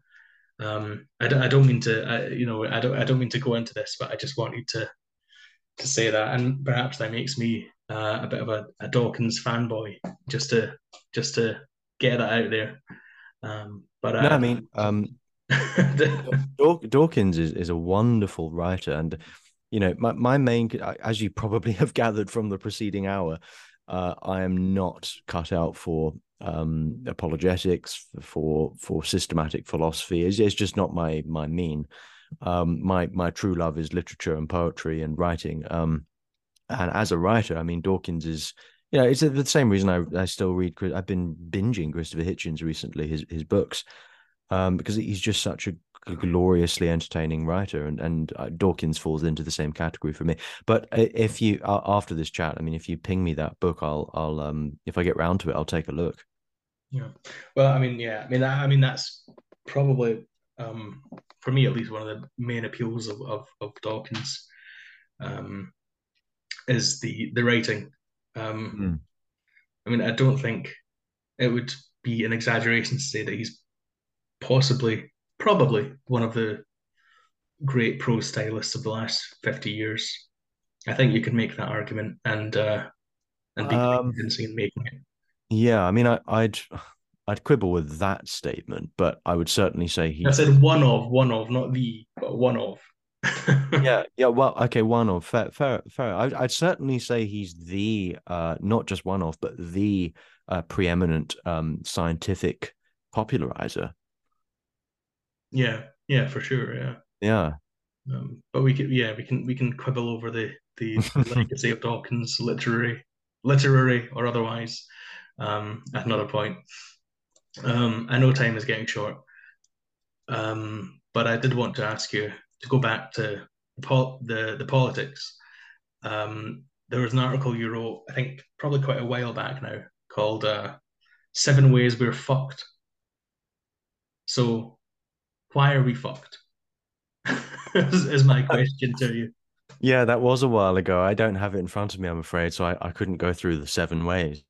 um, I, don't, I don't mean to, I, you know, I don't, I don't mean to go into this, but I just wanted to to say that, and perhaps that makes me uh, a bit of a, a, Dawkins fanboy, just to just to get that out there. Um, but uh, no, I mean, um, Dawkins is, is a wonderful writer, and you know, my my main, as you probably have gathered from the preceding hour, uh, I am not cut out for um, apologetics, for for systematic philosophy. It's, it's just not my my mean. Um, my my true love is literature and poetry and writing. Um, and as a writer, I mean, Dawkins is you know it's the same reason I I still read. I've been binging Christopher Hitchens recently, his his books, um, because he's just such a gloriously entertaining writer, and and uh, Dawkins falls into the same category for me. But if you uh, after this chat, I mean, if you ping me that book, I'll I'll um if I get round to it, I'll take a look. Yeah, well, I mean, yeah, I mean, I, I mean that's probably um for me at least one of the main appeals of of, of Dawkins, um, is the the writing. Um, mm. I mean, I don't think it would be an exaggeration to say that he's possibly probably one of the great prose stylists of the last 50 years. I think you could make that argument and uh, and be um, convincing in making it. Yeah, I mean, I, would I'd quibble with that statement, but I would certainly say he. I said one of, one of, not the, but one of. yeah, yeah. Well, okay, one of fair, fair, fair. I'd, I'd certainly say he's the, uh, not just one of, but the uh, preeminent um, scientific popularizer yeah, yeah, for sure. Yeah. Yeah. Um, but we can, yeah, we can we can quibble over the the legacy of Dawkins, literary, literary or otherwise, um, at another point. Um, I know time is getting short, um, but I did want to ask you to go back to the the, the politics. Um, there was an article you wrote, I think, probably quite a while back now, called uh, Seven Ways We're Fucked." So why are we fucked? is, is my question to you. Yeah, that was a while ago. I don't have it in front of me, I'm afraid, so I, I couldn't go through the seven ways.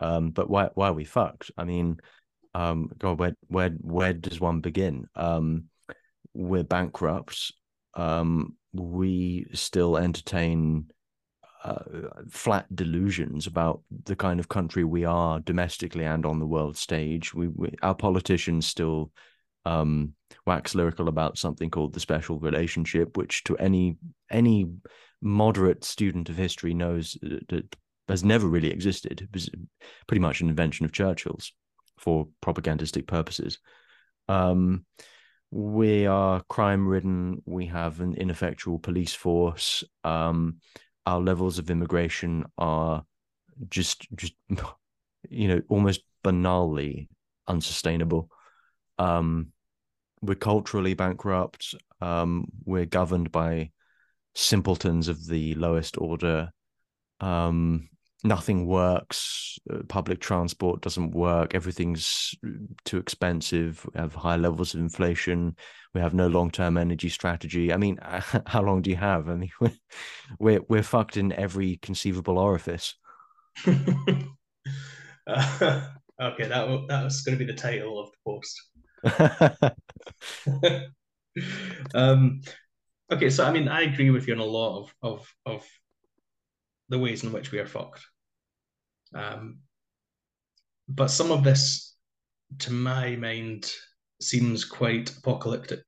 Um, but why why are we fucked? I mean, um, God, where where where does one begin? Um, we're bankrupt. Um, we still entertain uh, flat delusions about the kind of country we are domestically and on the world stage. We, we our politicians still um, wax lyrical about something called the special relationship, which to any any moderate student of history knows that has never really existed. It was pretty much an invention of Churchill's for propagandistic purposes. Um, we are crime ridden. We have an ineffectual police force. Um, our levels of immigration are just, just you know, almost banally unsustainable. Um, we're culturally bankrupt. Um, we're governed by simpletons of the lowest order. Um, nothing works. Uh, public transport doesn't work. Everything's too expensive. We have high levels of inflation. We have no long-term energy strategy. I mean, how long do you have? I mean, we're we're, we're fucked in every conceivable orifice. uh, okay, that that was going to be the title of the post. um, okay, so I mean, I agree with you on a lot of of of the ways in which we are fucked. Um, but some of this, to my mind, seems quite apocalyptic.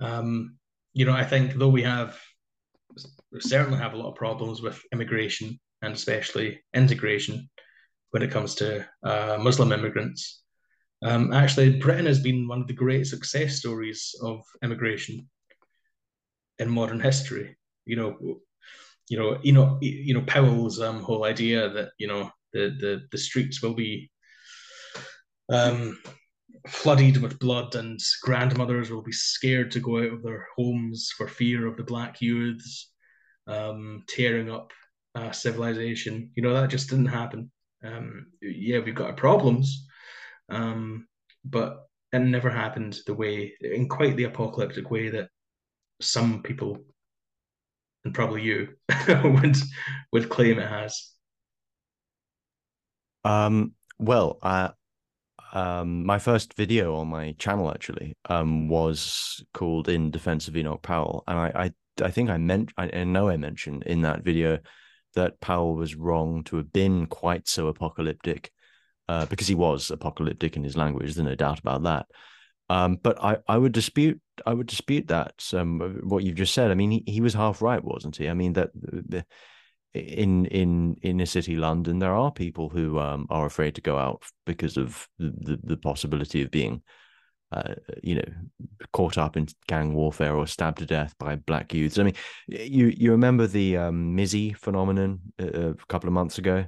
Um, you know, I think though we have we certainly have a lot of problems with immigration and especially integration when it comes to uh, Muslim immigrants. Um, actually, Britain has been one of the great success stories of immigration in modern history. You know, you know, you know, you know, Powell's um, whole idea that you know the the the streets will be um, flooded with blood, and grandmothers will be scared to go out of their homes for fear of the black youths um, tearing up uh, civilization. You know, that just didn't happen. Um, yeah, we've got our problems, um, but it never happened the way, in quite the apocalyptic way that some people and probably you would would claim it has. Um, well, um, my first video on my channel actually um, was called "In Defense of Enoch Powell," and I I, I think I meant I, I know I mentioned in that video that Powell was wrong to have been quite so apocalyptic, uh, because he was apocalyptic in his language. There's no doubt about that. Um, but I, I would dispute I would dispute that um, what you've just said. I mean, he, he was half right, wasn't he? I mean that the, in in inner city London, there are people who um, are afraid to go out because of the, the, the possibility of being, uh, you know, caught up in gang warfare or stabbed to death by black youths. I mean, you you remember the um, Mizzy phenomenon a, uh, a couple of months ago?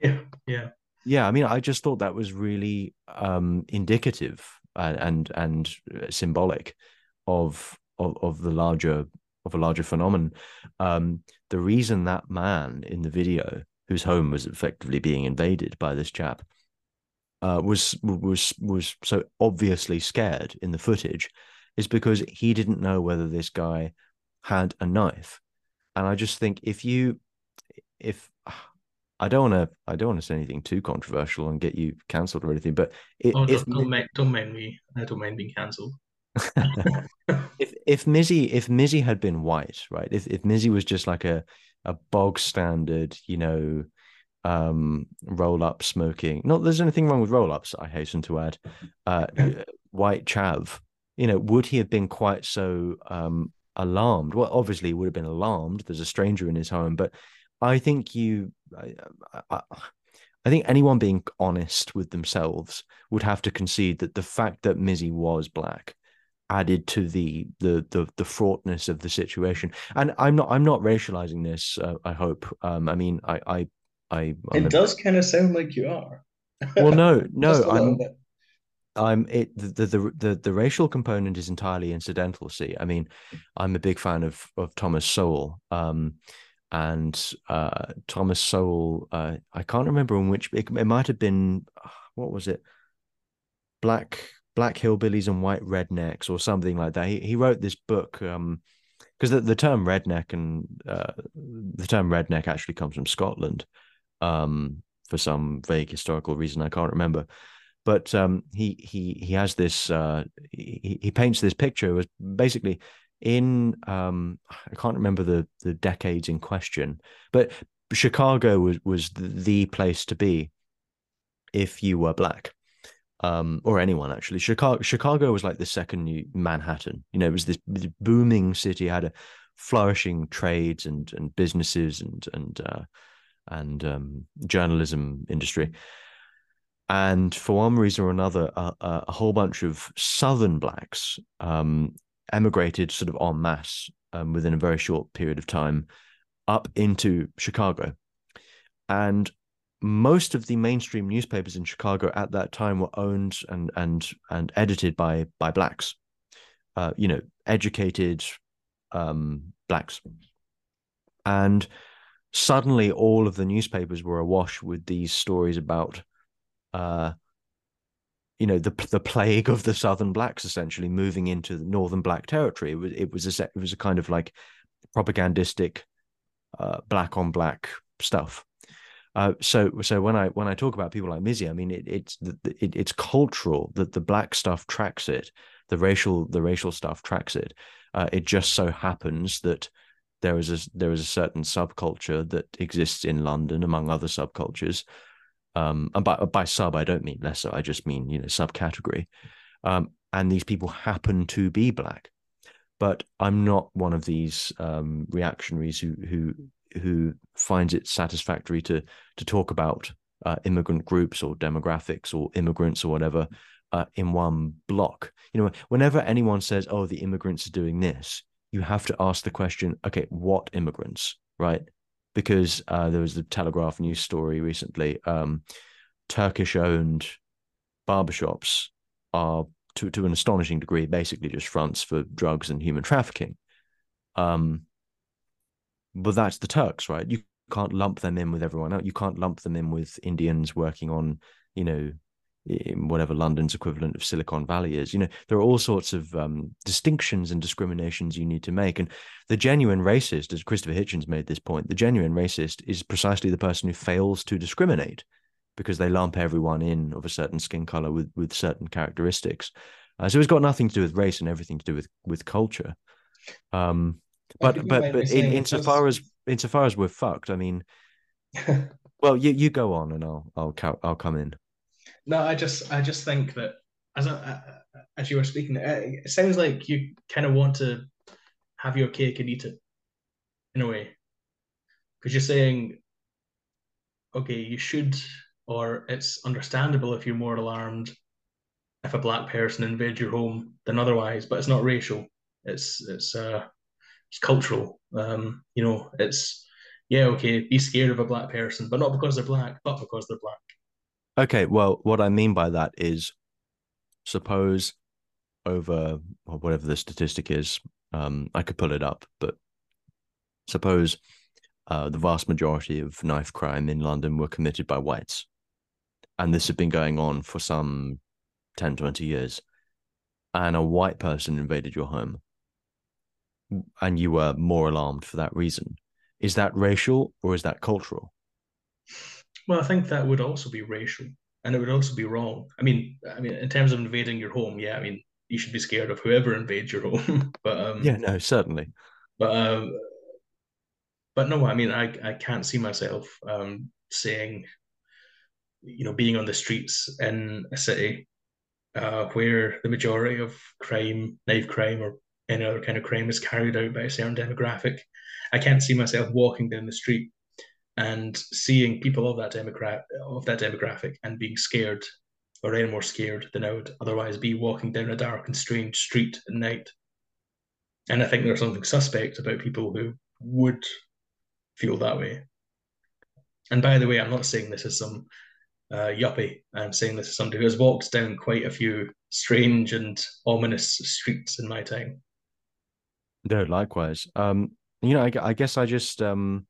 Yeah, yeah, yeah. I mean, I just thought that was really um, indicative and and symbolic of of, of the larger of a larger phenomenon. Um, the reason that man in the video, whose home was effectively being invaded by this chap, uh, was was was so obviously scared in the footage, is because he didn't know whether this guy had a knife, and I just think if you if I don't want to. I don't want to say anything too controversial and get you cancelled or anything. But it, oh, if, don't, mind, don't mind me. I don't mind being cancelled. if if Mizzy if Mizzy had been white, right? If if Mizzy was just like a a bog standard, you know, um, roll up smoking. Not there's anything wrong with roll ups. I hasten to add, uh, white chav. You know, would he have been quite so um alarmed? Well, obviously, he would have been alarmed. There's a stranger in his home, but I think you, I, I, I, think anyone being honest with themselves would have to concede that the fact that Mizzy was black added to the the the the fraughtness of the situation. And I'm not I'm not racializing this. Uh, I hope. Um, I mean, I I I. I'm it a, does kind of sound like you are. Well, no, no, I'm. I'm it the, the the the racial component is entirely incidental. See, I mean, I'm a big fan of of Thomas Sowell. Um, and uh, Thomas Sowell. Uh, I can't remember in which it, it, might have been. What was it? Black Black Hillbillies and White Rednecks or something like that. He he wrote this book. Um, because the, the term redneck and uh, the term redneck actually comes from Scotland, um, for some vague historical reason I can't remember. But um, he he he has this uh, he, he paints this picture was basically in um I can't remember the the decades in question, but Chicago was was the place to be if you were black. Um, or anyone actually. Chicago Chicago was like the second Manhattan. You know, it was this, this booming city, had a flourishing trades and and businesses and and uh, and um, journalism industry. and for one reason or another, a, a whole bunch of Southern blacks um, emigrated sort of en masse um, within a very short period of time up into Chicago. And most of the mainstream newspapers in Chicago at that time were owned and and and edited by by blacks, uh, you know, educated um, blacks, and suddenly all of the newspapers were awash with these stories about, uh, you know, the the plague of the Southern blacks essentially moving into the Northern black territory. It was it was a it was a kind of like propagandistic, uh, black on black stuff uh, so so when I when I talk about people like Mizzy, I mean it, it's it, it's cultural that the black stuff tracks it, the racial the racial stuff tracks it. Uh, it just so happens that there is a there is a certain subculture that exists in London among other subcultures. Um, and by by sub I don't mean lesser, I just mean you know subcategory. Um, and these people happen to be black, but I'm not one of these um, reactionaries who who who finds it satisfactory to to talk about uh, immigrant groups or demographics or immigrants or whatever uh, in one block. You know, whenever anyone says, "Oh, the immigrants are doing this," you have to ask the question, "Okay, what immigrants?" Right? Because uh, there was the Telegraph news story recently. Um, Turkish-owned barbershops are, to to an astonishing degree, basically just fronts for drugs and human trafficking. Um, but that's the Turks, right? You can't lump them in with everyone else. You can't lump them in with Indians working on, you know, whatever London's equivalent of Silicon Valley is. You know, there are all sorts of um, distinctions and discriminations you need to make. And the genuine racist, as Christopher Hitchens made this point, the genuine racist is precisely the person who fails to discriminate because they lump everyone in of a certain skin color with with certain characteristics. Uh, so it's got nothing to do with race and everything to do with with culture. Um, but but but in, insofar as insofar as we're fucked, I mean, well, you you go on and I'll I'll I'll come in. No, I just I just think that as as you were speaking, it sounds like you kind of want to have your cake and eat it in a way, because you're saying, okay, you should, or it's understandable if you're more alarmed if a black person invades your home than otherwise, but it's not racial. It's it's uh it's cultural. Um, you know, it's yeah, okay, be scared of a black person, but not because they're black, but because they're black. Okay, well, what I mean by that is suppose over or whatever the statistic is, um, I could pull it up, but suppose uh, the vast majority of knife crime in London were committed by whites. And this had been going on for some 10, 20 years. And a white person invaded your home and you were more alarmed for that reason. Is that racial or is that cultural? Well, I think that would also be racial, and it would also be wrong. I mean, I mean, in terms of invading your home, yeah, I mean, you should be scared of whoever invades your home. but um, yeah, no, certainly. But um, but no, I mean, I I can't see myself um saying, you know, being on the streets in a city uh, where the majority of crime, knife crime, or any other kind of crime is carried out by a certain demographic. I can't see myself walking down the street and seeing people of that demographic of that demographic and being scared or any more scared than I would otherwise be walking down a dark and strange street at night. And I think there's something suspect about people who would feel that way. And by the way, I'm not saying this as some uh, yuppie. I'm saying this as somebody who has walked down quite a few strange and ominous streets in my time. No, likewise. Um, you know, I, I guess I just um,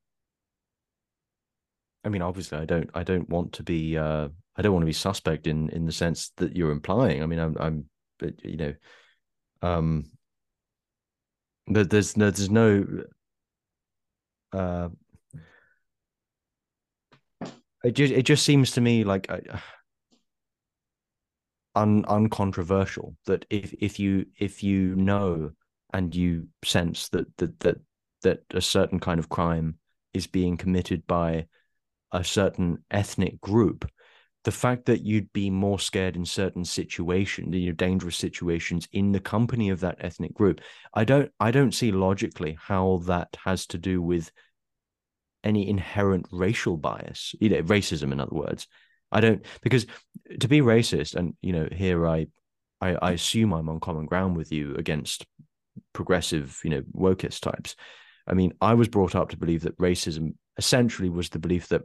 I mean, obviously, I don't, I don't want to be, uh, I don't want to be suspect in in the sense that you're implying. I mean, I'm, I'm, you know, um, but there's no, there's no, uh, it just, it just seems to me like. Uh, un uncontroversial that if if you if you know and you sense that that that that a certain kind of crime is being committed by a certain ethnic group the fact that you'd be more scared in certain situations you know dangerous situations in the company of that ethnic group i don't i don't see logically how that has to do with any inherent racial bias you know racism in other words I don't because to be racist, and you know, here I, I, I assume I'm on common ground with you against progressive, you know, wokeist types. I mean, I was brought up to believe that racism essentially was the belief that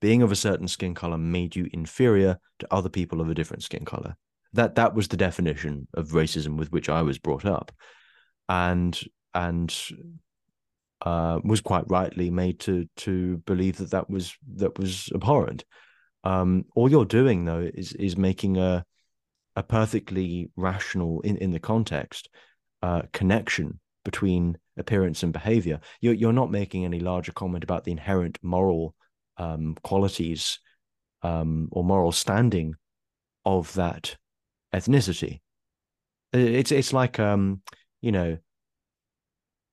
being of a certain skin color made you inferior to other people of a different skin color. That that was the definition of racism with which I was brought up, and and uh, was quite rightly made to to believe that that was that was abhorrent. Um, all you're doing though is is making a a perfectly rational in in the context uh, connection between appearance and behavior. You're you're not making any larger comment about the inherent moral um, qualities um, or moral standing of that ethnicity. It's it's like um, you know,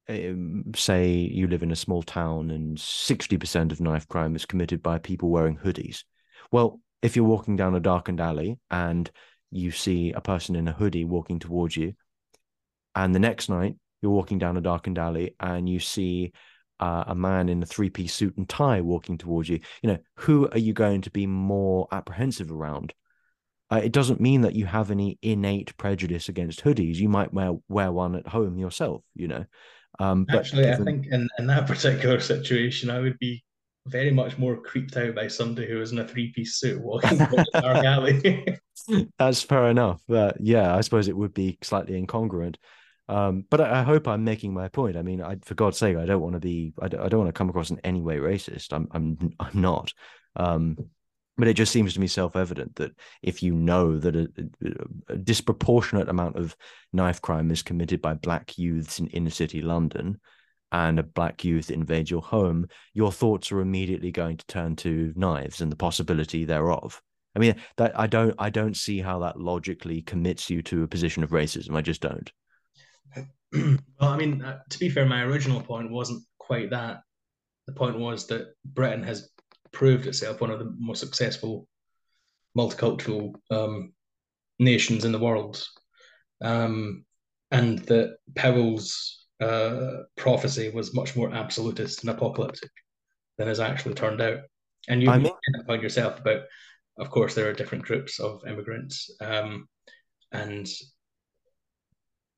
um, say you live in a small town and sixty percent of knife crime is committed by people wearing hoodies. Well, if you're walking down a darkened alley and you see a person in a hoodie walking towards you, and the next night you're walking down a darkened alley and you see uh, a man in a three piece suit and tie walking towards you, you know, who are you going to be more apprehensive around? Uh, it doesn't mean that you have any innate prejudice against hoodies. You might wear wear one at home yourself, you know. Um, Actually, given... I think in, in that particular situation, I would be very much more creeped out by somebody who was in a three piece suit walking down a dark alley. That's fair enough. But yeah, I suppose it would be slightly incongruent. Um, but I, I, hope I'm making my point. I mean, I, for God's sake, I don't want to be, I don't, I don't want to come across in any way racist. I'm, I'm, I'm not. Um, but it just seems to me self-evident that if you know that a, a, disproportionate amount of knife crime is committed by black youths in inner city London, and a black youth invades your home, your thoughts are immediately going to turn to knives and the possibility thereof. I mean, that I don't, I don't see how that logically commits you to a position of racism. I just don't. Well, I mean, uh, to be fair, my original point wasn't quite that. The point was that Britain has proved itself one of the most successful multicultural um, nations in the world, um, and that Powell's uh, prophecy was much more absolutist and apocalyptic than has actually turned out. And you I mean, point yourself about, of course, there are different groups of immigrants, um, and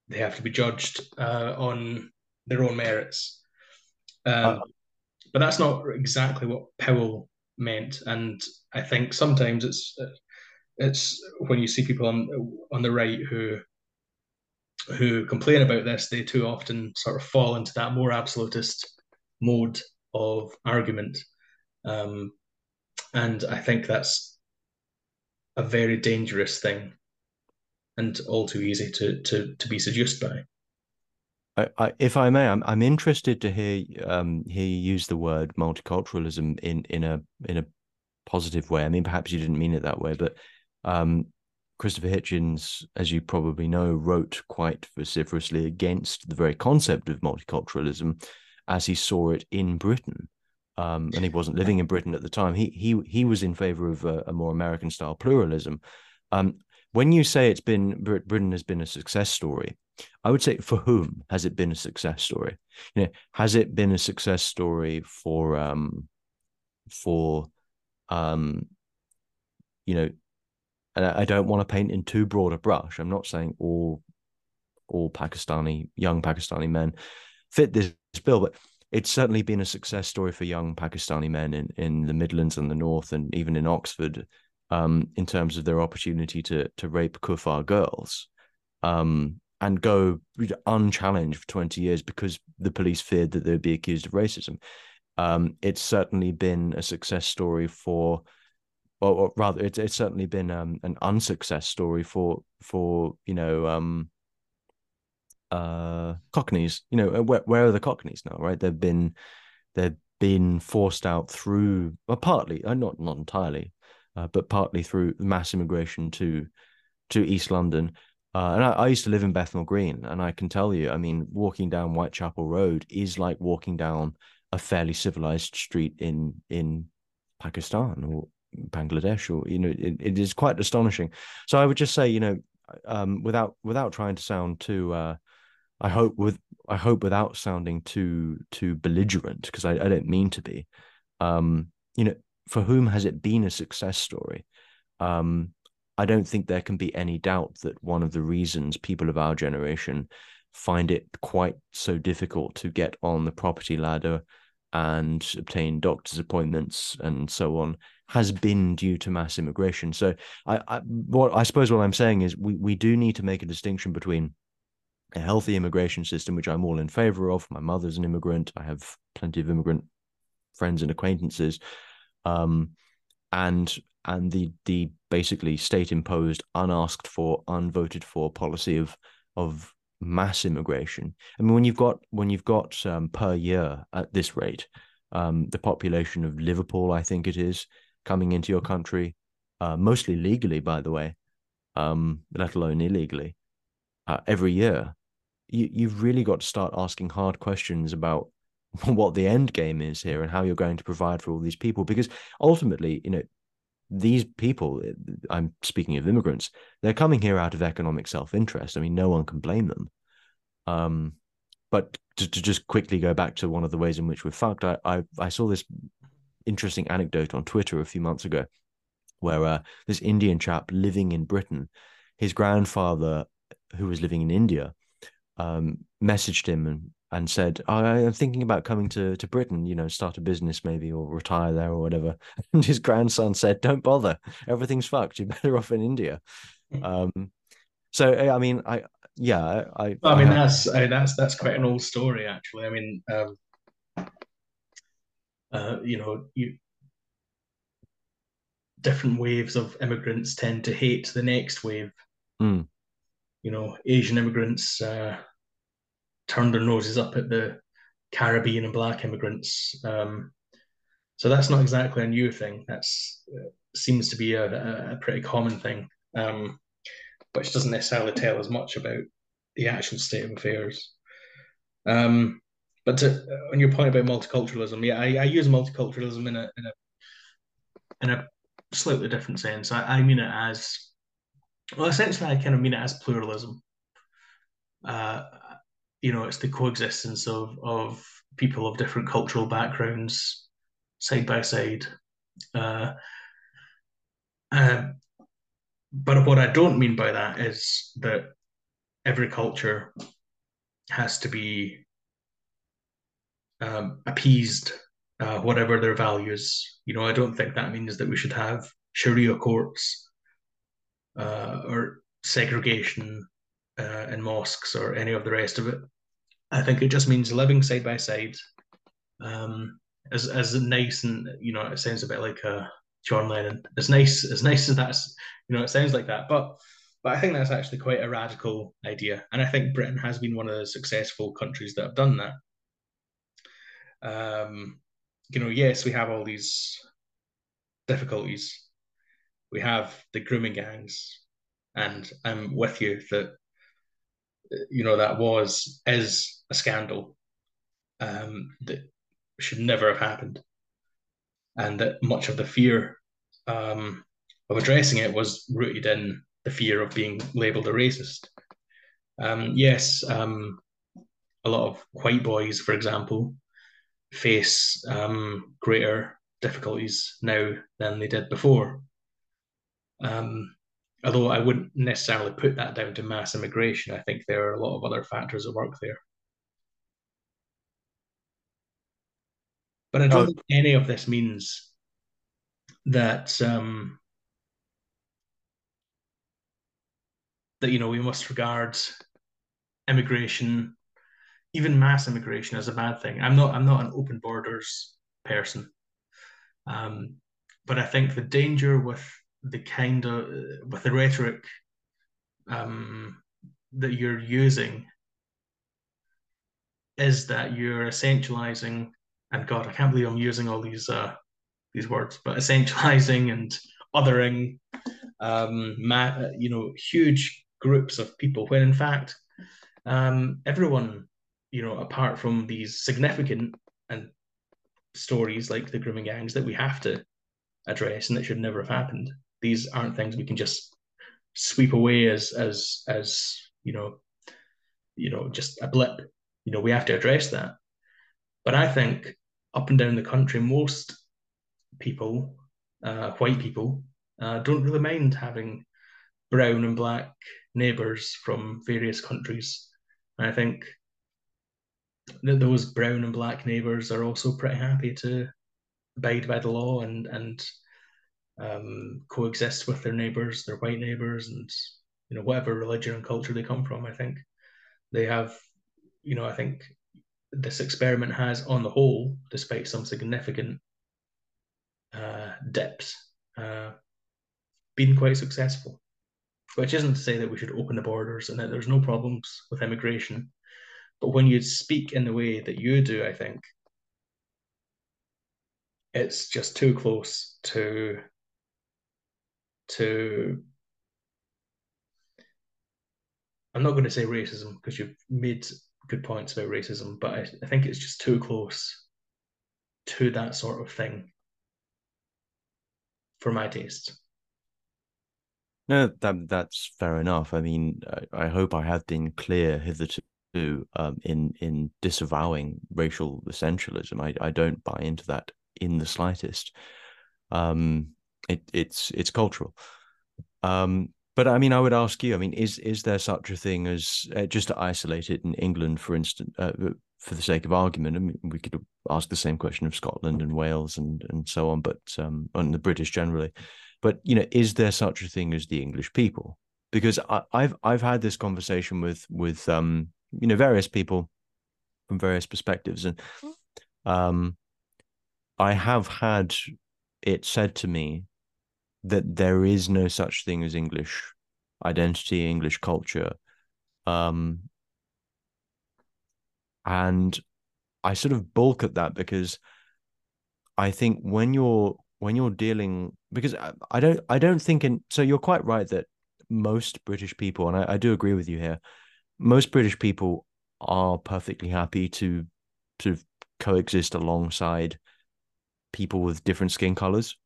they have to be judged uh, on their own merits. Um, uh, but that's not exactly what Powell meant, and I think sometimes it's it's when you see people on on the right who who complain about this, they too often sort of fall into that more absolutist mode of argument, um, and I think that's a very dangerous thing and all too easy to to to be seduced by. I, I, if I may, I'm I'm interested to hear um, hear you use the word multiculturalism in in a in a positive way. I mean, perhaps you didn't mean it that way, but um, Christopher Hitchens, as you probably know, wrote quite vociferously against the very concept of multiculturalism as he saw it in Britain. Um, and he wasn't living in Britain at the time. He he he was in favor of a, a more American style pluralism. Um, when you say it's been Britain has been a success story, I would say for whom has it been a success story? You know, has it been a success story for um for um you know, and I don't want to paint in too broad a brush. I'm not saying all all Pakistani young Pakistani men fit this bill, but it's certainly been a success story for young Pakistani men in, in the Midlands and the North, and even in Oxford, um, in terms of their opportunity to to rape kuffar girls um, and go unchallenged for 20 years because the police feared that they would be accused of racism. Um, it's certainly been a success story for, or, or rather, it's, it's certainly been um, an unsuccess story for for you know um, uh, Cockneys. You know, where where are the Cockneys now? Right, they've been they've been forced out through, well, partly, uh, not not entirely, uh, but partly through mass immigration to to East London. Uh, and I, I, used to live in Bethnal Green, and I can tell you, I mean, walking down Whitechapel Road is like walking down a fairly civilized street in in Pakistan or Bangladesh, or you know, it, it is quite astonishing. So I would just say, you know, um, without without trying to sound too, uh, I hope with I hope without sounding too too belligerent, because I, I don't mean to be. Um, you know, for whom has it been a success story? Um, I don't think there can be any doubt that one of the reasons people of our generation find it quite so difficult to get on the property ladder and obtain doctor's appointments and so on has been due to mass immigration. So I, I what I suppose what I'm saying is we we do need to make a distinction between a healthy immigration system, which I'm all in favor of. My mother's an immigrant. I have plenty of immigrant friends and acquaintances. Um, and and the the basically state imposed, unasked for, unvoted for policy of of mass immigration. I mean, when you've got when you've got um, per year at this rate, um, the population of Liverpool, I think it is, coming into your country, uh, mostly legally, by the way, um, let alone illegally, uh, every year, you you've really got to start asking hard questions about what the end game is here and how you're going to provide for all these people. Because ultimately you know these people i'm speaking of immigrants they're coming here out of economic self-interest. I mean no one can blame them. Um, but to, to, just quickly go back to one of the ways in which we're fucked i i, I saw this interesting anecdote on twitter a few months ago where uh, this indian chap living in britain his grandfather who was living in india um, messaged him and and said, I am thinking about coming to, to Britain, you know, start a business maybe or retire there or whatever. And his grandson said, Don't bother. Everything's fucked. You're better off in India. Hmm. Um, so, I mean, I, yeah, I, I, I mean, that's, I mean, that's, that's quite an old story, actually. I mean, um, uh, you know, you, different waves of immigrants tend to hate the next wave. Mm. You know, Asian immigrants, uh, turned their noses up at the Caribbean and black immigrants. Um, so that's not exactly a new thing. That's uh, seems to be a, a, pretty common thing, um, which doesn't necessarily tell us much about the actual state of affairs. Um, but to, on your point about multiculturalism, yeah, I, I use multiculturalism in a in a in a slightly different sense. I, I mean it as well. Essentially, I kind of mean it as pluralism. Uh, you know, it's the coexistence of of people of different cultural backgrounds side by side. Uh, uh, but what I don't mean by that is that every culture has to be um, appeased, uh, whatever their values. You know, I don't think that means that we should have Sharia courts uh, or segregation uh, in mosques or any of the rest of it. I think it just means living side by side. Um, as as nice and you know, it sounds a bit like uh, John Lennon. As nice as nice as that's you know, it sounds like that, but but I think that's actually quite a radical idea, and I think Britain has been one of the successful countries that have done that. Um, you know, yes, we have all these difficulties. We have the grooming gangs, and I'm with you that you know that was is a scandal um, that should never have happened, and that much of the fear um, of addressing it was rooted in the fear of being labelled a racist. Um, yes, um, a lot of white boys, for example, face um, greater difficulties now than they did before. Um, although I wouldn't necessarily put that down to mass immigration. I think there are a lot of other factors at work there. But I don't oh. think any of this means that um, that you know we must regard immigration, even mass immigration, as a bad thing. I'm not. I'm not an open borders person. Um, but I think the danger with the kind of with the rhetoric um, that you're using is that you're essentializing and god i can't believe i'm using all these uh these words but essentializing and othering um ma- you know huge groups of people when in fact um everyone you know apart from these significant and stories like the grooming gangs that we have to address and that should never have happened these aren't things we can just sweep away as as as you know you know just a blip you know we have to address that but i think up and down the country most people uh, white people uh, don't really mind having brown and black neighbors from various countries. And I think that those brown and black neighbors are also pretty happy to abide by the law and and um, coexist with their neighbors, their white neighbors, and you know whatever religion and culture they come from. I think they have, you know, I think this experiment has, on the whole, despite some significant uh, dips, uh, been quite successful. Which isn't to say that we should open the borders and that there's no problems with immigration. But when you speak in the way that you do, I think it's just too close to to I'm not going to say racism because you've made good points about racism, but I, I think it's just too close to that sort of thing for my taste. No, that that's fair enough. I mean, I, I hope I have been clear hitherto um, in in disavowing racial essentialism. I, I don't buy into that in the slightest. Um, it, it's it's cultural. Um, but I mean, I would ask you. I mean, is is there such a thing as uh, just to isolate it in England, for instance, uh, for the sake of argument? I mean, we could ask the same question of Scotland and Wales and and so on, but um, and the British generally. But you know, is there such a thing as the English people? Because I, have I've had this conversation with with um, you know various people from various perspectives, and um, I have had it said to me that there is no such thing as English identity, English culture. Um, and I sort of balk at that because I think when you're when you're dealing because I, don't I don't think in so you're quite right that most British people and I, I do agree with you here most British people are perfectly happy to of coexist alongside people with different skin colors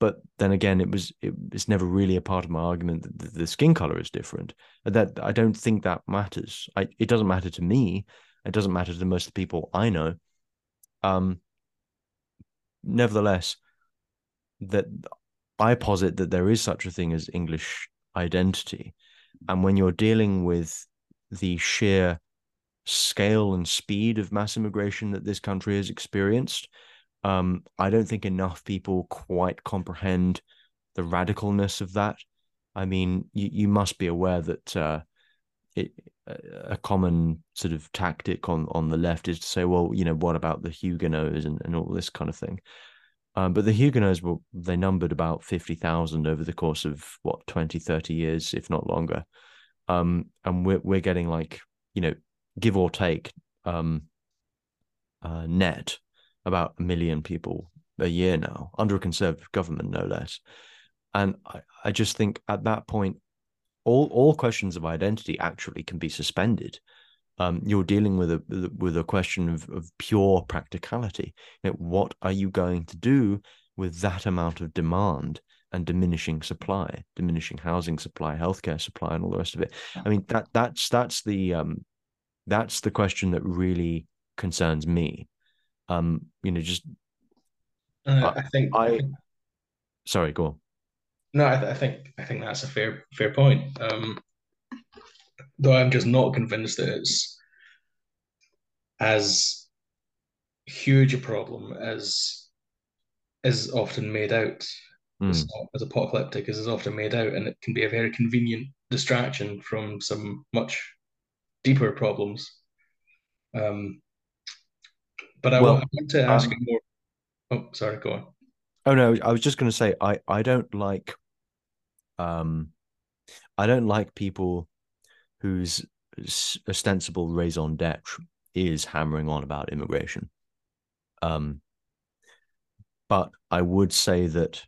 but then again it was it, it's never really a part of my argument that the, skin color is different. That i don't think that matters. I, it doesn't matter to me. It doesn't matter to most of the people i know. Um nevertheless that i posit that there is such a thing as english identity. And when you're dealing with the sheer scale and speed of mass immigration that this country has experienced um, I don't think enough people quite comprehend the radicalness of that. I mean, you, you must be aware that uh, it, a common sort of tactic on, on the left is to say, well, you know, what about the Huguenots and, and all this kind of thing. Um, but the Huguenots were, they numbered about 50,000 over the course of what, 20, 30 years, if not longer. Um, and we're, we're getting like, you know, give or take um, uh, net about a million people a year now under a conservative government, no less. And I, I just think at that point, all all questions of identity actually can be suspended. Um, you're dealing with a with a question of, of pure practicality. You know, what are you going to do with that amount of demand and diminishing supply, diminishing housing supply, healthcare supply, and all the rest of it? I mean that that's that's the um, that's the question that really concerns me um you know just uh, I, I, think I, sorry go on. No I, th- I, think i think that's a fair fair point. Um though i'm just not convinced that it's as huge a problem as is often made out. Mm. it's not as apocalyptic as is often made out and it can be a very convenient distraction from some much deeper problems. Um but I, well, want, I want to ask um, you more. Oh, sorry, go on. Oh no, I was just going to say I I don't like um I don't like people whose ostensible raison d'être is hammering on about immigration. Um, but I would say that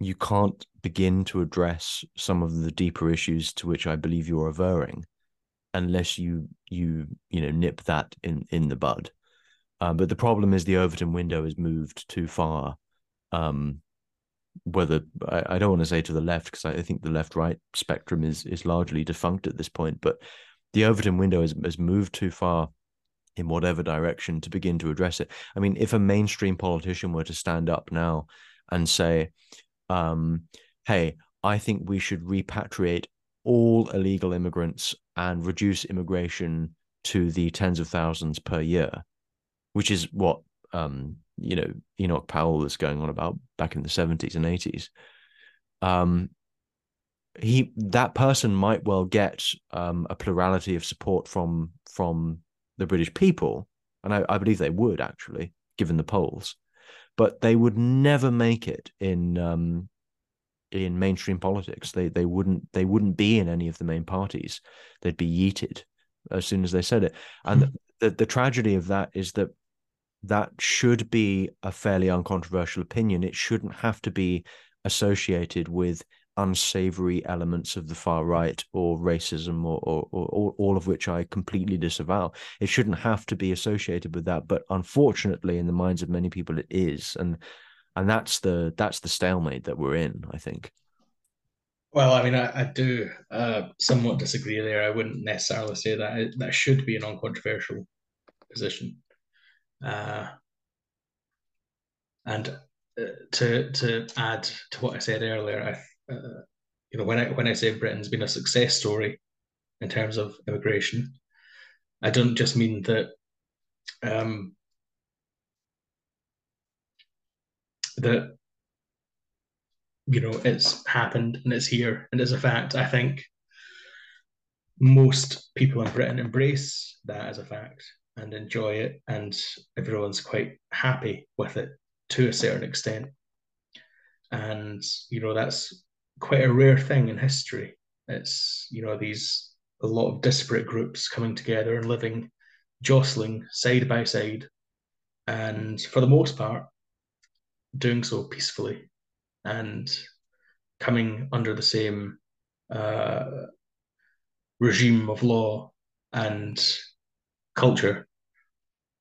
you can't begin to address some of the deeper issues to which I believe you're averring unless you you you know nip that in in the bud. Um, but the problem is the Overton window has moved too far. Um, whether I, I, don't want to say to the left because I, I, think the left right spectrum is is largely defunct at this point, but the Overton window has, has moved too far in whatever direction to begin to address it. I mean, if a mainstream politician were to stand up now and say, um, "Hey, I think we should repatriate all illegal immigrants and reduce immigration to the tens of thousands per year, which is what um, you know Enoch Powell was going on about back in the seventies and eighties. Um, he that person might well get um, a plurality of support from from the British people, and I, I, believe they would actually, given the polls, but they would never make it in um, in mainstream politics. They they wouldn't they wouldn't be in any of the main parties. They'd be yeeted as soon as they said it. And mm-hmm. the, the tragedy of that is that that should be a fairly uncontroversial opinion. It shouldn't have to be associated with unsavory elements of the far right or racism or, or, or, all of which I completely disavow. It shouldn't have to be associated with that, but unfortunately, in the minds of many people, it is, and and that's the that's the stalemate that we're in. I think. Well, I mean, I, I do uh, somewhat disagree there. I wouldn't necessarily say that that should be a non-controversial position. Uh, and uh, to to add to what I said earlier, I, uh, you know, when I when I say Britain's been a success story in terms of immigration, I don't just mean that um, that you know it's happened and it's here and it's a fact. I think most people in Britain embrace that as a fact and enjoy it, and everyone's quite happy with it to a certain extent. And you know that's quite a rare thing in history. It's you know these a lot of disparate groups coming together and living, jostling side by side, and for the most part, doing so peacefully and coming under the same uh, regime of law and culture,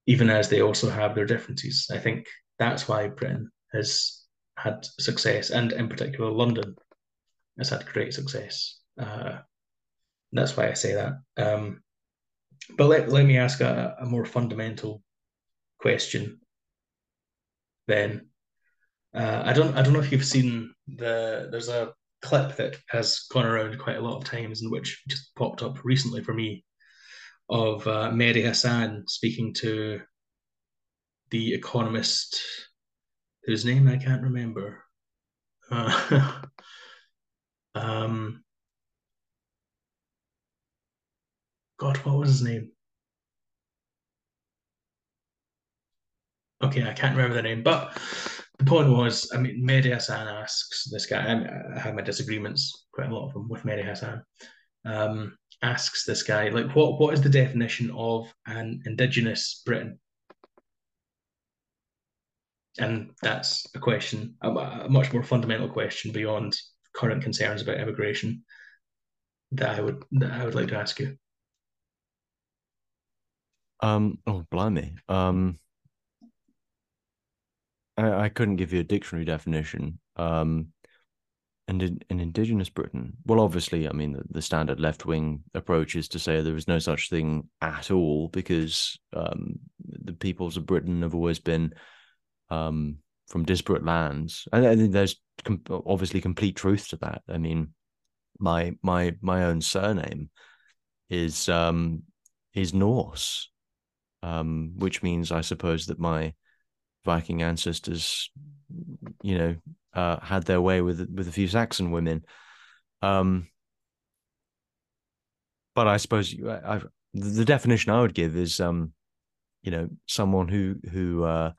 even as they also have their differences. I think that's why Britain has had success, and in particular, London has had great success. Uh, that's why I say that. Um, but let, let me ask a, a more fundamental question then uh, I don't I don't know if you've seen the there's a clip that has gone around quite a lot of times and which just popped up recently for me of uh, Mehdi Hasan speaking to the economist whose name I can't remember. Uh, um, God, what was his name? Okay, I can't remember the name, but the point was, I mean, Mehdi Hasan asks this guy, I, I have my disagreements, quite a lot of them, with Mehdi Hasan. um, asks this guy, like, what, what is the definition of an indigenous Britain? And that's a question, a, a much more fundamental question beyond current concerns about immigration that I would that I would like to ask you. Um. Oh, blimey. Um. I, I couldn't give you a dictionary definition. Um, and in, in indigenous Britain, well, obviously, I mean, the, the standard left wing approach is to say there is no such thing at all because um, the peoples of Britain have always been um, from disparate lands. And I think there's com- obviously complete truth to that. I mean, my my my own surname is um, is Norse, um, which means I suppose that my Viking ancestors, you know, uh, had their way with with a few Saxon women. Um, but I suppose I, I, the definition I would give is, um, you know, someone who who uh,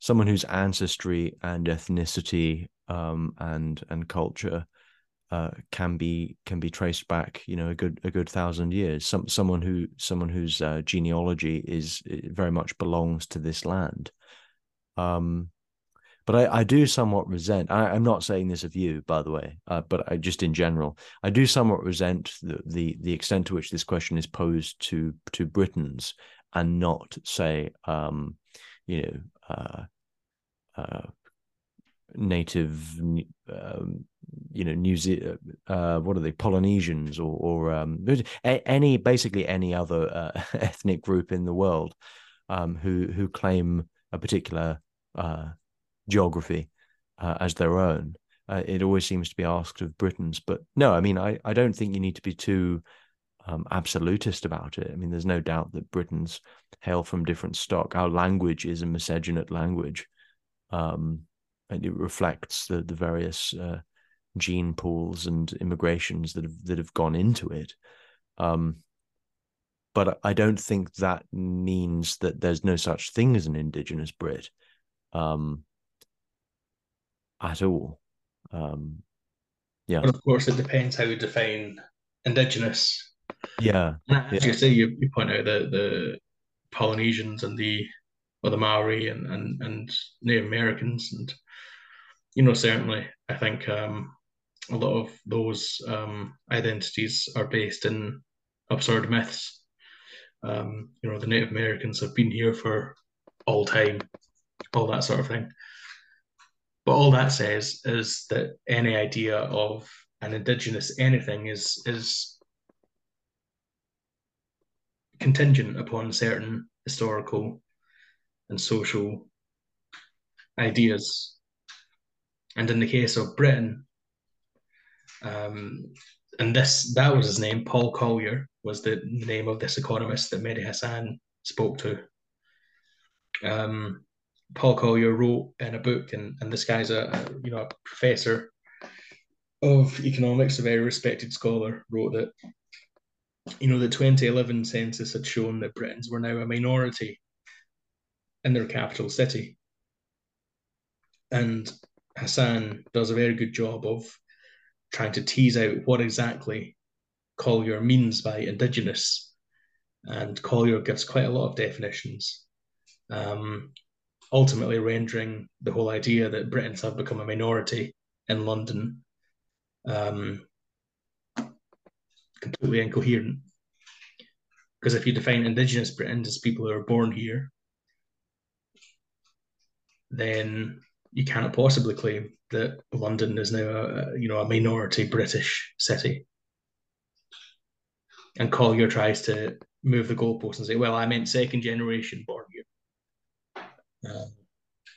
someone whose ancestry and ethnicity um, and and culture uh, can be can be traced back, you know, a good a good thousand years. Some someone who someone whose uh, genealogy is very much belongs to this land. Um, but I, I do somewhat resent. I, am not saying this of you, by the way, uh, but I, just in general, I do somewhat resent the, the the extent to which this question is posed to to Britons and not say, um, you know, uh, uh, native, um, you know, New Zealand, uh, what are they, Polynesians or, or um, any, basically any other uh, ethnic group in the world um, who who claim a particular uh, geography uh, as their own. Uh, it always seems to be asked of Britons, but no, I mean, I, I don't think you need to be too um, absolutist about it. I mean, there's no doubt that Britons hail from different stock. Our language is a miscegenate language, um, and it reflects the the various uh, gene pools and immigrations that have that have gone into it. Um, but I don't think that means that there's no such thing as an indigenous Brit um, at all. Um, yeah. But of course, it depends how you define indigenous. Yeah. As yeah. you say, you, you point out the, the Polynesians and the or the Maori and, and, and Native Americans and you know certainly I think um, a lot of those um, identities are based in absurd myths um, you know, the Native Americans have been here for all time, all that sort of thing. But all that says is that any idea of an indigenous anything is is contingent upon certain historical and social ideas. And in the case of Britain, um, and this that was his name, Paul Collier was the name of this economist that Mehdi Hasan spoke to. Um, Paul Collier wrote in a book, and, and this guy's a, you know a professor of economics, a very respected scholar, wrote that you know the 2011 census had shown that Britons were now a minority in their capital city, and Hasan does a very good job of trying to tease out what exactly Collier means by indigenous. And Collier gives quite a lot of definitions, um, ultimately rendering the whole idea that Britons have become a minority in London um, completely incoherent. Because if you define indigenous Britons as people who are born here, then you cannot possibly claim that London is now a you know a minority British city. And Collier tries to move the goalposts and say, "Well, I meant second generation born here."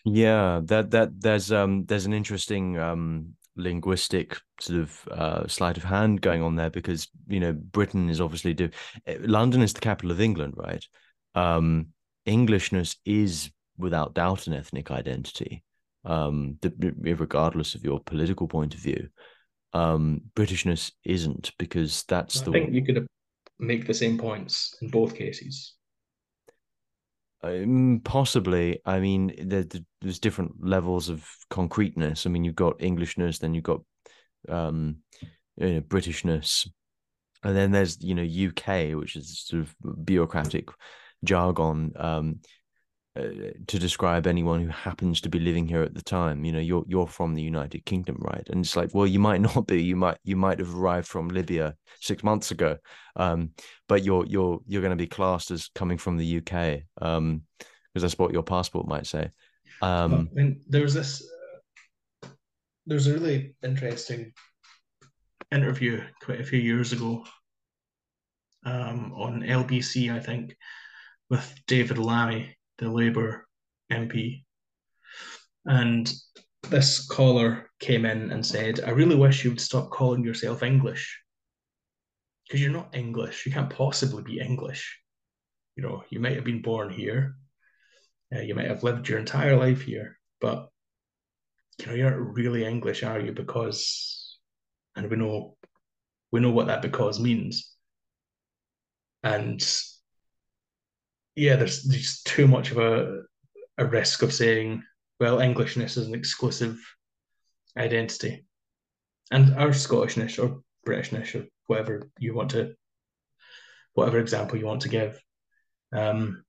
Yeah, that that there's um there's an interesting um linguistic sort of uh, sleight of hand going on there because you know Britain is obviously do eh, London is the capital of England, right? Um, Englishness is without doubt an ethnic identity um, the, regardless of your political point of view. Um, Britishness isn't because that's I the. I think you could make the same points in both cases. Um, possibly. I mean, there, there's different levels of concreteness. I mean, you've got Englishness, then you've got um, you know, Britishness, and then there's you know UK, which is sort of bureaucratic jargon. Um, uh, to describe anyone who happens to be living here at the time. You know you're you're from the united kingdom right? And it's like well you might not be. You might you might have arrived from libya 6 months ago. Um, but you're you're you're going to be classed as coming from the uk um, because that's what your passport might say. Um, mean, there was this uh, there's a really interesting interview quite a few years ago um, on LBC I think with David Lammy the Labour MP. And this caller came in and said, I really wish you would stop calling yourself English. Because you're not English. You can't possibly be English. You know, you might have been born here. Uh, you might have lived your entire life here, but you know, you're not really English, are you? Because and we know we know what that because means. And yeah, there's just too much of a a risk of saying, well, Englishness is an exclusive identity, and our Scottishness or Britishness or whatever you want to, whatever example you want to give. Um,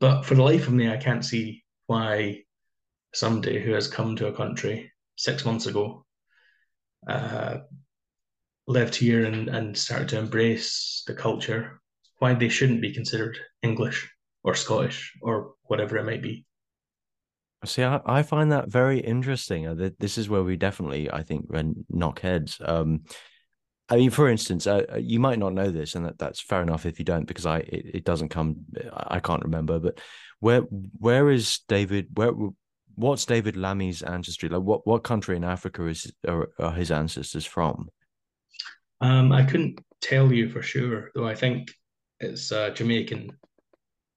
but for the life of me, I can't see why somebody who has come to a country six months ago, uh, lived here and, and started to embrace the culture why they shouldn't be considered English or Scottish or whatever it might be. See, I, I find that very interesting. Uh, this is where we definitely, I think, knock heads. Um, I mean, for instance, uh, uh, you might not know this, and that, that's fair enough if you don't, because I it, it doesn't come. I can't remember, but where where is David? Where what's David Lammy's ancestry like? What what country in Africa is are, are his ancestors from? Um, I couldn't tell you for sure, though. I think it's uh, Jamaican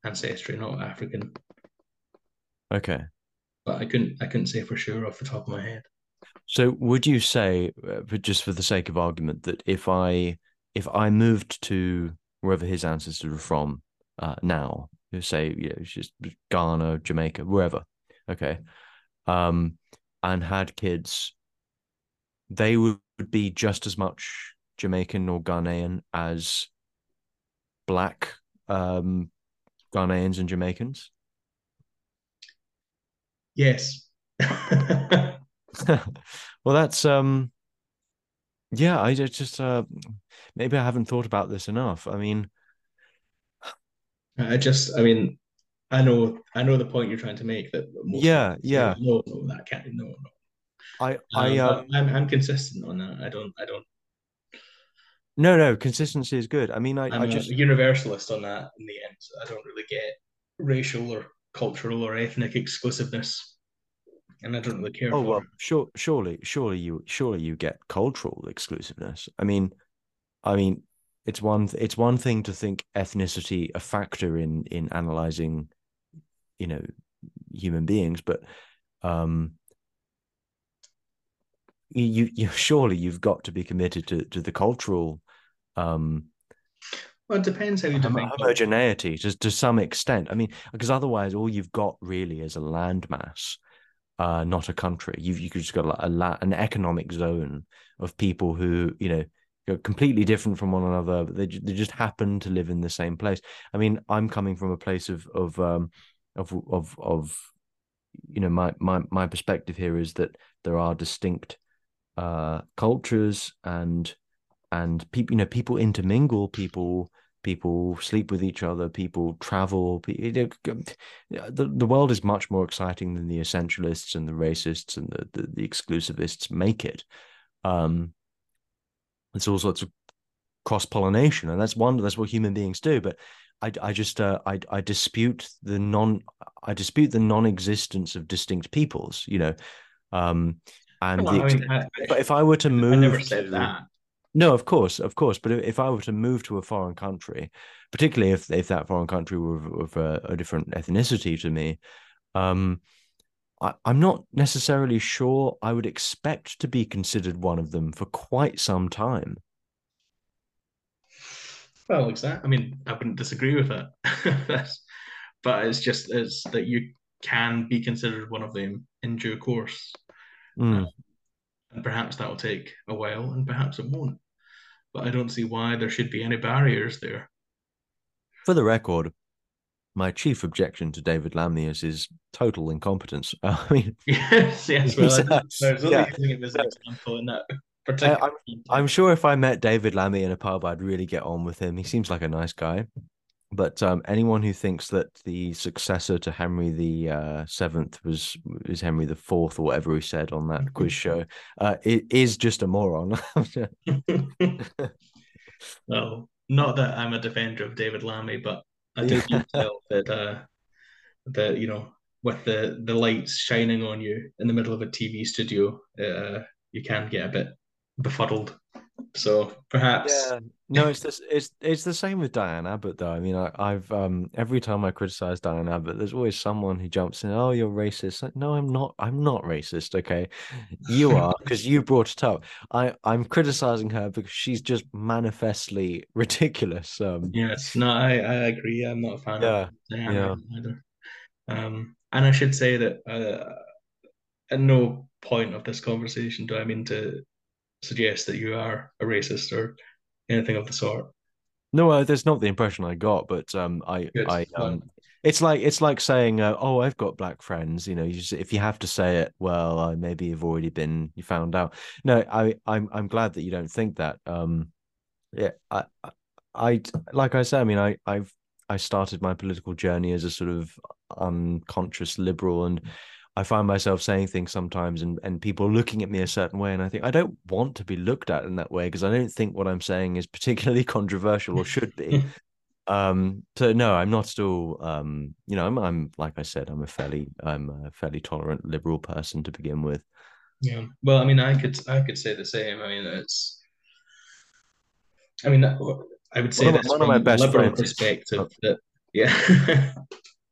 ancestry, not African. Okay, but I couldn't I couldn't say for sure off the top of my head. So, would you say, uh, just for the sake of argument, that if I if I moved to wherever his ancestors were from uh, now, say you know, just Ghana, Jamaica, wherever, okay, um, and had kids, they would be just as much Jamaican or Ghanaian as black um, Ghanaians and Jamaicans? Yes. well, that's um, yeah. I just uh, maybe I haven't thought about this enough. I mean, I just, I mean, I know, I know the point you're trying to make that. yeah, yeah. No, no, that can't. No, no. I, I, um, um, I'm, I'm consistent on that. I don't, I don't. No, no, consistency is good. I mean, I, I'm I just a universalist on that in the end. So I don't really get racial or cultural or ethnic exclusiveness, and I don't really care. Oh well, it. sure, surely, surely you, surely you get cultural exclusiveness. I mean, I mean, it's one, it's one thing to think ethnicity a factor in in analyzing, you know, human beings, but um, you, you surely you've got to be committed to to the cultural um well, it depends how you define homogeneity to, to some extent. I mean, because otherwise, all you've got really is a landmass, uh, not a country. You've you just got a, a an economic zone of people who you know are completely different from one another, but they they just happen to live in the same place. I mean, I'm coming from a place of of um, of of of you know my my my perspective here is that there are distinct uh, cultures and and people you know people intermingle people people sleep with each other people travel the, the world is much more exciting than the essentialists and the racists and the, the, the exclusivists make it. Um there's all sorts of cross pollination and that's one that's what human beings do but I, I just uh, I, I dispute the non I dispute the non-existence of distinct peoples you know um and well, the, I mean, I, but if I were to move I never said to, that no, of course, of course. But if I were to move to a foreign country, particularly if if that foreign country were of a, a different ethnicity to me, um, I, I'm not necessarily sure I would expect to be considered one of them for quite some time. Well, exactly. I mean, I wouldn't disagree with that, but it's just it's that you can be considered one of them in due course, mm. and perhaps that will take a while, and perhaps it won't but I don't see why there should be any barriers there. For the record, my chief objection to David Lammy is his total incompetence. I mean, yes, yes. Well, I, I was only yeah. using it as an example in that. I'm, I'm, sure if I met David Lammy in a pub, I'd really get on with him. He seems like a nice guy. But um, anyone who thinks that the successor to Henry the uh, Seventh was is Henry the Fourth or whatever he said on that quiz show, uh, it is just a moron. well, not that I'm a defender of David Lammy, but I do yeah. tell that uh, that you know with the the lights shining on you in the middle of a TV studio, uh, you can get a bit befuddled. So perhaps yeah. No, it's this it's it's the same with Diane Abbott though. I mean, I, have um every time I criticize Diane Abbott, there's always someone who jumps in, oh, you're racist. Like, no, I'm not. I'm not racist. Okay, you are because you brought it up. I I'm criticizing her because she's just manifestly ridiculous. Um, yes, no, I I agree. I'm not a fan yeah, of Diane yeah. either. Um, and I should say that uh, at no point of this conversation do I mean to suggest that you are a racist or anything of the sort. No, uh, that's not the impression I got, but um, I, Good. I, um, it's like it's like saying, uh, "Oh, I've got black friends." You know, you just, if you have to say it, well, I maybe you've already been you found out. No, I, I'm, I'm glad that you don't think that. Um, yeah, I, I, like I said, I mean, I, I've, I started my political journey as a sort of unconscious liberal, and I find myself saying things sometimes and, and people looking at me a certain way. And I think I don't want to be looked at in that way because I don't think what I'm saying is particularly controversial or should be. Um, so no, I'm not still. Um, you know, I'm, I'm like I said, I'm a fairly, I'm a fairly tolerant liberal person to begin with. Yeah. Well, I mean, I could I could say the same. I mean, it's. I mean, I would say my- this one of from my a best liberal friends perspective. That yeah.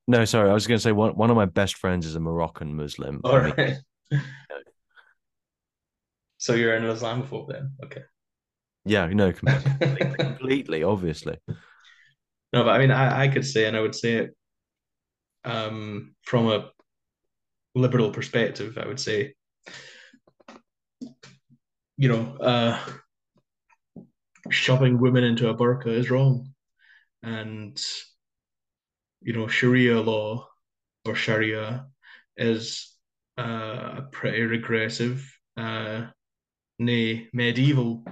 No, sorry, I was going to say one one of my best friends is a Moroccan Muslim. All I mean. So you're in an Islamophobe then? Okay. yeah, no, completely, completely, obviously. No, but I mean, I, I could say, and I would say it um, from a liberal perspective, I would say, you know, uh, shoving women into a burqa is wrong. And, you know, Sharia law or Sharia is uh, a pretty regressive, uh, nay, medieval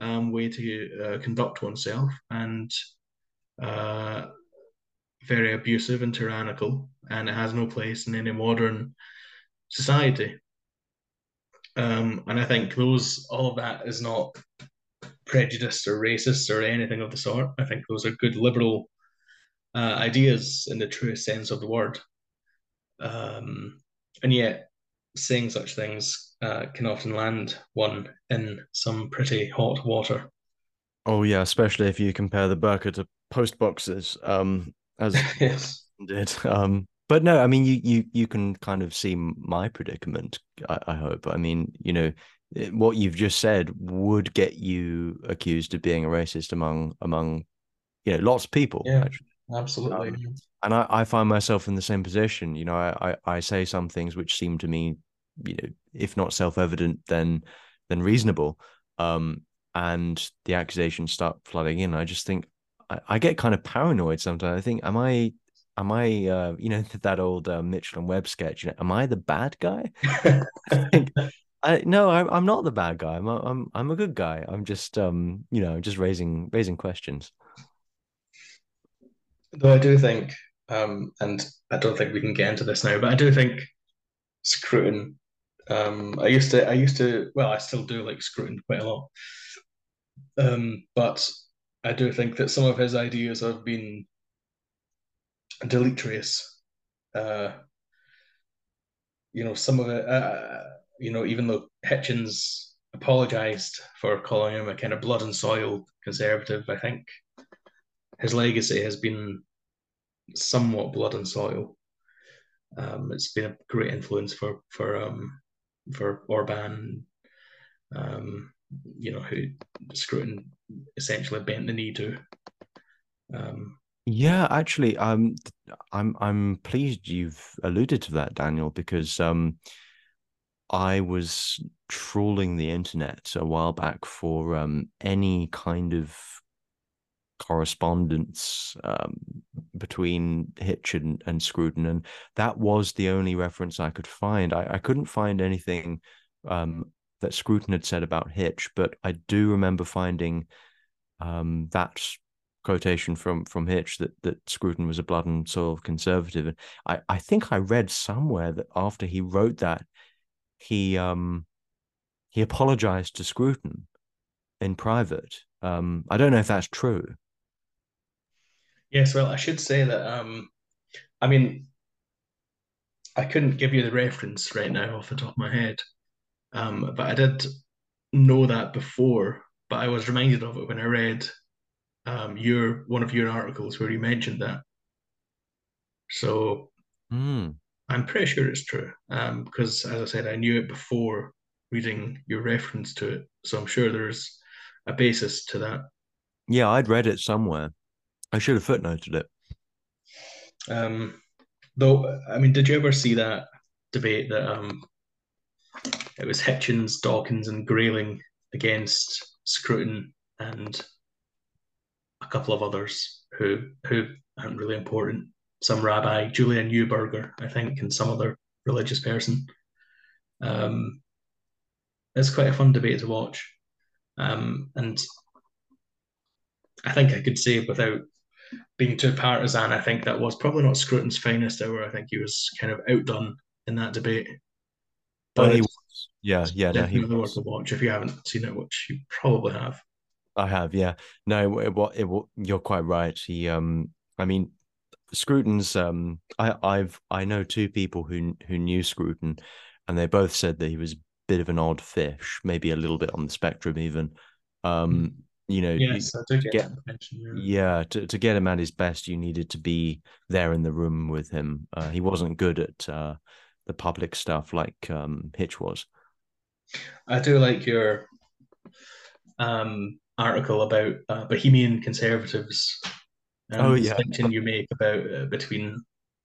um, way to uh, conduct oneself. And uh, very abusive and tyrannical, and it has no place in any modern society. Um, and I think those all of that is not prejudiced or racist or anything of the sort. I think those are good liberal uh, ideas in the truest sense of the word. Um, and yet, saying such things uh, can often land one in some pretty hot water. Oh yeah, especially if you compare the burqa to post boxes, um, as yes. did. Um, but no, I mean, you you you can kind of see my predicament. I, I hope. I mean, you know, what you've just said would get you accused of being a racist among among, you know, lots of people. Yeah. Actually. Absolutely. Um, and I, I find myself in the same position. You know, I, I, I say some things which seem to me, you know, if not self-evident, then then reasonable. Um, and the accusations start flooding in. I just think I, I get kind of paranoid sometimes. I think, am I, am I, uh, you know, that old uh, Mitchell and Webb sketch? You know, am I the bad guy? I no, I'm I'm not the bad guy. I'm I'm I'm a good guy. I'm just um, you know, just raising raising questions. Though I do think, um, and I don't think we can get into this now, but I do think Scruton. Um, I used to, I used to, well, I still do like Scruton quite a lot. Um, but I do think that some of his ideas have been deleterious. Uh, you know, some of it, uh, you know, even though Hitchens apologized for calling him a kind of blood and soil conservative, I think his legacy has been somewhat blood and soil. Um, it's been a great influence for for um, for Orban, um, you know, who Scruton essentially bent the knee to. Um, Yeah, actually, um, I'm I'm pleased you've alluded to that, Daniel, because um, I was trawling the internet a while back for um any kind of correspondence um between Hitch and, and Scruton, and that was the only reference I could find. I, I couldn't find anything um that Scruton had said about Hitch, but I do remember finding um that quotation from from Hitch that that Scruton was a blood and soil conservative. And I I think I read somewhere that after he wrote that, he um he apologized to Scruton in private. Um, I don't know if that's true. Yes, well, I should say that. Um, I mean, I couldn't give you the reference right now off the top of my head, um, but I did know that before. But I was reminded of it when I read um, your one of your articles where you mentioned that. So Hmm. I'm pretty sure it's true um, because, as I said, I knew it before reading your reference to it. So I'm sure there's a basis to that. Yeah, I'd read it somewhere. I should have footnoted it. Um, though, I mean, did you ever see that debate that um, it was Hitchens, Dawkins, and Grayling against Scruton and a couple of others who who aren't really important. Some rabbi, Julian Neuberger, I think, and some other religious person. Um, it's quite a fun debate to watch. Um, and I think I could say without being too partisan, I think that was probably not Scruton's finest hour. I think he was kind of outdone in that debate. Oh, But was. Yeah, yeah, no, he definitely worth was. a watch if you haven't seen it, which you probably have. I have, yeah. No, it, it, it, you're quite right. He, um, I mean, Scruton's. Um, I, I've, I know two people who who knew Scruton, and they both said that he was a bit of an odd fish, maybe a little bit on the spectrum, even. Um, mm. You know, yes, I get, get yeah. yeah, to to get him at his best, you needed to be there in the room with him. Uh, he wasn't good at uh, the public stuff like um, Hitch was. I do like your um, article about uh, Bohemian conservatives. Oh, yeah. distinction you make about uh, between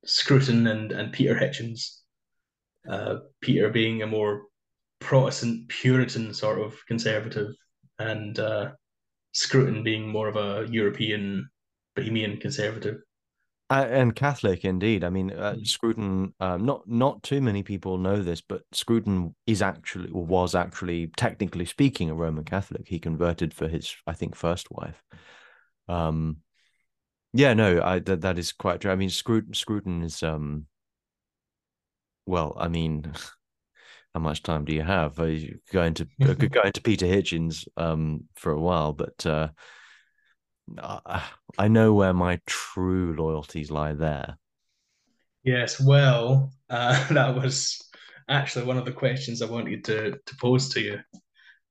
Scruton and, and Peter Hitchens. Uh, Peter being a more Protestant Puritan sort of conservative, and uh, Scruton being more of a European Bohemian conservative. Uh, and Catholic indeed. I mean, uh, mm. Scruton. Um, not not too many people know this, but Scruton is actually or was actually, technically speaking, a Roman Catholic. He converted for his, I think, first wife. Um, yeah, no, I that that is quite true. I mean, Scruton Scruton is um. Well, I mean, how much time do you have? Are you going to could go into Peter Hitchens um for a while, but uh, I know where my true loyalties lie there. Yes, well, uh, that was actually one of the questions I wanted to, to pose to you.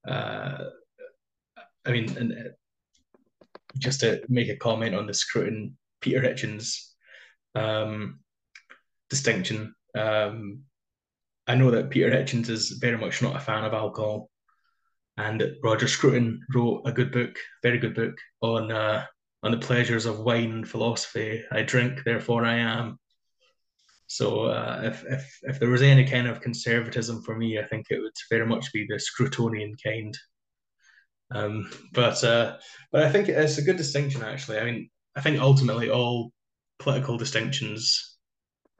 Uh, I mean, and uh, just to make a comment on the Scruton Peter Hitchens um, distinction. Um, I know that Peter Hitchens is very much not a fan of alcohol, and Roger Scruton wrote a good book, very good book on uh, on the pleasures of wine and philosophy. I drink, therefore I am. So uh, if if if there was any kind of conservatism for me, I think it would very much be the Scrutonian kind. Um, but uh, but I think it's a good distinction actually. I mean, I think ultimately all political distinctions,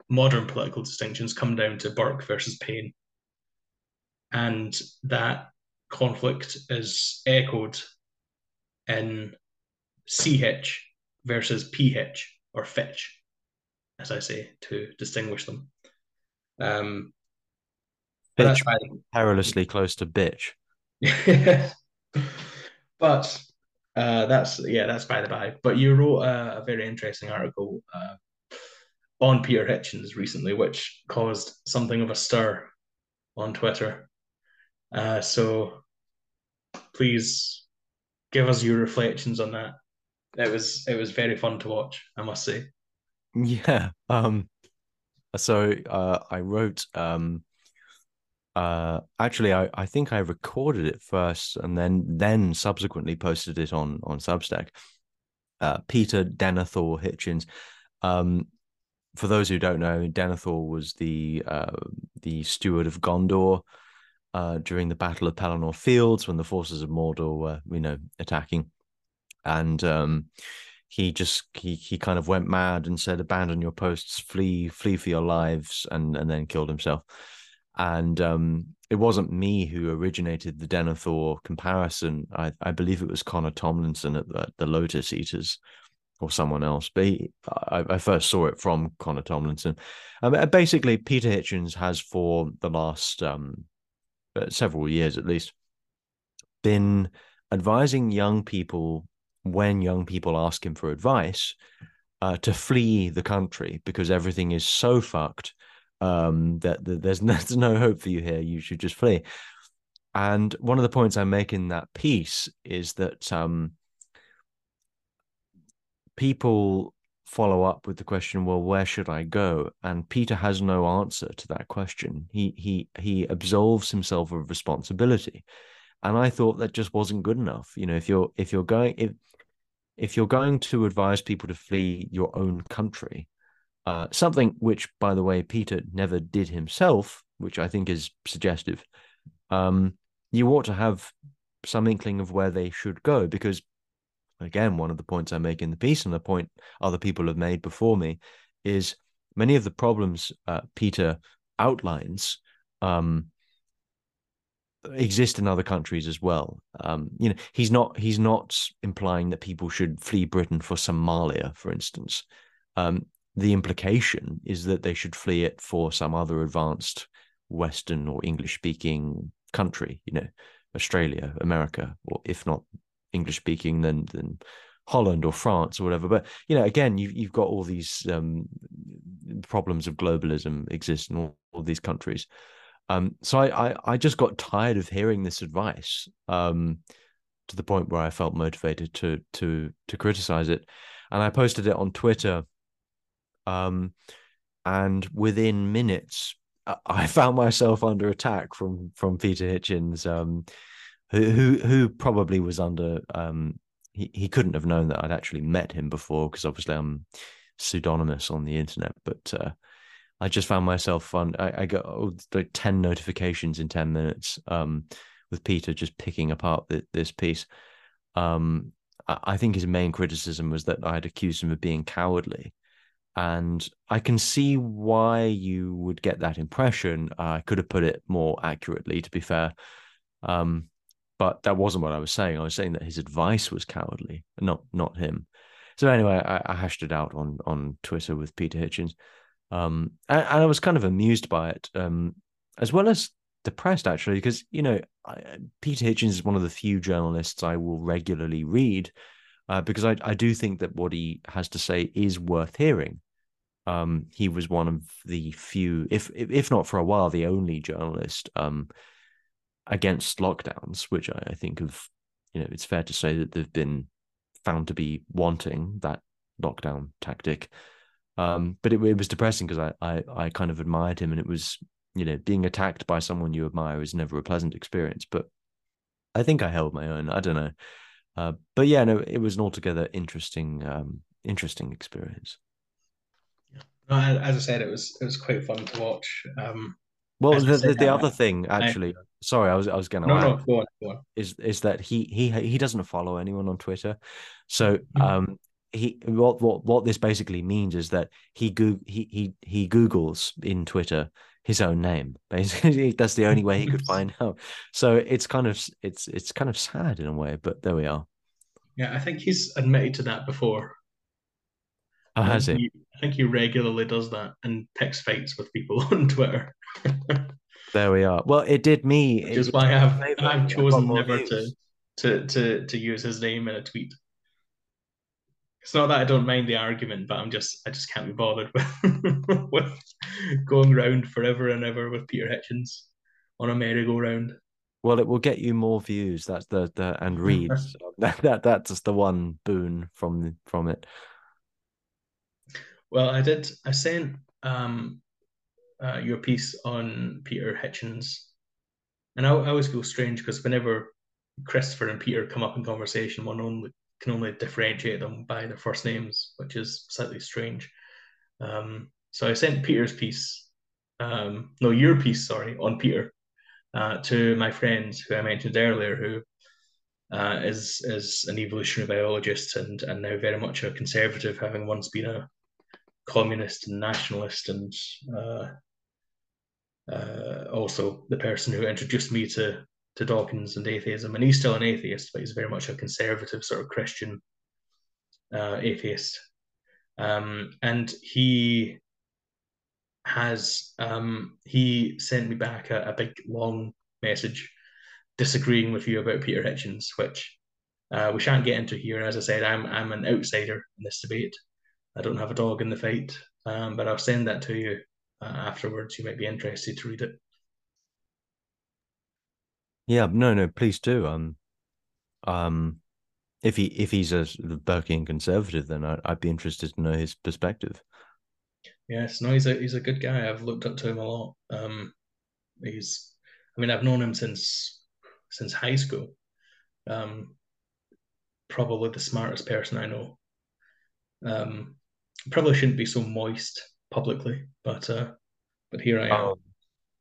modern political distinctions, come down to Burke versus Paine, and that conflict is echoed in C Hitch versus P Hitch or Fitch, as I say to distinguish them. Um, Fitch, perilously close to bitch. but uh, that's yeah, that's by the by. But you wrote a, a very interesting article uh, on Peter Hitchens recently, which caused something of a stir on Twitter. Uh, so please give us your reflections on that. It was it was very fun to watch, I must say. Yeah. Um so uh I wrote um uh actually I, I think I recorded it first and then then subsequently posted it on on Substack. Uh Peter Denethor Hitchens. Um for those who don't know, Denethor was the uh the steward of Gondor uh, during the Battle of Pelennor Fields when the forces of Mordor were, you know, attacking, and um, he just he he kind of went mad and said, "Abandon your posts, flee, flee for your lives," and and then killed himself. And um, it wasn't me who originated the Denethor comparison. I, I believe it was Connor Tomlinson at the, the Lotus Eaters or someone else. But he, I, I, first saw it from Connor Tomlinson. Um, basically, Peter Hitchens has for the last um, uh, several years at least, been advising young people when young people ask him for advice uh, to flee the country because everything is so fucked um, that, that there's, no, there's no hope for you here. You should just flee. And one of the points I make in that piece is that um, people follow up with the question, well, where should I go? And Peter has no answer to that question. He he he absolves himself of responsibility. And I thought that just wasn't good enough. You know, if you're if you're going if if you're going to advise people to flee your own country, uh, something which, by the way, Peter never did himself, which I think is suggestive, um, you ought to have some inkling of where they should go because again, one of the points I make in the piece, and the point other people have made before me, is many of the problems uh, Peter outlines um, exist in other countries as well. Um, you know, he's not he's not implying that people should flee Britain for Somalia, for instance. Um, the implication is that they should flee it for some other advanced Western or English speaking country. You know, Australia, America, or if not English speaking than than Holland or France or whatever. But you know, again, you've you've got all these um, problems of globalism exist in all, all these countries. Um, so I, I, I just got tired of hearing this advice um, to the point where I felt motivated to to to criticize it, and I posted it on Twitter. Um, and within minutes, I found myself under attack from from Peter Hitchens, um, who who probably was under um, he, he couldn't have known that I'd actually met him before because obviously I'm pseudonymous on the internet, but uh, I just found myself on. I, I got oh, like ten notifications in ten minutes um, with Peter just picking apart the, this piece. Um, I, I think his main criticism was that I had accused him of being cowardly, and I can see why you would get that impression. I could have put it more accurately, to be fair. Um, but that wasn't what I was saying. I was saying that his advice was cowardly, not not him. So anyway, I, I hashed it out on on Twitter with Peter Hitchens. Um, and, and, I was kind of amused by it, um, as well as depressed actually, because you know I, Peter Hitchens is one of the few journalists I will regularly read, uh, because I, I do think that what he has to say is worth hearing. Um, he was one of the few, if if not for a while, the only journalist um, against lockdowns, which I, I think of, you know, it's fair to say that they've been found to be wanting that lockdown tactic. Um, but it, it was depressing because I, I I kind of admired him, and it was you know being attacked by someone you admire is never a pleasant experience. But I think I held my own. I don't know, uh, but yeah, no, it was an altogether interesting um, interesting experience. No, as I said, it was it was quite fun to watch. Um, well, the, the, the, other thing, actually, I, sorry, I was I was going to no, no, go on, go on. is is that he he he doesn't follow anyone on Twitter, so mm-hmm. um he what what what this basically means is that he go he he he googles in Twitter his own name basically that's the only way he could find out so it's kind of it's it's kind of sad in a way but there we are yeah i think he's admitted to that before oh, has he? he i think he regularly does that and picks fights with people on twitter there we are well it did me which is why i've i've chosen never to to to to use his name in a tweet it's not that I don't mind the argument, but I'm just I just can't be bothered with with going round forever and ever with Peter Hitchens on a merry-go-round. Well, it will get you more views. That's the the and reads. that, that that's just the one boon from from it. Well, I did. I sent um, uh, your piece on Peter Hitchens, and I, I always feel strange because whenever Christopher and Peter come up in conversation, one only can only differentiate them by their first names, which is slightly strange. Um, so I sent Peter's piece, um, no, your piece, sorry, on Peter, uh, to my friend who I mentioned earlier, who uh, is is an evolutionary biologist and and now very much a conservative, having once been a communist and nationalist, and uh, uh also the person who introduced me to to Dawkins and atheism, and he's still an atheist, but he's very much a conservative sort of Christian uh, atheist. Um, and he has um, he sent me back a, a, big long message disagreeing with you about Peter Hitchens, which uh, we shan't get into here. As I said, I'm I'm an outsider in this debate. I don't have a dog in the fight, um, but I'll send that to you afterwards. You might be interested to read it. Yeah, no, no, please do. Um, um, if he if he's a Burkean conservative, then I, would be interested to know his perspective. Yes, no, he's a he's a good guy. I've looked up to him a lot. Um, he's, I mean, I've known him since since high school. Um, probably the smartest person I know. Um, probably shouldn't be so moist publicly, but uh, but here I am. Oh,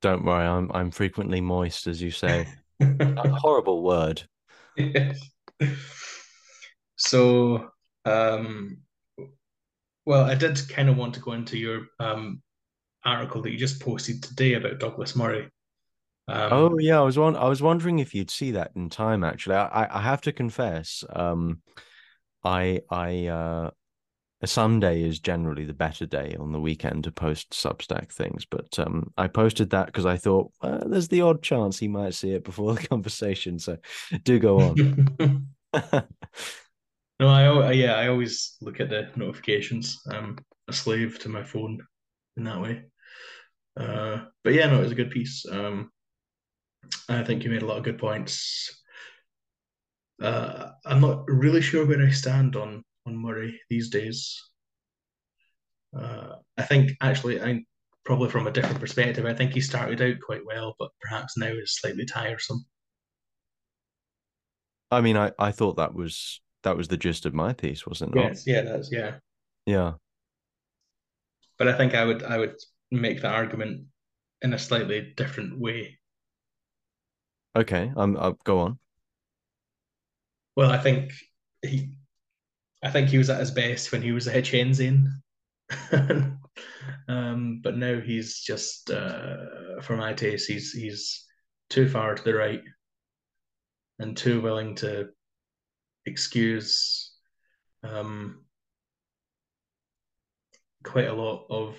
don't worry, I'm I'm frequently moist, as you say. a horrible word. Yes. So, um, well, I did kind of want to go into your um, article that you just posted today about Douglas Murray. Um, oh yeah, I was on. I was wondering if you'd see that in time. Actually, I, I have to confess, um, I I uh, a Sunday is generally the better day on the weekend to post Substack things. But um, I posted that because I thought there's the odd chance he might see it before the conversation. So do go on. no, I yeah, I always look at the notifications. I'm a slave to my phone in that way. Uh, but yeah, no, it was a good piece. Um, I think you made a lot of good points. Uh, I'm not really sure where I stand on on Murray these days. Uh, I think actually, I probably from a different perspective. I think he started out quite well, but perhaps now is slightly tiresome. I mean, I I thought that was that was the gist of my piece, wasn't it? Yes, yeah, that's yeah, yeah. But I think I would I would make the argument in a slightly different way. Okay, I'm. I'll uh, go on. Well, I think he, I think he was at his best when he was a Hitchensian. um, but now he's just, uh, for my taste, he's he's too far to the right and too willing to excuse um, quite a lot of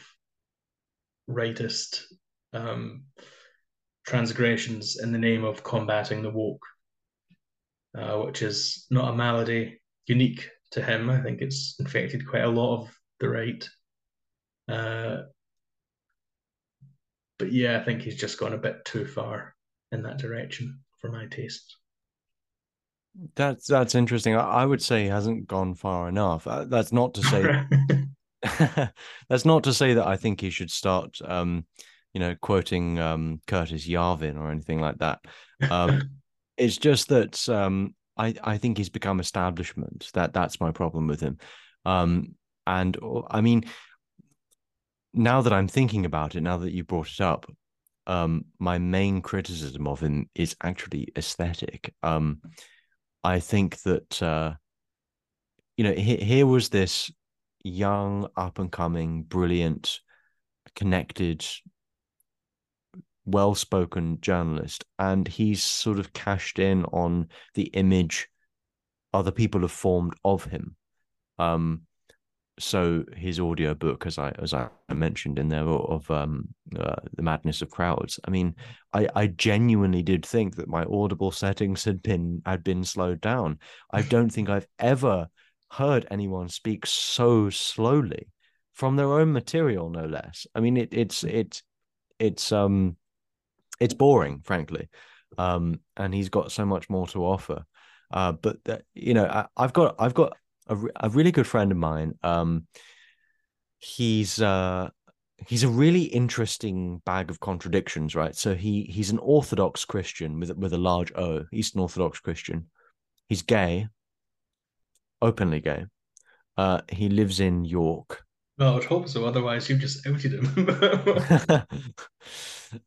rightist um, transgressions in the name of combating the woke, uh, which is not a malady unique to him. I think it's infected quite a lot of the right. Uh, but yeah, I think he's just gone a bit too far in that direction for my taste. That's that's interesting. I, would say he hasn't gone far enough. Uh, that's not to say that's not to say that I think he should start, um, you know, quoting um, Curtis Yarvin or anything like that. Um, it's just that um, I I think he's become establishment. That that's my problem with him. Um, and I mean, now that I'm thinking about it, now that you brought it up, um, my main criticism of him is actually aesthetic. Um, I think that uh, you know he, here was this young, up and coming, brilliant, connected, well spoken journalist, and he's sort of cashed in on the image other people have formed of him. Um, so his audio book, as I as I mentioned in there, of um, uh, the madness of crowds. I mean, I I genuinely did think that my audible settings had been had been slowed down. I don't think I've ever heard anyone speak so slowly from their own material, no less. I mean, it, it's it's it's um it's boring, frankly, um, and he's got so much more to offer. Uh, but that, you know, I, I've got I've got a, a really good friend of mine. Um, he's uh, he's a really interesting bag of contradictions, right? So he he's an Orthodox Christian with with a large O, Eastern Orthodox Christian. He's gay, openly gay. Uh, he lives in York. Well, I would hope so. Otherwise, you've just outed him.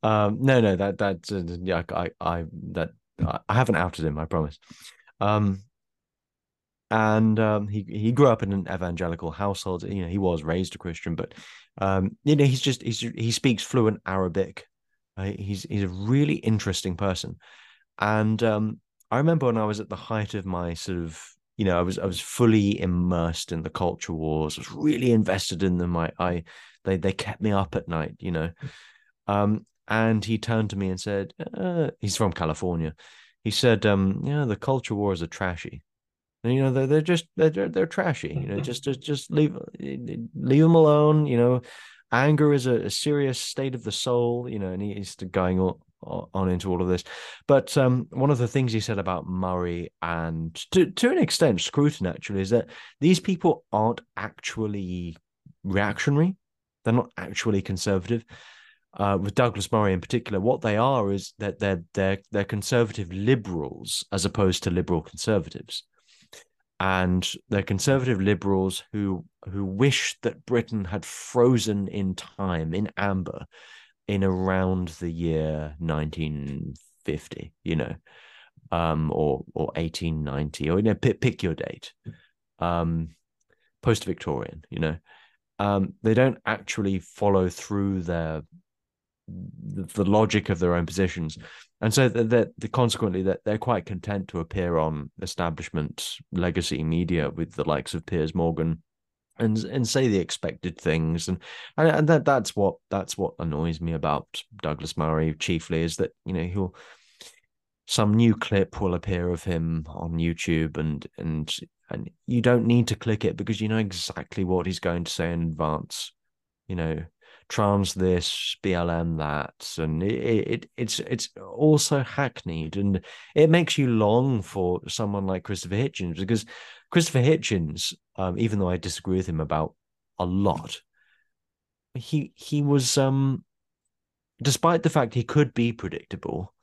um, no, no, that that uh, yeah, I I that I haven't outed him. I promise. Um, and um, he he grew up in an evangelical household. You know, he was raised a Christian, but um, you know, he's just he's he speaks fluent Arabic. Uh, he's he's a really interesting person, and um, I remember when I was at the height of my sort of you know I was I was fully immersed in the culture wars. I was really invested in them. I I they they kept me up at night. You know, um, and he turned to me and said, uh, he's from California. He said, um, yeah, the culture wars are trashy And, you know they're, they're just they're, they're trashy you know just just just leave leave them alone you know anger is a, a serious state of the soul you know and he's going on, on into all of this. But um, one of the things he said about murray and to, to an extent scruton actually is that these people aren't actually reactionary. They're not actually conservative. Uh, with Douglas Murray in particular, what they are is that they're they're they're conservative liberals as opposed to liberal conservatives. And they're conservative liberals who who wish that Britain had frozen in time in amber in around the year 1950, you know, um, or or 1890, or you know, pick, pick your date, um, post Victorian, you know. Um, they don't actually follow through their the, logic of their own positions and so that the, consequently that they're quite content to appear on establishment legacy media with the likes of Piers Morgan and and say the expected things and and, that that's what that's what annoys me about Douglas Murray chiefly is that you know he'll some new clip will appear of him on YouTube and and and you don't need to click it because you know exactly what he's going to say in advance. You know, trans this, BLM that, and it, it it's it's also hackneyed, and it makes you long for someone like Christopher Hitchens because Christopher Hitchens, um, even though I disagree with him about a lot, he he was um, despite the fact he could be predictable,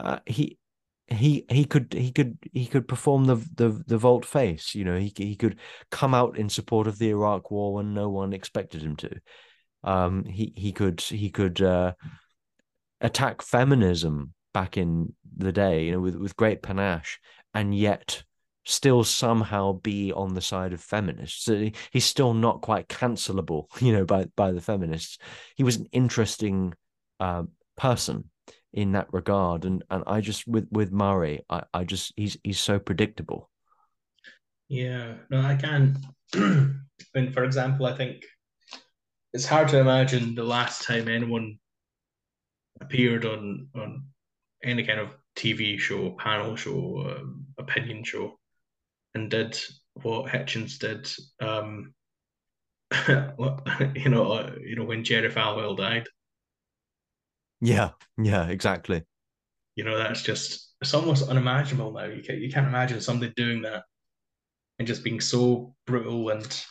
uh, he he he could he could he could perform the the the volte face you know he he could come out in support of the Iraq war when no one expected him to. Um, he he could he could uh, attack feminism back in the day, you know, with with great panache, and yet still somehow be on the side of feminists. He's still not quite cancelable, you know, by by the feminists. He was an interesting uh, person in that regard, and and I just with with Murray, I I just he's he's so predictable. Yeah, no, I can. I mean, for example, I think it's hard to imagine the last time anyone appeared on on any kind of TV show, panel show, um, opinion show, and did what Hitchens did. Um, you know, uh, you know when Jerry Falwell died. Yeah, yeah, exactly. You know, that's just it's almost unimaginable now. You can't you can't imagine somebody doing that and just being so brutal and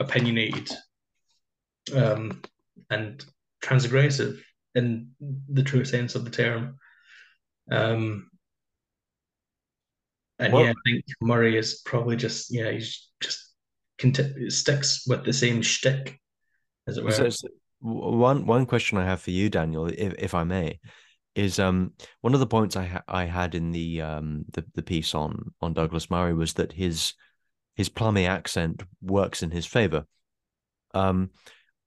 opinionated um, and transgressive in the true sense of the term. Um, and well, yeah, I think Murray is probably just yeah he's just conti- sticks with the same shtick, as it were. So, so one one question I have for you, Daniel, if if I may, is um one of the points I ha- I had in the um the, the piece on on Douglas Murray was that his his plummy accent works in his favor. Um,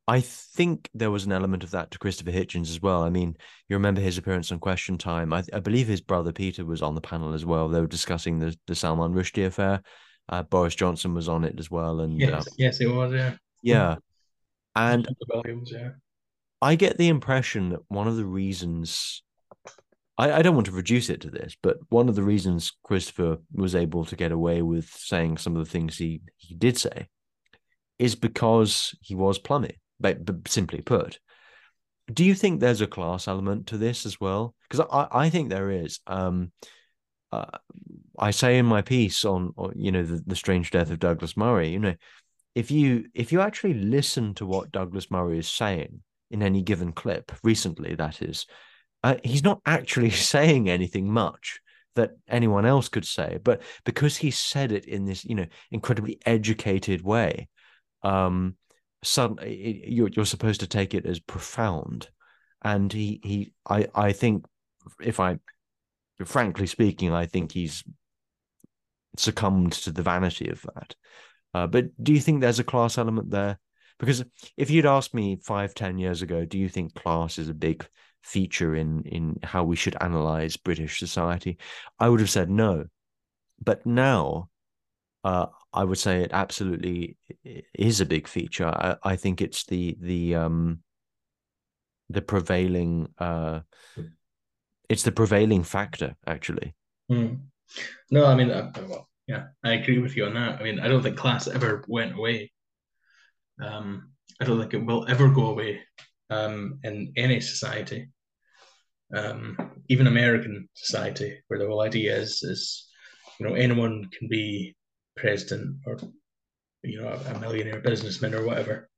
I think there was an element of that to Christopher Hitchens as well. I mean, you remember his appearance on Question Time. I, I believe his brother Peter was on the panel as well. They were discussing the, the Salman Rushdie affair. Uh, Boris Johnson was on it as well. And yes, uh, yes, it was. Yeah, yeah. And yeah. I get the impression that one of the reasons I, I don't want to reduce it to this, but one of the reasons Christopher was able to get away with saying some of the things he he did say is because he was plummy but, simply put. Do you think there's a class element to this as well? Because I, I think there is. Um, uh, I say in my piece on, on you know the, the strange death of Douglas Murray, you know, if you if you actually listen to what Douglas Murray is saying in any given clip recently, that is, uh, he's not actually saying anything much that anyone else could say, but because he said it in this you know incredibly educated way, um, suddenly you're, you're supposed to take it as profound. And he he i i think if i frankly speaking i think he's succumbed to the vanity of that. Uh, but do you think there's a class element there? Because if you'd asked me five ten years ago do you think class is a big feature in in how we should analyze british society? I would have said no. But now uh, I would say it absolutely is a big feature. I, I think it's the the um the prevailing uh it's the prevailing factor actually. Mm. No, I mean, uh, well, yeah, I agree with you on that. I mean, I don't think class ever went away. Um, I don't think it will ever go away um, in any society, um, even American society, where the whole idea is is you know anyone can be president or you know a, millionaire businessman or whatever.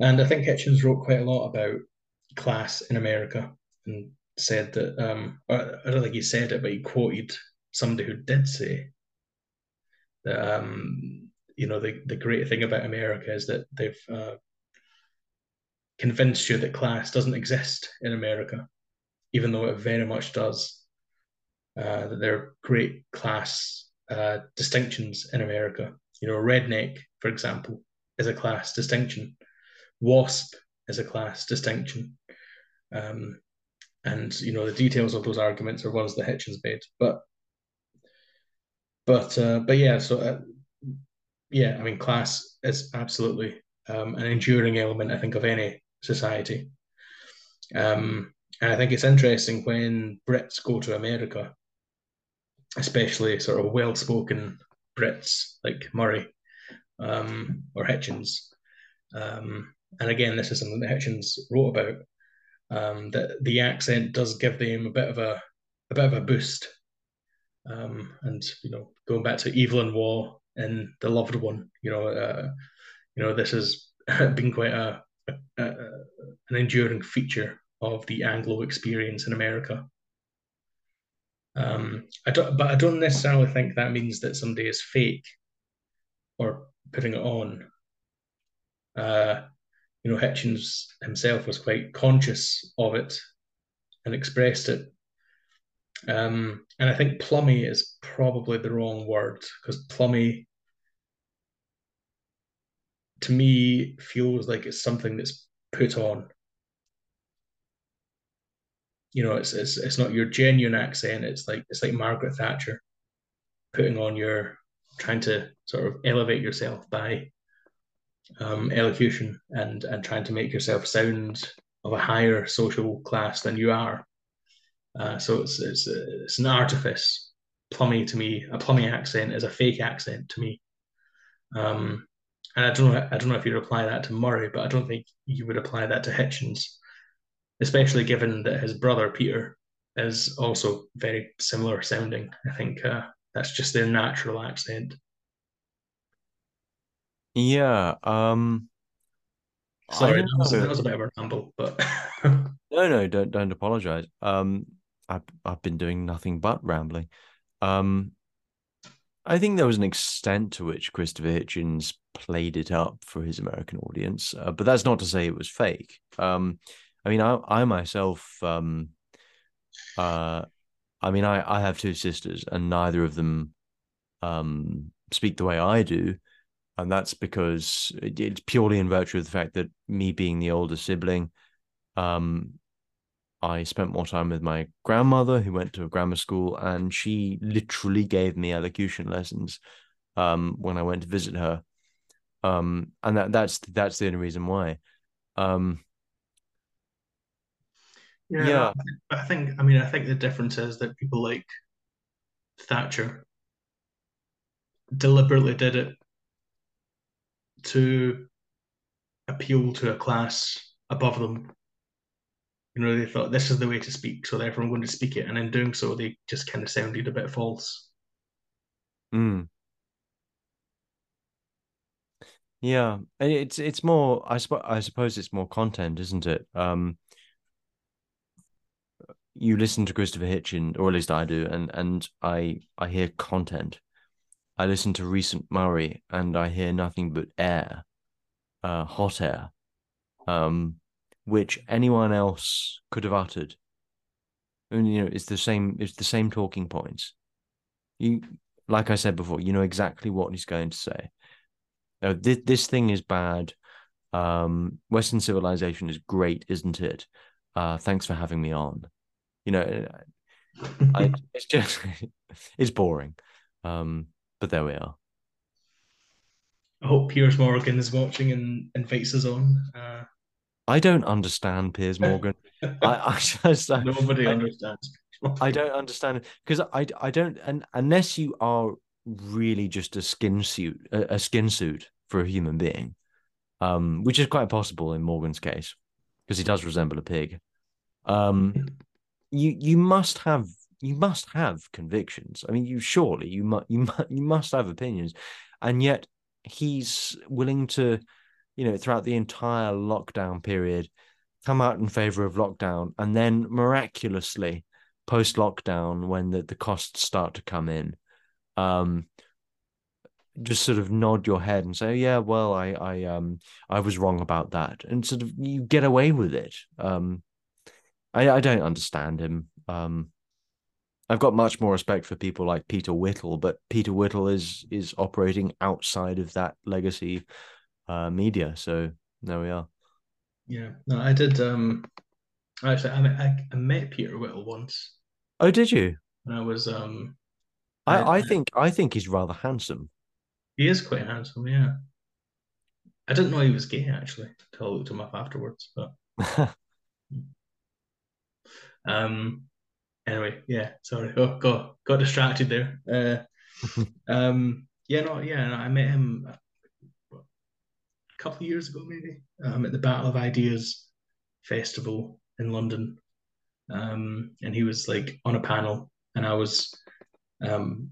And I think Hitchens wrote quite a lot about class in America and said that um, I don't think he said it, but he quoted somebody who did say that um, you know the the great thing about America is that they've uh, convinced you that class doesn't exist in America, even though it very much does. Uh, that there are great class uh, distinctions in America. You know, redneck, for example, is a class distinction. WASP is a class distinction. Um, and you know the details of those arguments are ones that Hitchens made, but but uh, but yeah, so uh, yeah, I mean, class is absolutely um, an enduring element, I think, of any society. Um, And I think it's interesting when Brits go to America, especially sort of well-spoken Brits like Murray um, or Hitchens. Um, and again, this is something that Hitchens wrote about. Um, that the accent does give them a bit of a a bit of a boost. Um, and you know, going back to Evelyn Waugh and the loved one, you know, uh, you know, this has been quite a, a, a, an enduring feature of the Anglo experience in America. Um, I don't, but I don't necessarily think that means that somebody is fake or putting it on. Uh, you know, Hitchens himself was quite conscious of it and expressed it. Um, and I think plummy is probably the wrong word because plummy to me feels like it's something that's put on. You know, it's it's it's not your genuine accent. It's like it's like Margaret Thatcher putting on your trying to sort of elevate yourself by um, elocution and and trying to make yourself sound of a higher social class than you are. Uh, so it's it's it's an artifice. Plummy to me, a plummy accent is a fake accent to me. Um, and I don't know I don't know if you'd apply that to Murray, but I don't think you would apply that to Hitchens, especially given that his brother Peter is also very similar sounding. I think uh, that's just their natural accent. Yeah. Um. Sorry, that was, that was, a bit of a ramble, but no, no, don't don't apologize. Um, I've I've been doing nothing but rambling. Um, I think there was an extent to which Christopher Hitchens played it up for his American audience, uh, but that's not to say it was fake. Um, I mean, I I myself, um, uh, I mean, I I have two sisters, and neither of them, um, speak the way I do and that's because it's purely in virtue of the fact that me being the older sibling, um, I spent more time with my grandmother, who went to a grammar school, and she literally gave me elocution lessons um, when I went to visit her. Um, and that that's that's the only reason why. Um, yeah, yeah, I think. I mean, I think the difference is that people like Thatcher deliberately did it to appeal to a class above them. You know, they thought this is the way to speak, so therefore I'm going to speak it. And in doing so, they just kind of sounded a bit false. Mm. Yeah, it's it's more. I suppose I suppose it's more content, isn't it? Um, you listen to Christopher Hitchens, or at least I do, and and I I hear content. I listen to recent Murray and I hear nothing but air, uh, hot air, um, which anyone else could have uttered. And you know, it's the same. It's the same talking points. You, like I said before, you know exactly what he's going to say. Uh, this this thing is bad. Um, Western civilization is great, isn't it? Uh, thanks for having me on. You know, I, it's just it's boring. Um, but there we are. I hope Piers Morgan is watching and invites us on. Uh... I don't understand Piers Morgan. I, I just nobody I, understands. I don't understand because I I don't and unless you are really just a skin suit a, a skin suit for a human being, um, which is quite possible in Morgan's case because he does resemble a pig. Um, you you must have you must have convictions. I mean, you surely you must you must you must have opinions, and yet he's willing to, you know, throughout the entire lockdown period, come out in favor of lockdown, and then miraculously post lockdown when the, the costs start to come in, um, just sort of nod your head and say, "Yeah, well, I I um I was wrong about that," and sort of you get away with it. Um, I I don't understand him. Um, I've got much more respect for people like Peter Whittle, but Peter Whittle is is operating outside of that legacy uh, media. So there we are. Yeah, no, I did. Um, actually, I, I, I met Peter Whittle once. Oh, did you? And I was. Um, I, I, I think I think he's rather handsome. He is quite handsome. Yeah. I didn't know he was gay actually until I looked him up afterwards, but. Um, anyway, yeah, sorry, oh, got got distracted there. Uh, um, yeah, no, yeah, I met him a couple of years ago, maybe, um, at the Battle of Ideas festival in London, um, and he was like on a panel, and I was um,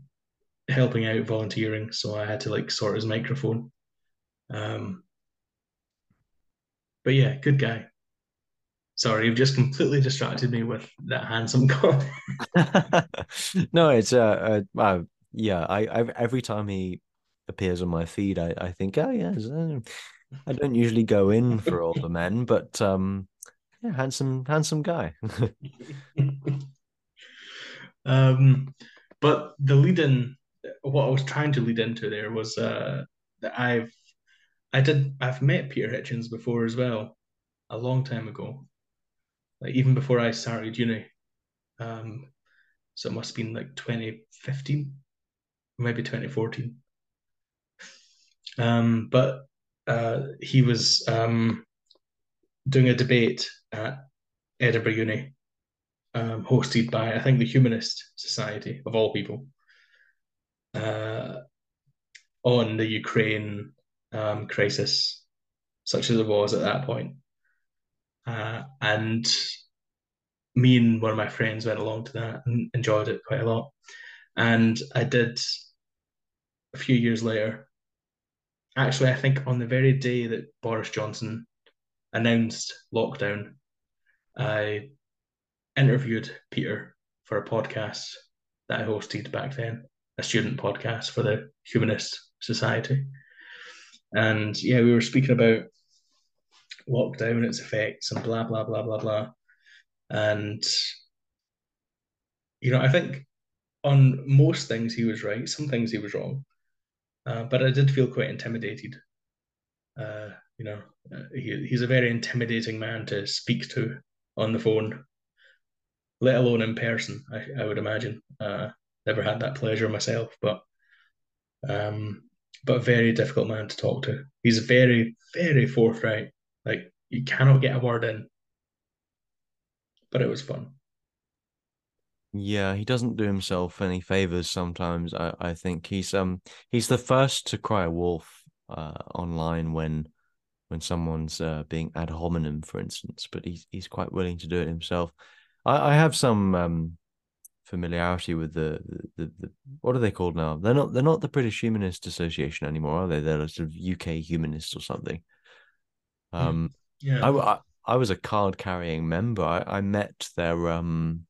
helping out volunteering, so I had to like sort his microphone. Um, but yeah, good guy. Sorry, you've just completely distracted me with that handsome guy. no, it's uh, uh, uh yeah. I, I every time he appears on my feed, I I think, oh yeah, uh, I don't usually go in for all the men, but um, yeah, handsome handsome guy. um, but the lead in, what I was trying to lead into there was uh that I've I did I've met Peter Hitchens before as well, a long time ago, like even before I started uni. Um, so it must have been like 2015, maybe 2014. Um, but uh, he was um, doing a debate at Edinburgh Uni, um, hosted by I think the Humanist Society of all people, uh, on the Ukraine um, crisis, such as it was at that point. Uh, and me and one of my friends went along to that and enjoyed it quite a lot. And I did a few years later. Actually, I think on the very day that Boris Johnson announced lockdown, I interviewed Peter for a podcast that I hosted back then, a student podcast for the Humanist Society. And yeah, we were speaking about lockdown its effects and blah, blah, blah, blah, blah. And, you know, I think on most things he was right, some things he was wrong. Uh, but I did feel quite intimidated. Uh, you know, uh, he, he's a very intimidating man to speak to on the phone, let alone in person, I, I would imagine. Uh, never had that pleasure myself, but um, but very difficult man to talk to. He's very, very forthright. Like you cannot get a word in. But it was fun. Yeah, he doesn't do himself any favors sometimes. I, I think he's um he's the first to cry a wolf uh, online when when someone's uh, being ad hominem, for instance. But he's he's quite willing to do it himself. I, I have some um familiarity with the, the, the, what are they called now? They're not they're not the British Humanist Association anymore, are they? They're sort of UK Humanists or something. Um, yeah. I, I, I was a card carrying member. I, I met their um,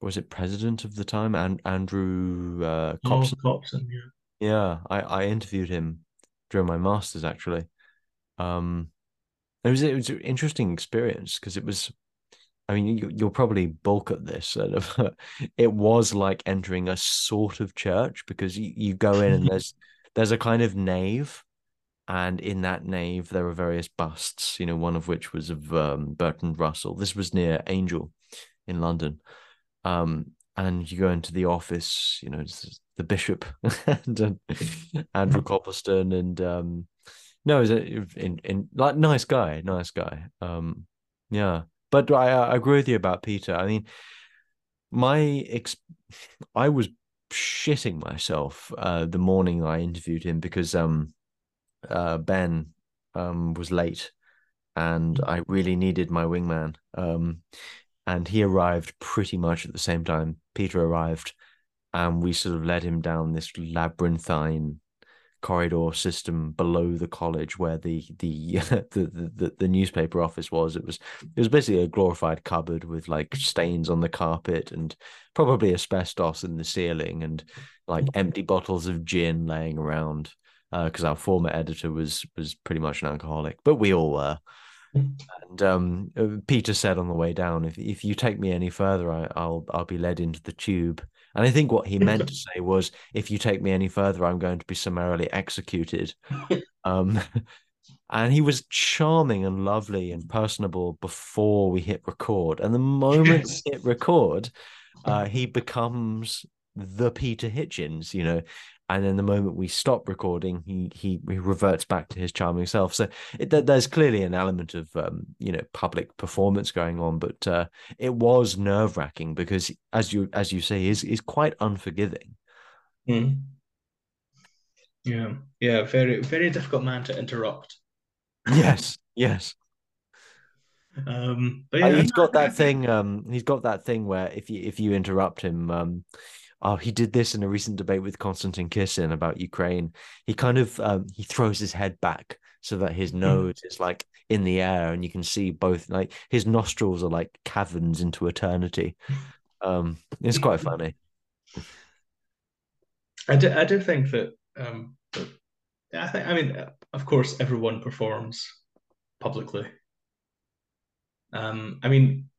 was it president of the time, and Andrew uh, Copson? Oh, Copson, yeah. Yeah, I, I interviewed him during my masters actually. Um, it was it was an interesting experience because it was I mean, you, will probably bulk at this. it was like entering a sort of church because you, you go in and there's there's a kind of nave, and in that nave there are various busts. You know, one of which was of um, Bertrand Russell. This was near Angel, in London. Um, and you go into the office. You know, the bishop and uh, Andrew Copleston and um, no, is it in, in like nice guy, nice guy. Um, yeah but I, I agree with you about Peter. I mean, my ex- I was shitting myself uh, the morning I interviewed him because um, uh, Ben um, was late, and mm. I really needed my wingman. Um, and he arrived pretty much at the same time Peter arrived, and we sort of led him down this labyrinthine corridor system below the college where the the, the the the newspaper office was it was it was basically a glorified cupboard with like stains on the carpet and probably asbestos in the ceiling and like empty bottles of gin laying around because uh, our former editor was was pretty much an alcoholic but we all were and um, uh, Peter said on the way down, if if you take me any further, I, will I'll be led into the tube. And I think what he meant to say was, if you take me any further, I'm going to be summarily executed. um, and he was charming and lovely and personable before we hit record. And the moment we hit record, uh, he becomes the Peter Hitchens, you know. And then the moment we stop recording, he he, he reverts back to his charming self. So it, there's clearly an element of um, you know public performance going on, but uh, it was nerve wracking because, as you as you say, is is quite unforgiving. Mm. Yeah, yeah, very very difficult man to interrupt. Yes, yes. Um, but Uh, yeah, he's got that thing. Um, he's got that thing where if you if you interrupt him, um, oh, he did this in a recent debate with Konstantin Kisin about Ukraine. He kind of um, he throws his head back so that his nose is like in the air, and you can see both like his nostrils are like caverns into eternity. Um, it's quite funny. I do, I do think that um, that- I think I mean of course everyone performs publicly. Um, I mean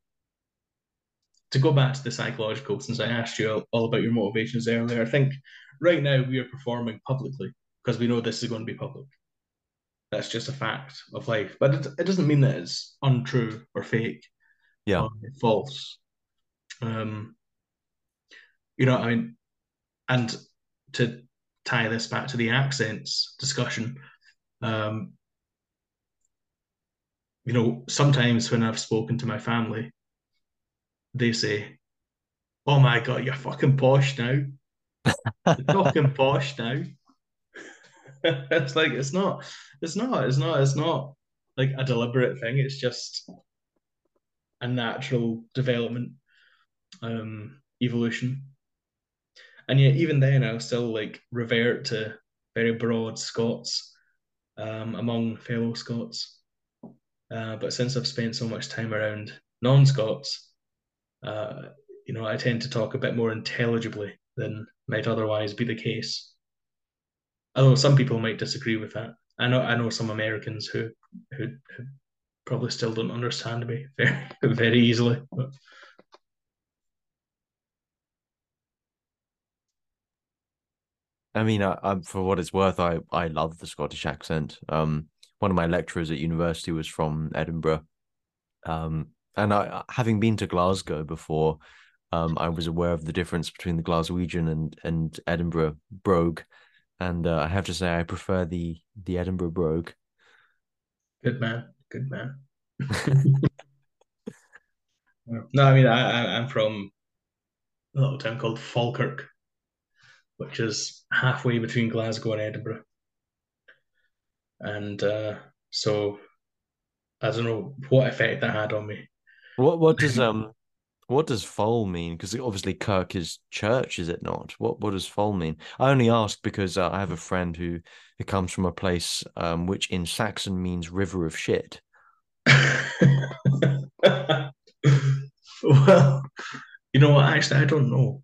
to go back to the psychological, since I asked you all about your motivations earlier, I think right now we are performing publicly because we know this is going to be public. That's just a fact of life, but it, it doesn't mean that it's untrue or fake Yeah, or false. Um, you know, I mean, and to tie this back to the accents discussion, um, you know, sometimes when I've spoken to my family, they say, "Oh my God, you're fucking posh now. You're talking posh now." it's like it's not, it's not, it's not, it's not like a deliberate thing. It's just a natural development, um, evolution. And yet, even then, I'll still like revert to very broad Scots um, among fellow Scots. Uh, but since I've spent so much time around non-Scots, uh, you know, I tend to talk a bit more intelligibly than might otherwise be the case. Although some people might disagree with that. I know I know some Americans who who, who probably still don't understand me very very easily. But I mean, I, I, for what it's worth, I I love the Scottish accent. Um, one of my lecturers at university was from Edinburgh, um, and I, having been to Glasgow before, um, I was aware of the difference between the Glaswegian and and Edinburgh brogue, and uh, I have to say I prefer the the Edinburgh brogue. good man, good man. No, I mean I, I I'm from a little town called Falkirk, which is halfway between Glasgow and Edinburgh. And uh, so I don't know what effect that had on me. What what does um what does foal mean? Because obviously Kirk is church, is it not? What what does foal mean? I only ask because uh, I have a friend who who comes from a place um which in Saxon means river of shit. Well, you know what? Actually, I don't know.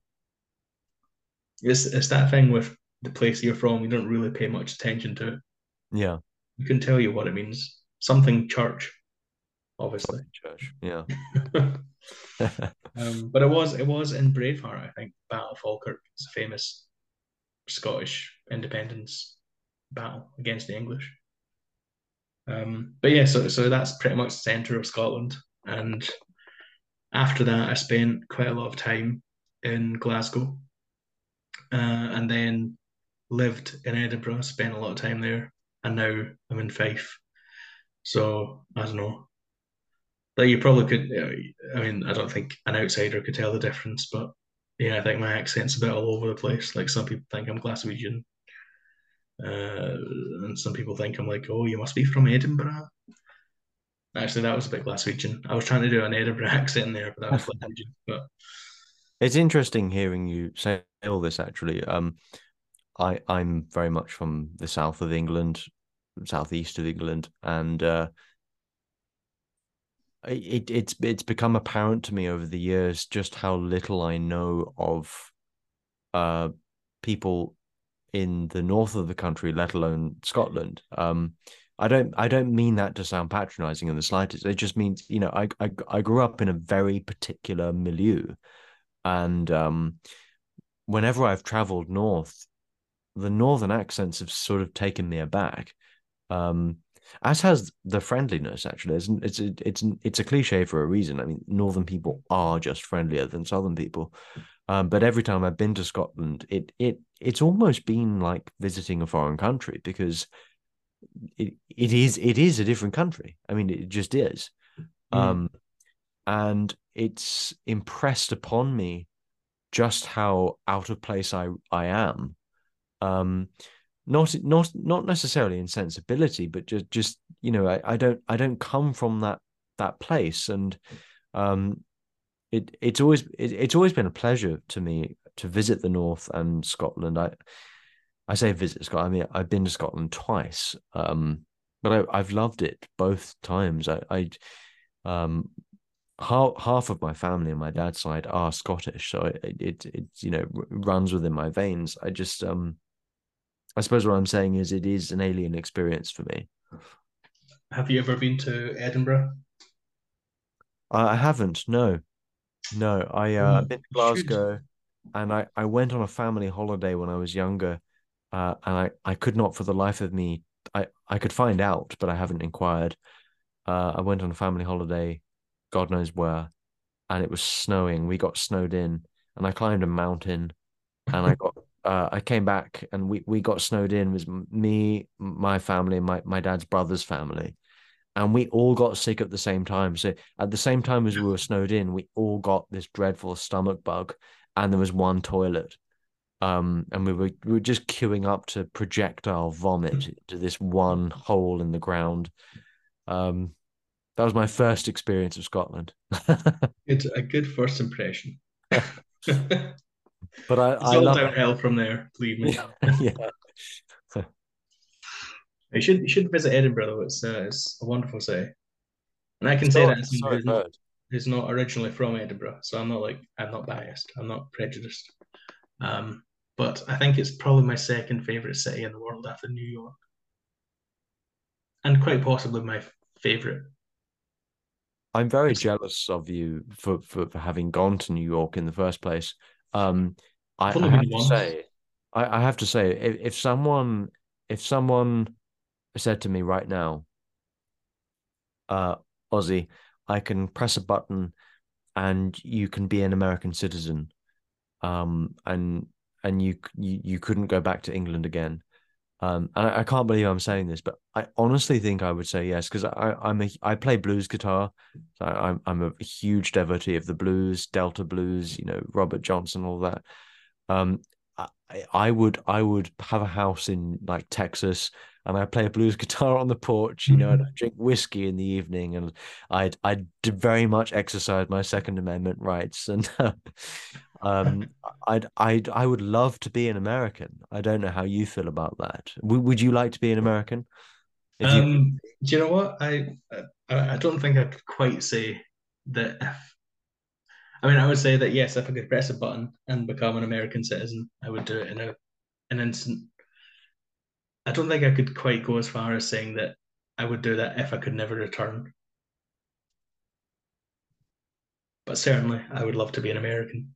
It's it's that thing with the place you're from. You don't really pay much attention to it. Yeah, You can tell you what it means. Something church, obviously. church. Yeah. Um, but it was it was in Braveheart, I think, Battle of Falkirk. It's a famous Scottish independence battle against the English. Um, but yeah, so so that's pretty much the centre of Scotland. And after that, I spent quite a lot of time in Glasgow, uh, and then lived in Edinburgh. Spent a lot of time there, and now I'm in Fife. So I don't know. Like you probably could. I mean, I don't think an outsider could tell the difference, but yeah, I think my accent's a bit all over the place. Like some people think I'm Glaswegian, uh, and some people think I'm like, oh, you must be from Edinburgh. Actually, that was a bit Glaswegian. I was trying to do an Edinburgh accent there, but that was Glaswegian. But It's interesting hearing you say all this actually. Um I I'm very much from the south of England, southeast of England, and uh it it's it's become apparent to me over the years just how little I know of uh people in the north of the country, let alone Scotland. Um I don't I don't mean that to sound patronizing in the slightest. It just means, you know, I I, I grew up in a very particular milieu. And um whenever I've traveled north, the northern accents have sort of taken me aback. Um, as has the friendliness. Actually, it's it's it's it's a cliche for a reason. I mean, northern people are just friendlier than southern people. Um, but every time I've been to Scotland, it it it's almost been like visiting a foreign country because it it is it is a different country. I mean, it just is. Mm. Um, and it's impressed upon me just how out of place I I am. Um, not not not necessarily in sensibility, but just just you know I, I don't I don't come from that that place, and um, it it's always it, it's always been a pleasure to me to visit the north and Scotland. I I say visit Scotland. I mean I've been to Scotland twice, um, but I, have loved it both times. I, I um, half half of my family on my dad's side are Scottish, so it it, it you know runs within my veins. I just um, I suppose what I'm saying is it is an alien experience for me. Have you ever been to Edinburgh? I haven't. No. No, I uh, mm, been to Glasgow, should. and I I went on a family holiday when I was younger, uh, and I I could not for the life of me I I could find out, but I haven't inquired. Uh, I went on a family holiday, God knows where, and it was snowing. We got snowed in, and I climbed a mountain, and I got uh, I came back, and we we got snowed in. It was me, my family, my my dad's brother's family, and we all got sick at the same time. So at the same time as we were snowed in, we all got this dreadful stomach bug, and there was one toilet. Um, and we were we were just queuing up to projectile vomit to this one hole in the ground. Um, that was my first experience of Scotland. it's a good first impression. but I, it's I all downhill from there. Believe me. yeah. You should you should visit Edinburgh though. It's uh, it's a wonderful city, and I can say that as not, who's not originally from Edinburgh, so I'm not like I'm not biased. I'm not prejudiced. Um, but I think it's probably my second favorite city in the world after New York, and quite possibly my favorite. I'm very jealous of you for, for, for having gone to New York in the first place. Um, I, I have to say, I, I have to say, if, if someone if someone said to me right now, uh, Ozzy, I can press a button and you can be an American citizen. Um, and and you you, you couldn't go back to England again. Um, and I, I, can't believe I'm saying this, but I honestly think I would say yes because I I'm a I play blues guitar. So I'm I'm a huge devotee of the blues, Delta blues, you know, Robert Johnson, all that. Um, I, I would I would have a house in like Texas and I play a blues guitar on the porch, you know, and I mm-hmm. drink whiskey in the evening, and I'd I'd very much exercise my Second Amendment rights, and um, I'd I'd I would love to be an American. I don't know how you feel about that. W- would you like to be an American? If you... Um, do you know what I, I I don't think I could quite say that. If, I mean, I would say that yes, if I could press a button and become an American citizen, I would do it in a an instant. I don't think I could quite go as far as saying that I would do that if I could never return. But certainly, I would love to be an American.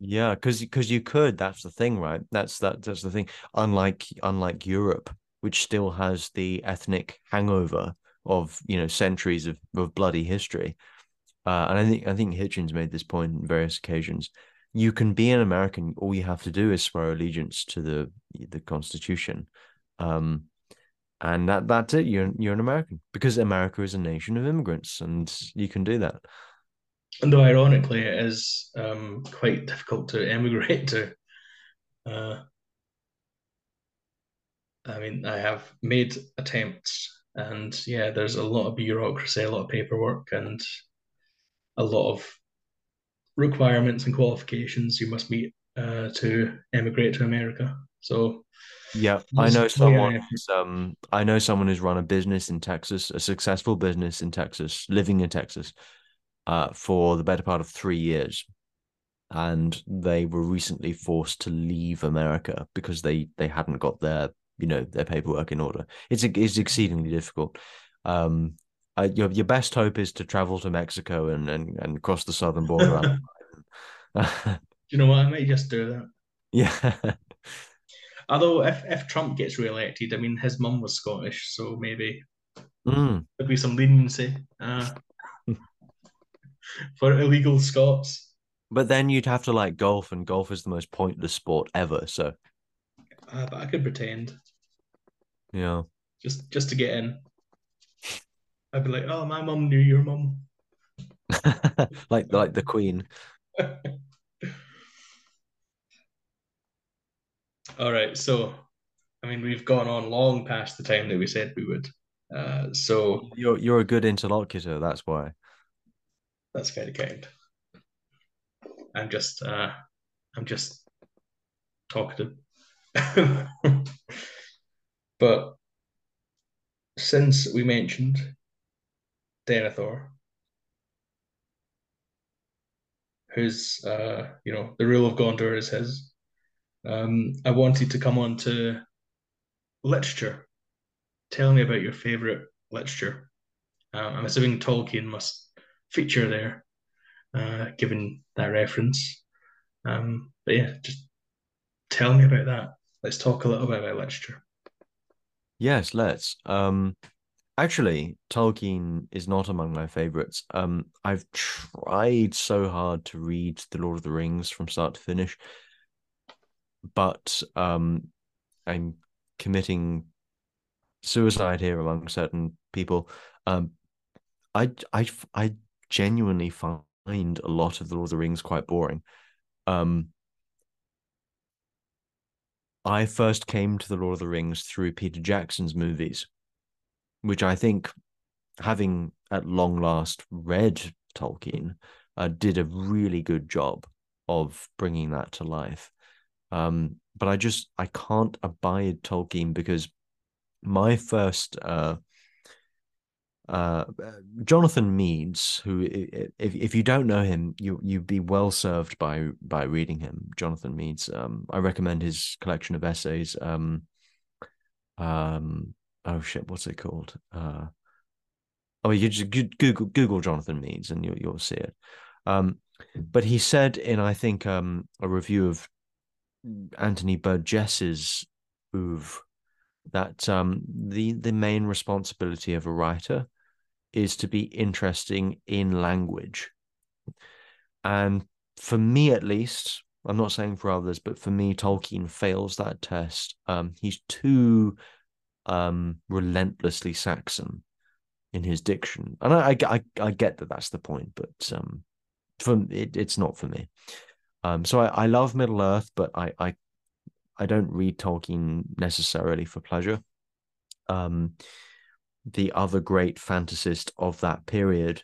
Yeah, because because you could. That's the thing, right? That's that. That's the thing. Unlike unlike Europe, which still has the ethnic hangover of you know centuries of, of bloody history. Uh, and I think I think Hitchens made this point on various occasions you can be an American. All you have to do is swear allegiance to the the Constitution, um, and that that's it. You're you're an American because America is a nation of immigrants, and you can do that. And though ironically, it is um, quite difficult to emigrate to. Uh, I mean, I have made attempts, and yeah, there's a lot of bureaucracy, a lot of paperwork, and a lot of requirements and qualifications you must meet uh, to emigrate to America. So, yeah, I know someone. Um, I know someone who's run a business in Texas, a successful business in Texas, living in Texas, uh, for the better part of three years, and they were recently forced to leave America because they they hadn't got their you know their paperwork in order. It's it's exceedingly difficult. Um, uh, your your best hope is to travel to Mexico and and, and cross the southern border. do you know what? I might just do that. Yeah. Although if if Trump gets re-elected, I mean his mum was Scottish, so maybe mm. there'd be some leniency uh, for illegal Scots. But then you'd have to like golf, and golf is the most pointless sport ever. So, uh, but I could pretend. Yeah. Just just to get in. I'd be like, oh, my mum knew your mum. like like the Queen. All right, so I mean, we've gone on long past the time that we said we would. Uh, so you're you're a good interlocutor. That's why. That's very kind. I'm just uh, I'm just talkative. but since we mentioned Denethor, who's uh, you know the rule of Gondor is his. Um, I wanted to come on to literature. Tell me about your favorite literature. Um, I'm assuming Tolkien must feature there, uh, given that reference. Um, but yeah, just tell me about that. Let's talk a little bit about literature. Yes, let's. Um, actually, Tolkien is not among my favorites. Um, I've tried so hard to read The Lord of the Rings from start to finish, but um, I'm committing suicide here among certain people. Um, I, I, I genuinely find a lot of The Lord of the Rings quite boring. Um, I first came to The Lord of the Rings through Peter Jackson's movies, which I think, having at long last read Tolkien, uh, did a really good job of bringing that to life. Um, but I just I can't abide Tolkien because my first uh, uh, Jonathan Meades, who if if you don't know him, you you'd be well served by by reading him. Jonathan Meades, Um, I recommend his collection of essays. Um, um, oh shit, what's it called? Uh, oh, you just Google Google Jonathan Meades, and you'll you'll see it. Um, but he said in I think um a review of Anthony Burgess's oeuvre that um the the main responsibility of a writer is to be interesting in language. And for me, at least, I'm not saying for others, but for me, Tolkien fails that test. Um, he's too um, relentlessly Saxon in his diction, and I, I, I, get that that's the point, but um, for it, it's not for me. Um, so I, I love Middle Earth, but I, I, I don't read Tolkien necessarily for pleasure. Um, the other great fantasist of that period,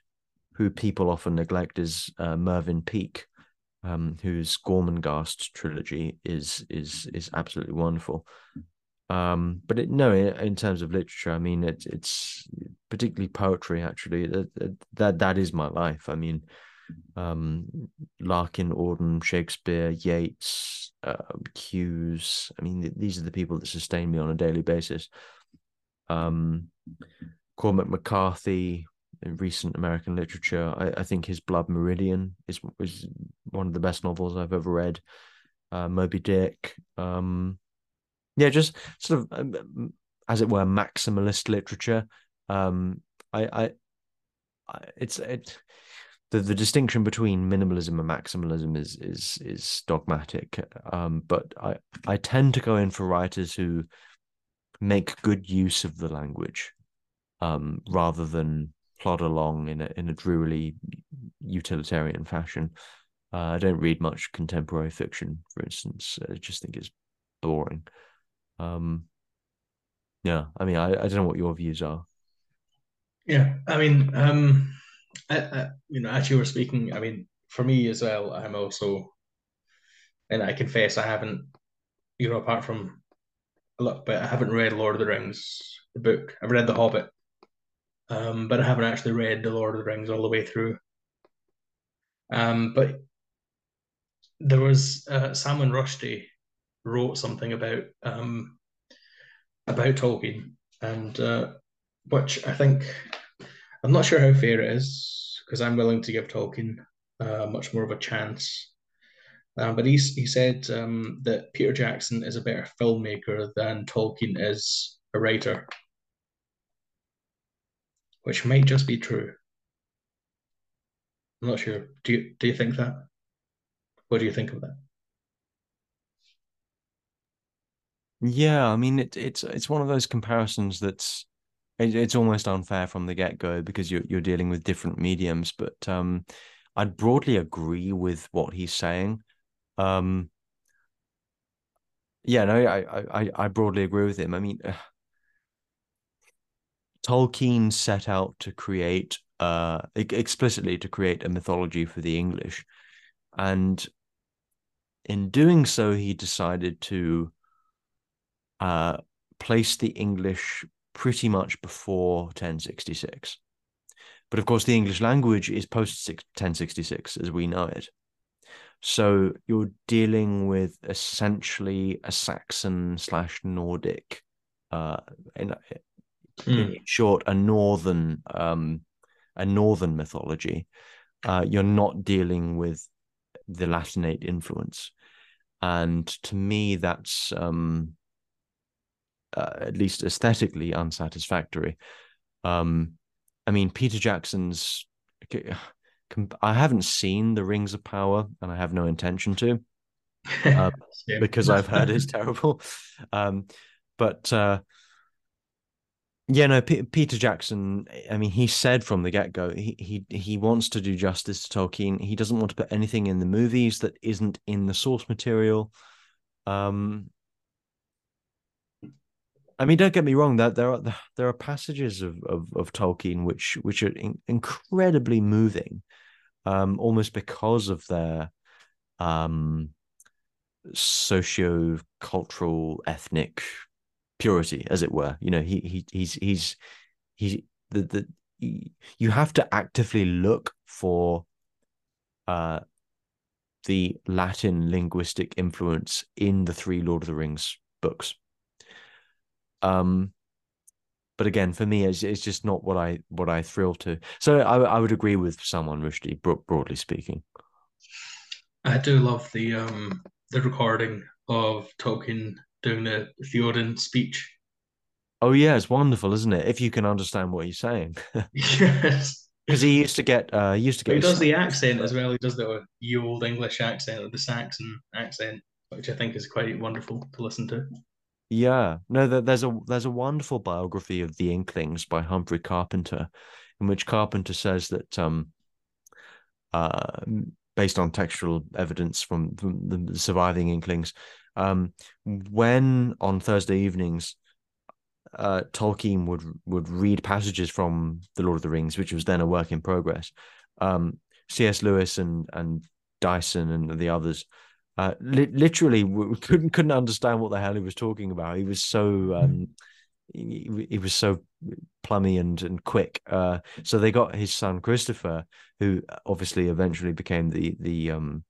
who people often neglect, is uh, Mervyn Peake, um, whose Gormenghast trilogy is is is absolutely wonderful. Um, but it, no, in, terms of literature, I mean, it, it's particularly poetry. Actually, that, that that is my life. I mean, um, Larkin, Auden, Shakespeare, Yeats, uh, Hughes. I mean, th- these are the people that sustain me on a daily basis um, Cormac McCarthy in recent American literature. I, I, think his Blood Meridian is is one of the best novels I've ever read. Uh, Moby Dick. Um, yeah, just sort of um, as it were maximalist literature. Um, I, I, I, it's it. The, the distinction between minimalism and maximalism is is is dogmatic, um, but I I tend to go in for writers who make good use of the language um, rather than plod along in a in a drearily utilitarian fashion. Uh, I don't read much contemporary fiction, for instance. I just think it's boring. Um, yeah, I mean, I, I don't know what your views are. Yeah, I mean, um, I, I, you know, as you were speaking, I mean, for me as well, I'm also, and I confess I haven't, you know, apart from a little bit. I haven't read Lord of the Rings, the book. I've read The Hobbit, um, but I haven't actually read The Lord of the Rings all the way through. Um, but there was uh, Salman Rushdie wrote something about um, about Tolkien, and uh, which I think I'm not sure how fair it is because I'm willing to give Tolkien uh, much more of a chance. Um, but he, he said um, that Peter Jackson is a better filmmaker than Tolkien is a writer, which might just be true. I'm not sure. Do you do you think that? What do you think of that? Yeah, I mean it, it's it's one of those comparisons that's it, it's almost unfair from the get go because you're you're dealing with different mediums. But um, I'd broadly agree with what he's saying. Um, yeah, no, I I I broadly agree with him. I mean, Tolkien set out to create uh explicitly to create a mythology for the English, and in doing so, he decided to uh, place the English pretty much before 1066. But of course, the English language is post 1066 as we know it. So you're dealing with essentially a Saxon slash Nordic, uh, mm. in, short, a northern, um, a northern mythology. Uh, you're not dealing with the Latinate influence, and to me, that's um, uh, at least aesthetically unsatisfactory. Um, I mean, Peter Jackson's. I haven't seen The Rings of Power, and I have no intention to, uh, because I've heard it's terrible. Um, but uh, yeah, no, P- Peter Jackson. I mean, he said from the get go he he he wants to do justice to Tolkien. He doesn't want to put anything in the movies that isn't in the source material. Um, I mean, don't get me wrong. That there are there are passages of of, of Tolkien which which are in, incredibly moving, um, almost because of their um, socio cultural ethnic purity, as it were. You know, he he he's he's he the the you have to actively look for uh the Latin linguistic influence in the three Lord of the Rings books. Um, but again, for me, it's, it's just not what I what I thrill to. So I, I would agree with someone, Rushdie, broadly speaking. I do love the um the recording of Tolkien doing the Theoden speech. Oh yeah, it's wonderful, isn't it? If you can understand what he's saying. yes. Because he used to get, uh, he used to get. He does the accent as well. He does the old English accent, or the Saxon accent, which I think is quite wonderful to listen to. Yeah, no, there's a there's a wonderful biography of the Inklings by Humphrey Carpenter, in which Carpenter says that um, uh, based on textual evidence from, from the surviving Inklings, um, when on Thursday evenings, uh, Tolkien would would read passages from the Lord of the Rings, which was then a work in progress. Um, C.S. Lewis and and Dyson and the others uh, li- literally couldn't couldn't understand what the hell he was talking about. He was so hmm. um, he, he, was so plummy and and quick. Uh, so they got his son Christopher, who obviously eventually became the the um,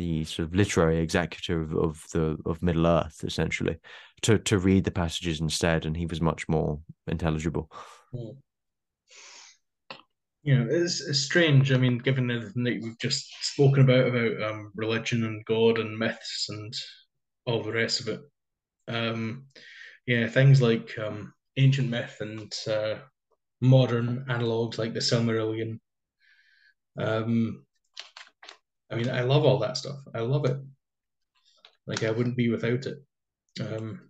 the sort of literary executive of, the of Middle Earth, essentially, to to read the passages instead, and he was much more intelligible. Mm you know, it's, it's strange. I mean, given everything that we've just spoken about about um, religion and God and myths and all the rest of it, um, yeah, things like um, ancient myth and uh, modern analogs like the Silmarillion. Um, I mean, I love all that stuff. I love it. Like I wouldn't be without it. Um,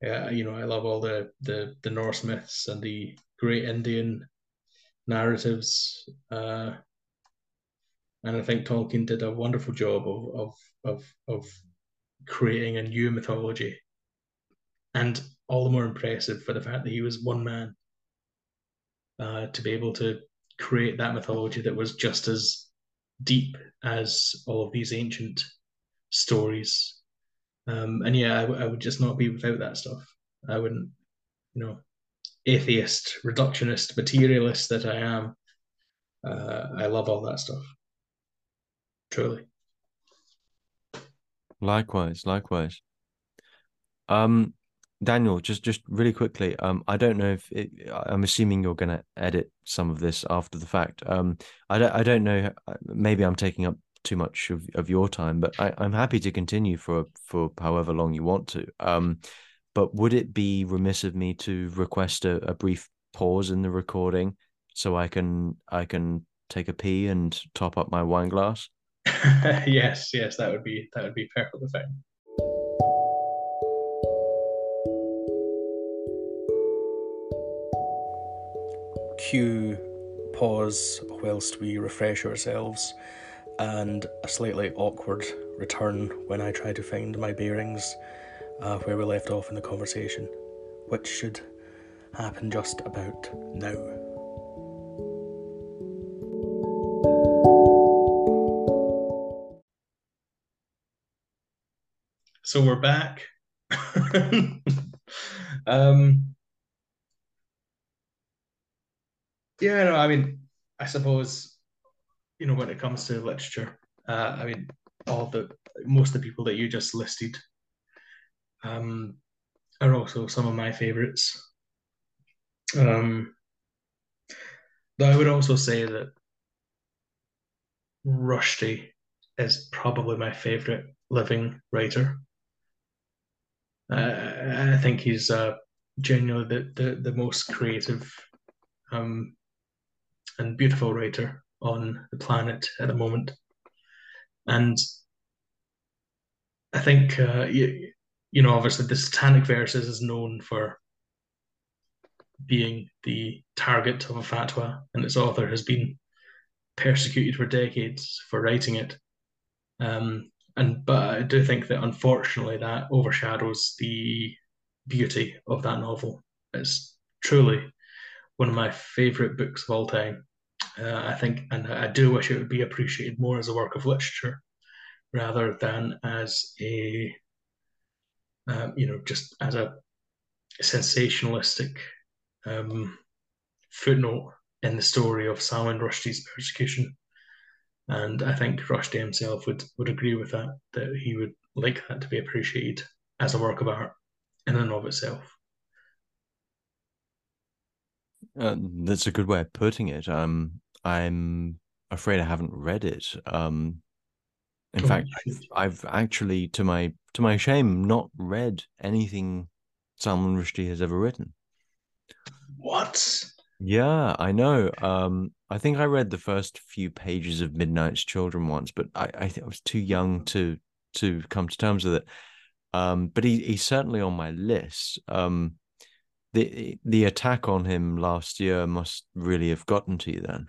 yeah, you know, I love all the the the Norse myths and the great Indian narratives. Uh, and I think Tolkien did a wonderful job of, of of of creating a new mythology, and all the more impressive for the fact that he was one man uh, to be able to create that mythology that was just as deep as all of these ancient stories. Um, and yeah, I, w- I would just not be without that stuff. I wouldn't, you know, atheist, reductionist, materialist that I am, uh, I love all that stuff. Truly. Likewise, likewise. Um, Daniel, just just really quickly, um, I don't know if it, I'm assuming you're going to edit some of this after the fact. Um, I don't, I don't know. Maybe I'm taking up too much of, of your time, but I, I'm happy to continue for for however long you want to. Um, but would it be remiss of me to request a, a brief pause in the recording so I can I can take a pee and top up my wine glass? yes, yes, that would be that would be perfectly fine. Cue pause whilst we refresh ourselves, and a slightly awkward return when I try to find my bearings uh, where we left off in the conversation, which should happen just about now. So we're back. um, yeah, no, I mean, I suppose, you know, when it comes to literature, uh, I mean, all the most of the people that you just listed um, are also some of my favorites. Um, though I would also say that Rushdie is probably my favorite living writer. Uh, I think he's uh, genuinely the, the, the most creative um, and beautiful writer on the planet at the moment. And I think, uh, you, you know, obviously the Satanic Verses is known for being the target of a fatwa, and its author has been persecuted for decades for writing it. Um, and but I do think that unfortunately that overshadows the beauty of that novel. It's truly one of my favorite books of all time. Uh, I think, and I do wish it would be appreciated more as a work of literature rather than as a, um, you know, just as a sensationalistic um, footnote in the story of Salman Rushdie's persecution. And I think Rushdie himself would, would agree with that, that he would like that to be appreciated as a work of art in and of itself. Uh, that's a good way of putting it. Um, I'm afraid I haven't read it. Um, in oh, fact, I've, I've, actually, to my to my shame, not read anything Salman Rushdie has ever written. What? Yeah, I know. Um, I think I read the first few pages of Midnight's Children once, but I, I think I was too young to to come to terms with it. Um, but he, he's certainly on my list. Um, the the attack on him last year must really have gotten to you then.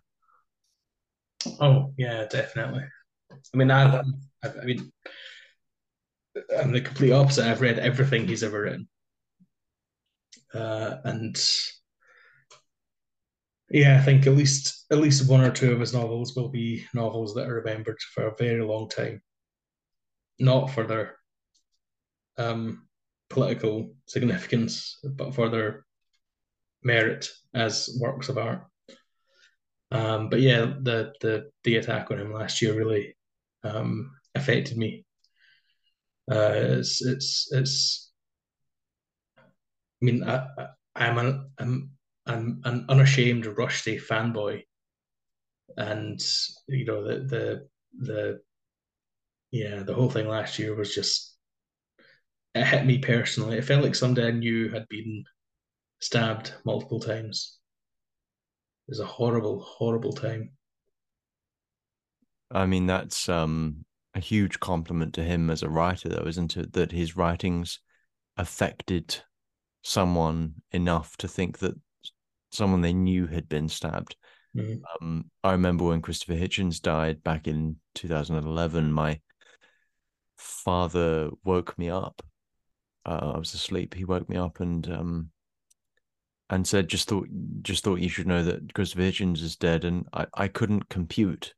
Oh yeah, definitely. I mean, I, I, I mean, I'm the complete opposite. I've read everything he's ever written, uh, and yeah, I think at least at least one or two of his novels will be novels that are remembered for a very long time, not for their um, political significance, but for their merit as works of art. Um, but yeah, the the the attack on him last year really um, affected me. Uh, it's it's it's. I mean, I, I'm an I'm I'm an unashamed Rushdie fanboy, and you know the the the yeah the whole thing last year was just it hit me personally. It felt like somebody I knew had been stabbed multiple times. It was a horrible, horrible time. I mean, that's um, a huge compliment to him as a writer, though, isn't it? That his writings affected someone enough to think that someone they knew had been stabbed. Mm-hmm. Um, I remember when Christopher Hitchens died back in 2011, my father woke me up. Uh, I was asleep. He woke me up and um, and said, "Just thought, just thought you should know that Christopher Hitchens is dead." And I, I couldn't compute.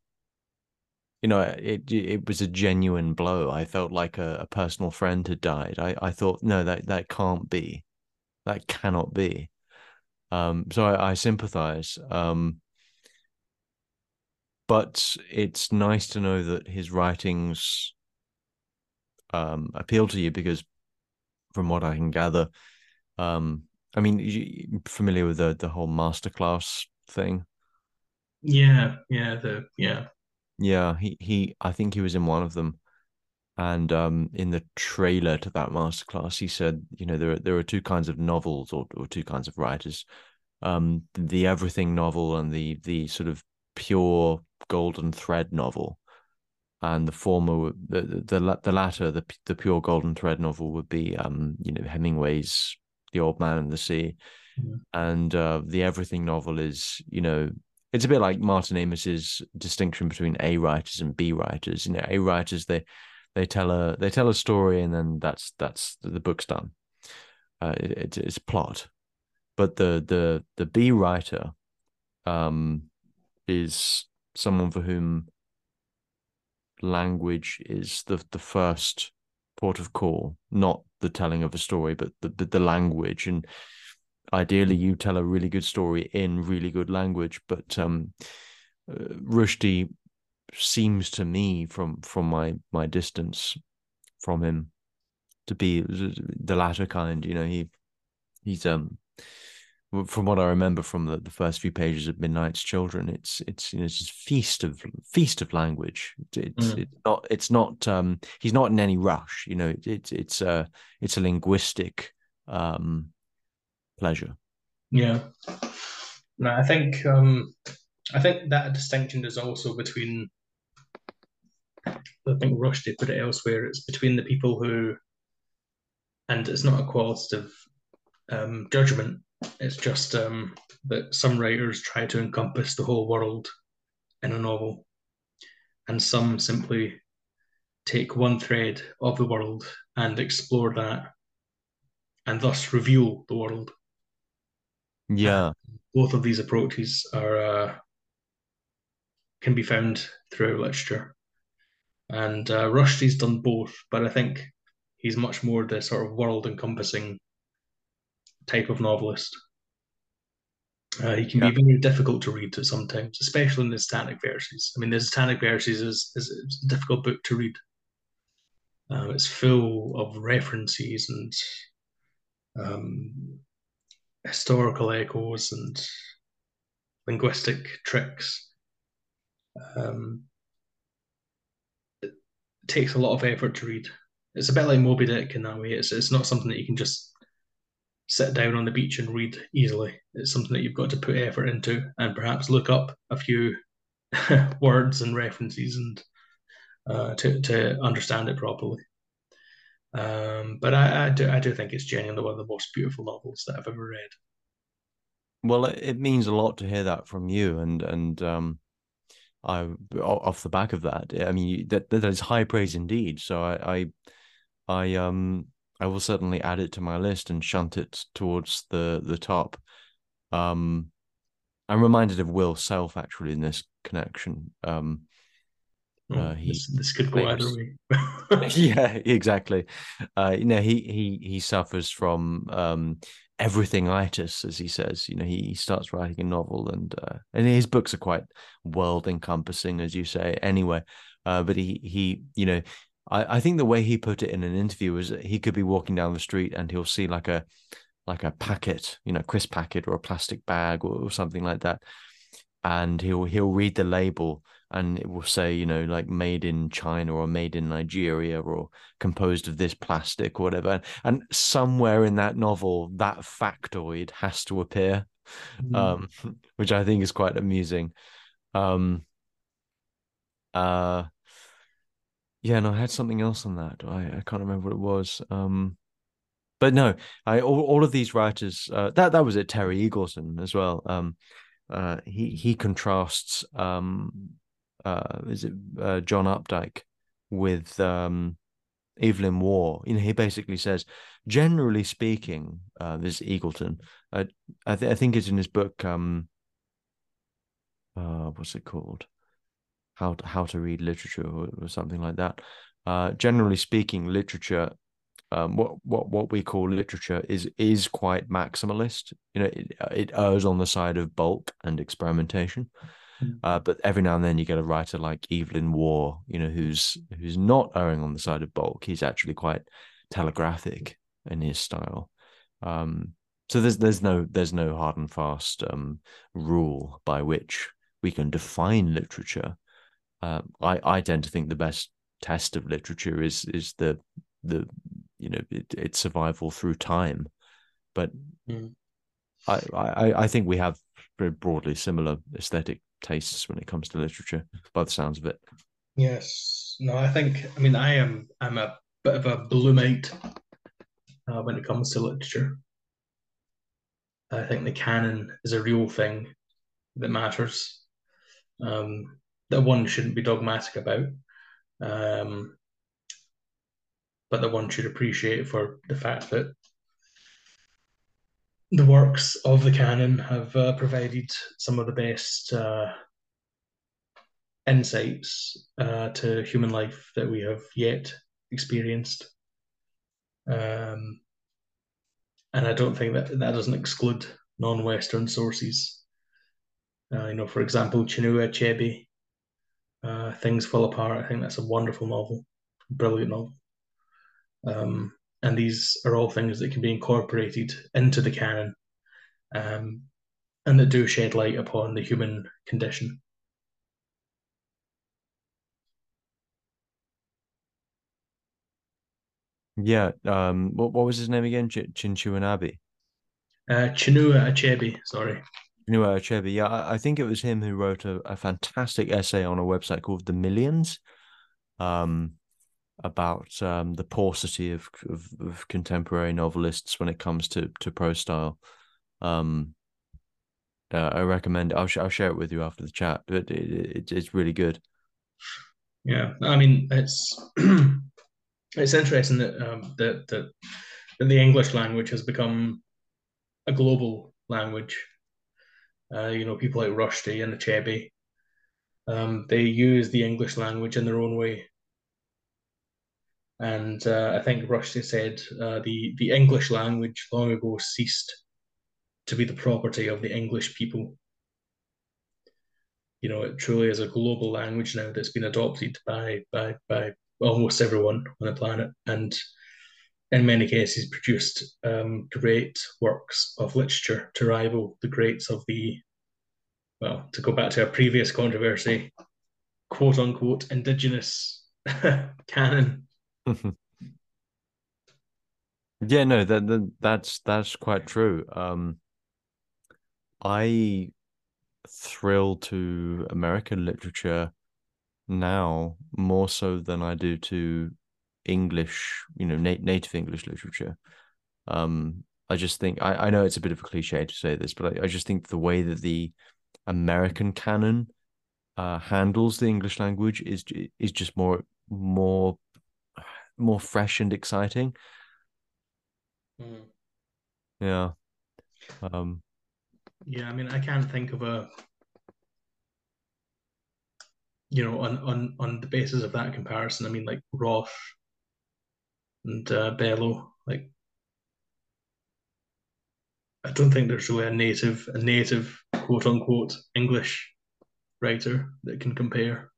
You know, it it was a genuine blow. I felt like a, a personal friend had died. I, I thought, no, that that can't be, that cannot be. Um, so I, I sympathize. Um, but it's nice to know that his writings um, appeal to you because, from what I can gather, um, I mean, you familiar with the the whole masterclass thing? Yeah, yeah, the yeah, yeah. He he, I think he was in one of them, and um, in the trailer to that masterclass, he said, you know, there are, there are two kinds of novels or, or two kinds of writers, um, the everything novel and the the sort of pure golden thread novel. And the former, the the the latter, the the pure golden thread novel would be, um, you know, Hemingway's The Old Man and the Sea, and uh, the Everything novel is, you know, it's a bit like Martin Amis's distinction between A writers and B writers. You know, A writers they they tell a they tell a story and then that's that's the book's done. Uh, it, it's plot, but the the the B writer um, is someone for whom language is the the first port of call, not the telling of a story, but the, the, the language. And ideally, you tell a really good story in really good language. But um, uh, Rushdie seems to me, from from my my distance from him, to be the latter kind. You know, he he's um from what I remember from the, the first few pages of Midnight's Children, it's it's you know it's just feast of feast of language. It's mm. it's not it's not um he's not in any rush. You know, it's it, it's a it's a linguistic um pleasure. Yeah, no, I think um I think that distinction is also between. I think Rushdie put it elsewhere. It's between the people who, and it's not a qualitative um, judgment it's just um, that some writers try to encompass the whole world in a novel, and some simply take one thread of the world and explore that, and thus reveal the world. Yeah, both of these approaches are uh, can be found throughout literature, and uh, Rushdie's done both, but I think he's much more the sort of world-encompassing type of novelist. Uh, he can yeah. be very difficult to read sometimes, especially in the Satanic Verses. I mean, the Satanic Verses is, is, a difficult book to read. Uh, it's full of references and um, historical echoes and linguistic tricks. Um, it takes a lot of effort to read. It's a bit like Moby Dick in that way. It's it's not something that you can just sit down on the beach and read easily. It's something that you've got to put effort into and perhaps look up a few words and references and uh, to to understand it properly. Um, but I, I, do I do think it's genuinely one of the most beautiful novels that I've ever read. Well, it means a lot to hear that from you, and and um, I off the back of that, I mean that that is high praise indeed. So I I, I um I will certainly add it to my list and shunt it towards the the top. Um, I'm reminded of Will Self actually in this connection. Um, oh, uh, he, this, this could go either way. yeah, exactly. Uh, you know, he he he suffers from um, everythingitis, as he says. You know, he, he starts writing a novel, and uh, and his books are quite world encompassing, as you say. Anyway, uh, but he he you know I, I think the way he put it in an interview was he could be walking down the street and he'll see like a like a packet, you know, crisp packet or a plastic bag or, or something like that, and he'll he'll read the label and it will say, you know, like made in China or made in Nigeria or composed of this plastic or whatever. And somewhere in that novel, that factoid has to appear, mm. um, which I think is quite amusing. Um, uh, yeah, and I had something else on that. I, I can't remember what it was. Um, but no, I all, all of these writers. Uh, that that was it. Terry Eagleton as well. Um, uh, he he contrasts. Um, uh, is it uh, John Updike with um, Evelyn Waugh? You know, he basically says, generally speaking, uh, this Eagleton. Uh, I, th- I think it's in his book. Um, uh, what's it called? How to, how to read literature or, or something like that. Uh, generally speaking, literature, um, what what what we call literature is is quite maximalist. You know, it, it errs on the side of bulk and experimentation. Mm. Uh, but every now and then you get a writer like Evelyn Waugh, you know, who's who's not erring on the side of bulk. He's actually quite telegraphic in his style. Um, so there's there's no there's no hard and fast um, rule by which we can define literature uh, I I tend to think the best test of literature is is the the you know it, its survival through time, but mm. I, I I think we have very broadly similar aesthetic tastes when it comes to literature, by the sounds of it. Yes. No, I think. I mean, I am. I'm a bit of a Bloomite uh, when it comes to literature. I think the canon is a real thing that matters. Um, that one shouldn't be dogmatic about, um, but that one should appreciate for the fact that the works of the canon have uh, provided some of the best uh, insights uh, to human life that we have yet experienced. Um, and I don't think that that doesn't exclude non-Western sources. Uh, you know, for example, Chinua Achebe, uh, Things Fall Apart. I think that's a wonderful novel, brilliant novel. Um, and these are all things that can be incorporated into the canon, um, and that do shed light upon the human condition. Yeah. Um. What What was his name again? Ch- Chinchuanabi. Uh, Chinua Achebe. Sorry. Chinua Achebe. Yeah, I, I, think it was him who wrote a, a fantastic essay on a website called The Millions. Um, about um, the paucity of, of, of contemporary novelists when it comes to to prose style. Um, uh, I recommend. I'll sh- I'll share it with you after the chat, but it, it, it's really good. Yeah, I mean it's it's interesting that um, that, that that the English language has become a global language. Uh, you know, people like Rushdie and Achebe, um, they use the English language in their own way. And uh, I think Rushdie said uh, the the English language long ago ceased to be the property of the English people. You know, it truly is a global language now that's been adopted by by by almost everyone on the planet, and in many cases produced um, great works of literature to rival the greats of the, well, to go back to a previous controversy, quote unquote, indigenous canon. yeah, no, that, that that's that's quite true. Um, I thrill to American literature now more so than I do to English, you know, na- native English literature. Um, I just think I, I know it's a bit of a cliche to say this, but I, I just think the way that the American canon uh, handles the English language is is just more more more fresh and exciting. Mm. Yeah. Um, yeah, I mean, I can't think of a you know, on on on the basis of that comparison, I mean, like Roth and uh, Bellow, like I don't think there's really a native a native quote unquote English writer that can compare.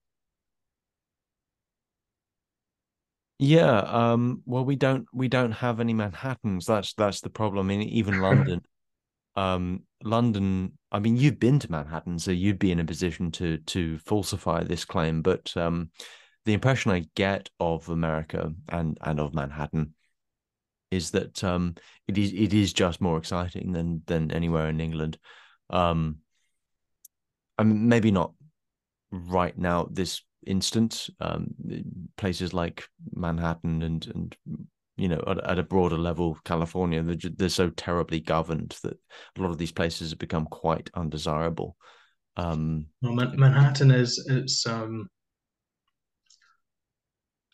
Yeah, um, well, we don't we don't have any Manhattans. That's that's the problem. I mean, even London, um, London. I mean, you've been to Manhattan, so you'd be in a position to to falsify this claim. But um, the impression I get of America and and of Manhattan is that um, it is it is just more exciting than than anywhere in England. Um, I mean, maybe not right now this instant. Um, places like Manhattan and and you know, at, at, a broader level, California, they're, they're, so terribly governed that a lot of these places have become quite undesirable. Um, well, Man- Manhattan is it's. Um,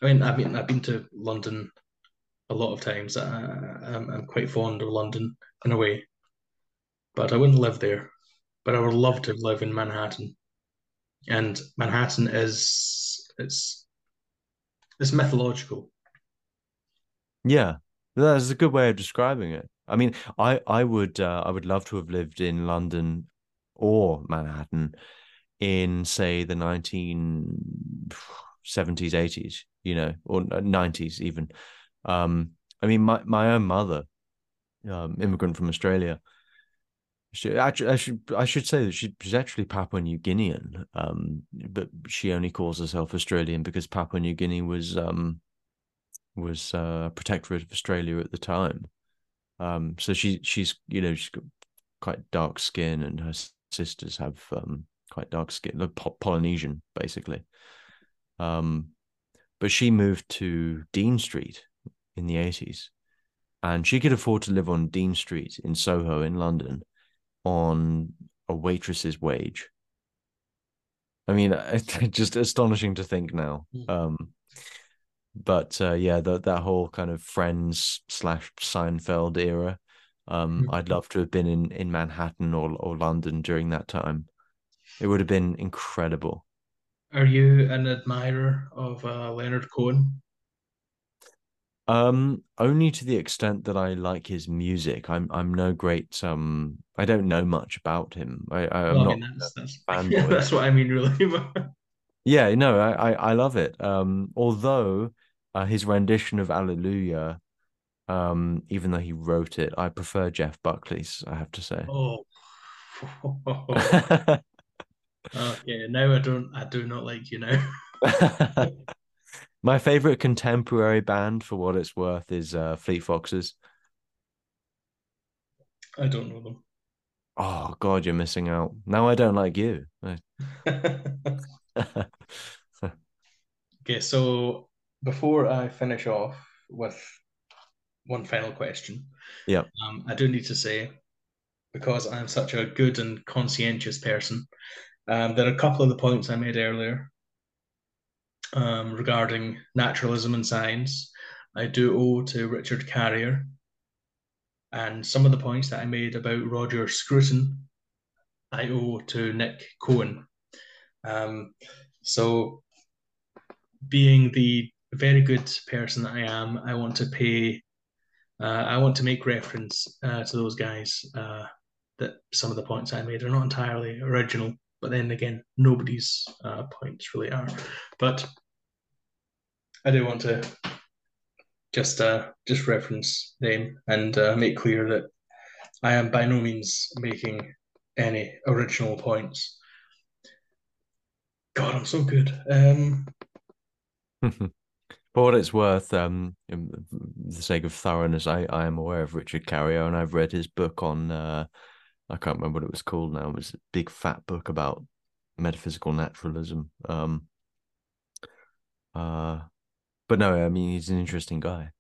I mean, I've been I've been to London a lot of times. I, I'm, I'm quite fond of London in a way, but I wouldn't live there. But I would love to live in Manhattan, and Manhattan is it's it's mythological yeah, that's a good way of describing it. I mean, I I would uh, I would love to have lived in London or Manhattan in say the 1970s 80s you know or 90s even um i mean my my own mother um immigrant from australia she actually i should i should say that she, she's actually papua new guinean um but she only calls herself australian because papua new guinea was um was uh, protectorate of Australia at the time. Um, so she she's you know she's got quite dark skin, and her sisters have um, quite dark skin, Polynesian basically. Um, but she moved to Dean Street in the 80s and she could afford to live on Dean Street in Soho in London on a waitress's wage. I mean, it's just astonishing to think now. Hmm. Um, but uh, yeah, that that whole kind of Friends slash Seinfeld era. Um, mm-hmm. I'd love to have been in in Manhattan or or London during that time. It would have been incredible. Are you an admirer of uh, Leonard Cohen? Um, only to the extent that I like his music. I'm I'm no great um I don't know much about him. I, I am well, not I mean, that's, that's, that's what I mean really. yeah, no, I, I, I love it. Um although uh, his rendition of Hallelujah, um, even though he wrote it, I prefer Jeff Buckley's, I have to say. Oh. yeah, no, I don't I do not like you now. My favorite contemporary band, for what it's worth, is uh, Fleet Foxes. I don't know them. Oh God, you're missing out. Now I don't like you. okay, so before I finish off with one final question, yeah, um, I do need to say because I'm such a good and conscientious person, um, there are a couple of the points I made earlier um, regarding naturalism and science, I do owe to Richard Carrier. And some of the points that I made about Roger Scruton, I owe to Nick Cohen. Um, so, being the very good person that I am, I want to pay, uh, I want to make reference uh, to those guys. Uh, that some of the points I made are not entirely original, but then again, nobody's uh, points really are. But I do want to just uh, just reference them and uh, make clear that I am by no means making any original points. God, I'm so good. Um, For what it's worth, um, the sake of thoroughness, I, I am aware of Richard Carrier and I've read his book on, uh, I can't remember what it was called now. It was a big fat book about metaphysical naturalism. Um, uh, but no, I mean he's an interesting guy.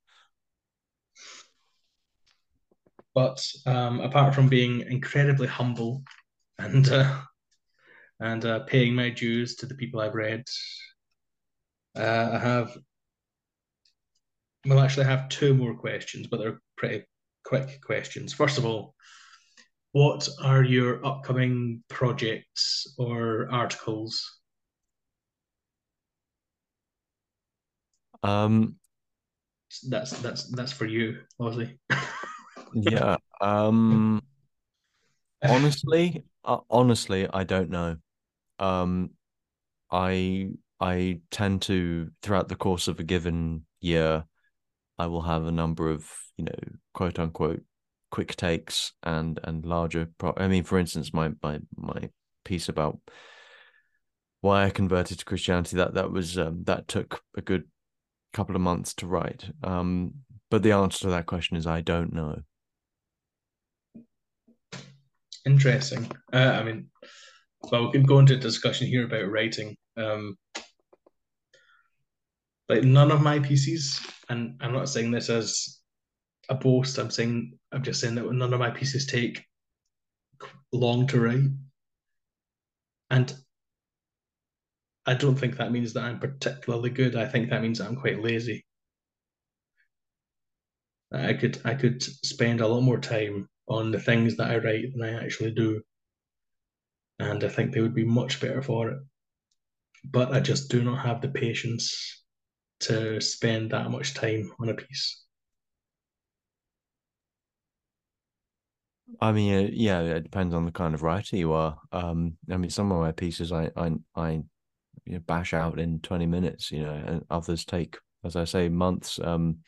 But um, apart from being incredibly humble and uh, and uh, paying my dues to the people I've read, uh, I have well, actually, I have two more questions, but they're pretty quick questions. First of all, what are your upcoming projects or articles Um, that's that's that's for you, Ozzy. yeah. Um. honestly, uh, honestly, I don't know. Um, I I tend to throughout the course of a given year, I will have a number of you know quote unquote quick takes and and larger. Pro- I mean, for instance, my my my piece about why I converted to Christianity that that was um, that took a good couple of months to write. Um, but the answer to that question is I don't know. Interesting. Uh, I mean, well, we can go into a discussion here about writing. Um, like none of my pieces, and I'm not saying this as a boast. I'm saying I'm just saying that none of my pieces take long to write, and I don't think that means that I'm particularly good. I think that means that I'm quite lazy. I could I could spend a lot more time on the things that I write than I actually do. And I think they would be much better for it. But I just do not have the patience to spend that much time on a piece. I mean, yeah, it depends on the kind of writer you are. Um, I mean, some of my pieces I I I you know, bash out in 20 minutes, you know, and others take, as I say, months. Um,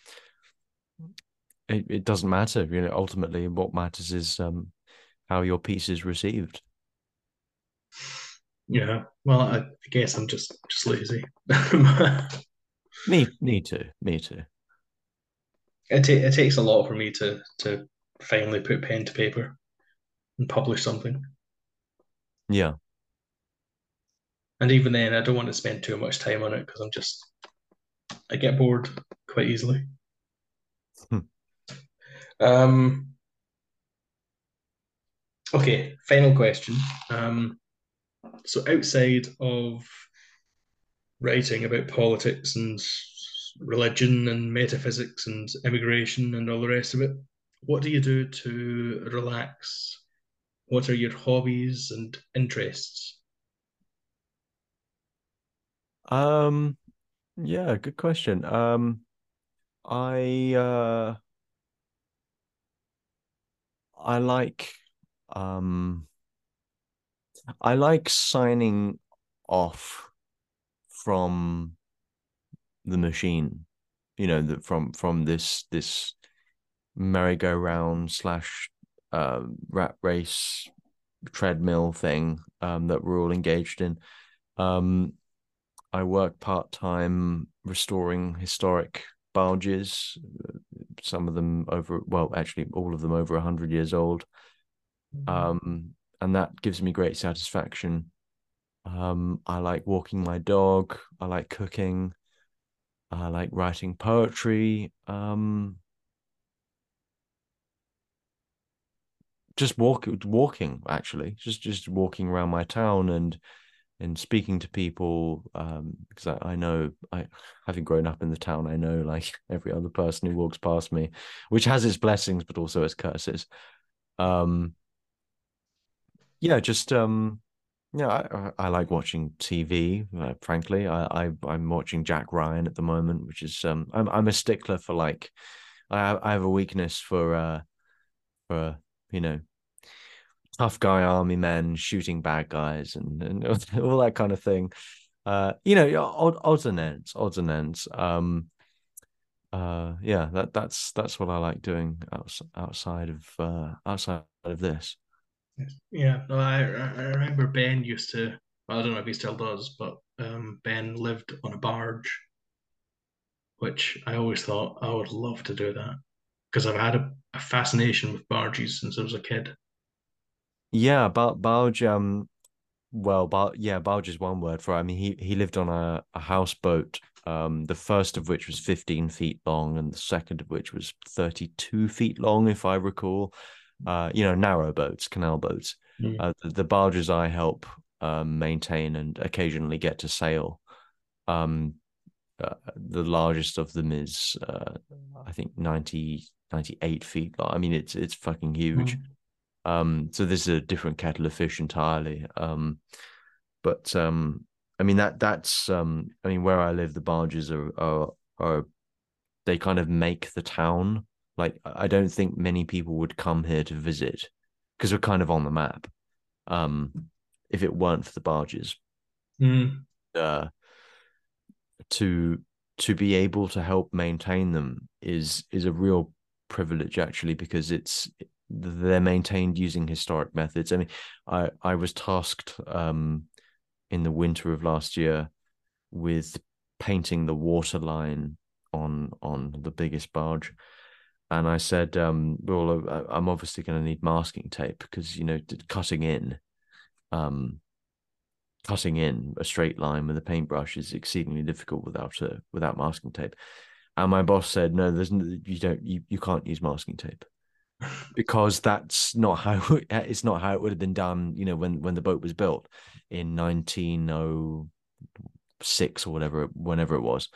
it, it doesn't matter, you know, ultimately what matters is um, how your piece is received. Yeah, well, I, I guess I'm just just lazy. me, me too. Me too. It, ta- it takes a lot for me to to finally put pen to paper and publish something. Yeah. And even then, I don't want to spend too much time on it because I'm just I get bored quite easily. Hmm. Um, okay, final question. Um, so outside of writing about politics and religion and metaphysics and immigration and all the rest of it, what do you do to relax? What are your hobbies and interests? Um, yeah, good question. Um, I uh, I like um, I like signing off from the machine. You know, that from from this this merry-go-round slash uh, rat race treadmill thing um, that we're all engaged in. Um, I work part time restoring historic barges, some of them over, well, actually, all of them over 100 years old. Mm-hmm. Um, and that gives me great satisfaction. Um, I like walking my dog, I like cooking, I like writing poetry. Um, just walk walking actually just just walking around my town and and speaking to people um, because I, I, know I having grown up in the town I know like every other person who walks past me which has its blessings but also its curses. Um yeah just um yeah I, I like watching TV uh, frankly. I, I I'm watching Jack Ryan at the moment which is um I'm I'm a stickler for like I I have a weakness for uh for you know tough guy army men shooting bad guys and, and all that kind of thing. Uh, you know, odd, odds and ends, odds and ends. Um, uh, yeah, that that's that's what I like doing outside of uh, outside of this. Yeah, no, I I remember Ben used to. Well, I don't know if he still does, but um, Ben lived on a barge, which I always thought I would love to do that because I've had a, a fascination with barges since I was a kid. Yeah, but Balj, um, well, but yeah, Balj is one word for it. I mean, he he lived on a, a houseboat, um, the first of which was 15 feet long, and the second of which was 32 feet long, if I recall. Uh, you know, narrow boats, canal boats. Mm. Uh, the, the, barges I help um, maintain and occasionally get to sail. Um, uh, the largest of them is, uh, I think, 90, 98 feet long. I mean, it's it's fucking huge. Mm. Um, so this is a different kettle of fish entirely. Um, but um, I mean that that's um, I mean where I live, the barges are, are are they kind of make the town. Like I don't think many people would come here to visit because we're kind of on the map. Um, if it weren't for the barges, mm. uh, to to be able to help maintain them is is a real privilege actually because it's they're maintained using historic methods. I mean, I I was tasked um, in the winter of last year with painting the water line on on the biggest barge, and I said, um, "Well, I'm obviously going to need masking tape because you know cutting in." Um, cutting in a straight line with a paintbrush is exceedingly difficult without a without masking tape. And my boss said, "No, there's no, you don't you, you can't use masking tape." because that's not how it's not how it would have been done you know when when the boat was built in 1906 or whatever whenever it was.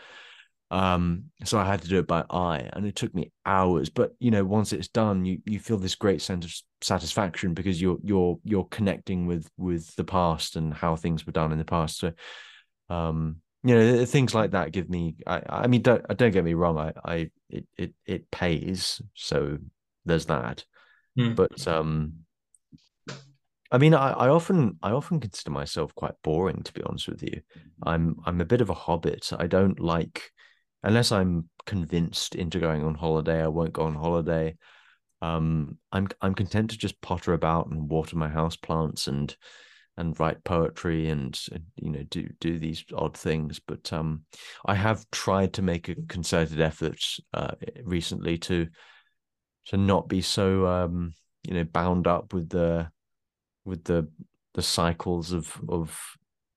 Um so i had to do it by eye and it took me hours. But you know once it's done you you feel this great sense of satisfaction because you're you're you're connecting with with the past and how things were done in the past. So um you know things like that give me i i mean don't don't get me wrong i i it it, it pays so there's that. Mm. But um, I mean, I, I often I often consider myself quite boring, to be honest with you. I'm I'm a bit of a hobbit. I don't like unless I'm convinced into going on holiday. I won't go on holiday. Um, I'm I'm content to just potter about and water my house plants and and write poetry and you know do do these odd things. But um, I have tried to make a concerted effort uh, recently to to not be so um, you know bound up with the with the the cycles of of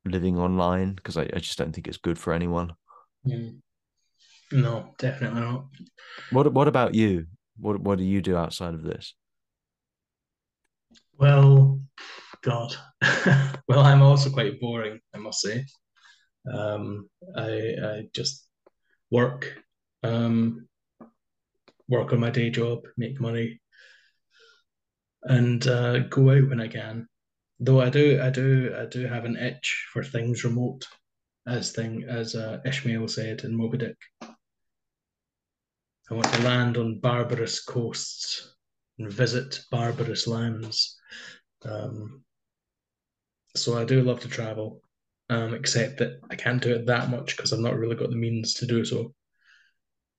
living online because I, I just don't think it's good for anyone. Mm. No, definitely not. What What about you? What What do you do outside of this? Well, God, well, I'm also quite boring, I must say. Um, I I just work, um, work on my day job, make money, and uh, go out when I can. Though I do, I do, I do have an itch for things remote, as thing as uh, Ishmael said in Moby Dick. I want to land on barbarous coasts and visit barbarous lands. Um, so I do love to travel, um, except that I can't do it that much because I've not really got the means to do so.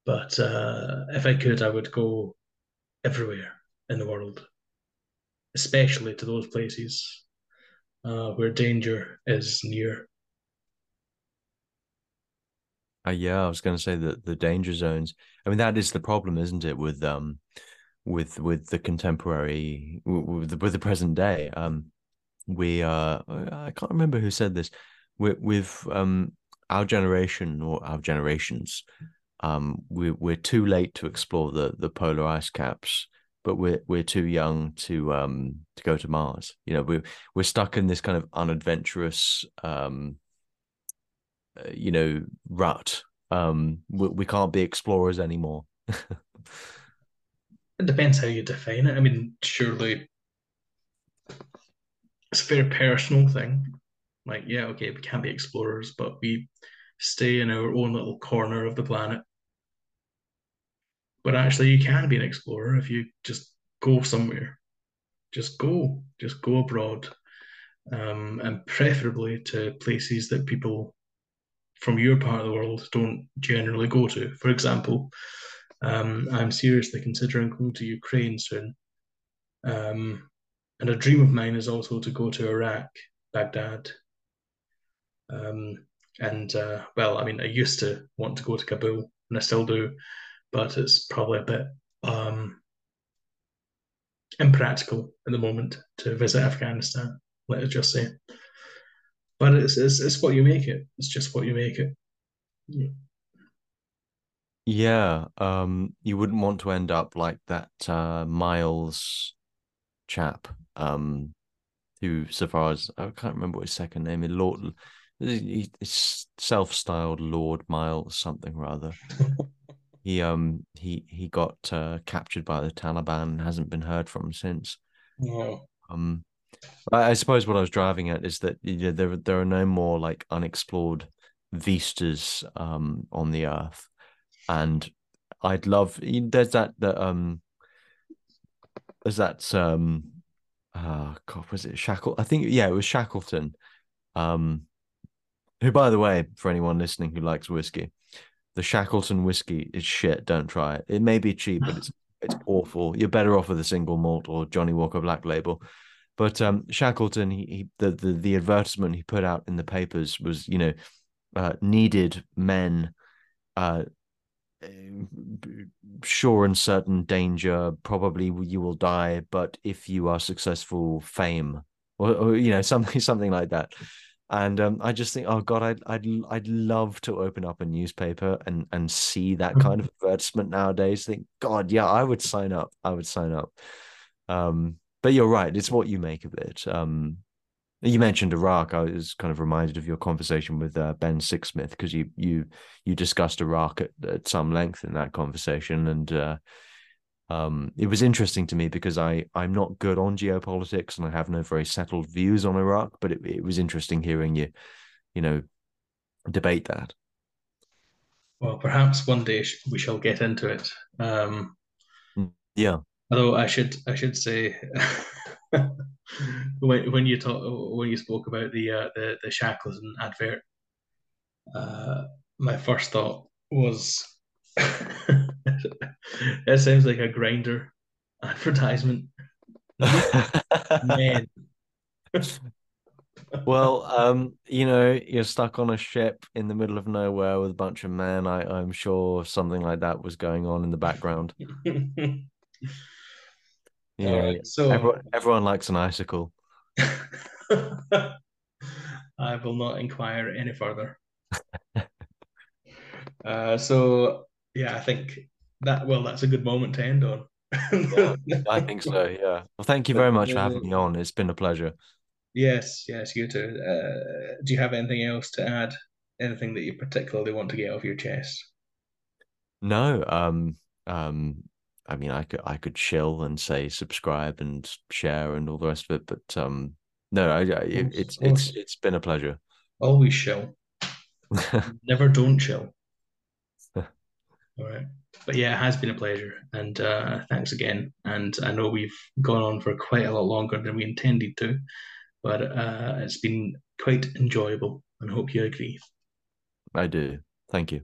But uh, if I could, I would go everywhere in the world, especially to those places uh, where danger is near. Uh, yeah, I was going to say that the danger zones. I mean, that is the problem, isn't it? With um, with with the contemporary, with the, with the present day. Um, we uh, I can't remember who said this. With um our generation or our generations, um, we we're too late to explore the the polar ice caps but we're we're too young to um to go to Mars. You know, we're we're stuck in this kind of unadventurous um uh, you know rut. Um, we, we can't be explorers anymore. it depends how you define it. I mean, surely it's a very personal thing. Like, yeah, okay, we can't be explorers, but we stay in our own little corner of the planet but actually, you can be an explorer if you just go somewhere. Just go, just go abroad, um, and preferably to places that people from your part of the world don't generally go to. For example, um, I'm seriously considering going to Ukraine soon. Um, and a dream of mine is also to go to Iraq, Baghdad. Um, and uh, well, I mean, I used to want to go to Kabul, and I still do but it's probably a bit um, impractical at the moment to visit Afghanistan. Let us just say, but it's, it's it's what you make it. It's just what you make it. Yeah. Yeah, um, you wouldn't want to end up like that uh, Miles chap, um, who, so far as I can't remember what his second name is, Lord, he's self-styled Lord Miles something rather. he um he he got uh, captured by the Taliban and hasn't been heard from since. Um, I, I, suppose what I was driving at is that you know, there there are no more like unexplored vistas um on the earth, and I'd love there's that that um there's that um uh God was it Shackle I think yeah it was Shackleton um who by the way for anyone listening who likes whiskey the Shackleton whiskey is shit. Don't try it. It may be cheap, but it's it's awful. You're better off with a single malt or Johnnie Walker Black Label. But um, Shackleton, he, he the, the the advertisement he put out in the papers was, you know, uh, needed men, uh, sure and certain danger. Probably you will die, but if you are successful, fame, or, or you know something something like that and um, I just think, oh God, I'd I'd I'd love to open up a newspaper and and see that kind of advertisement nowadays. Think, God, yeah, I would sign up. I would sign up. Um, but you're right; it's what you make of it. Um, you mentioned Iraq. I was kind of reminded of your conversation with uh, Ben Sixsmith because you you you discussed Iraq at, at some length in that conversation, and uh, um, it was interesting to me because I I'm not good on geopolitics and I have no very settled views on Iraq, but it, it was interesting hearing you, you know, debate that. Well, perhaps one day we shall get into it. Um, yeah. Although I should I should say when when you talk when you spoke about the uh, the the Shackleton advert, uh, my first thought was that sounds like a Grindr advertisement. Man. well, um, you know, you're stuck on a ship in the middle of nowhere with a bunch of men. I, I'm sure something like that was going on in the background. Yeah. Right, so everyone, everyone likes an icicle. I will not inquire any further. uh, so yeah, I think that well, that's a good moment to end on. yeah, I think so. Yeah. Well, thank you very much for having me on. It's been a pleasure. Yes, yes, you too. Uh, do you have anything else to add? Anything that you particularly want to get off your chest? No. Um. Um. I mean, I could I could chill and say subscribe and share and all the rest of it, but um, no, I, I it's it's it's been a pleasure. Always chill. Never don't chill. all right, but yeah, it has been a pleasure, and uh, thanks again. And I know we've gone on for quite a lot longer than we intended to, but uh, it's been quite enjoyable, and hope you agree. I do. Thank you.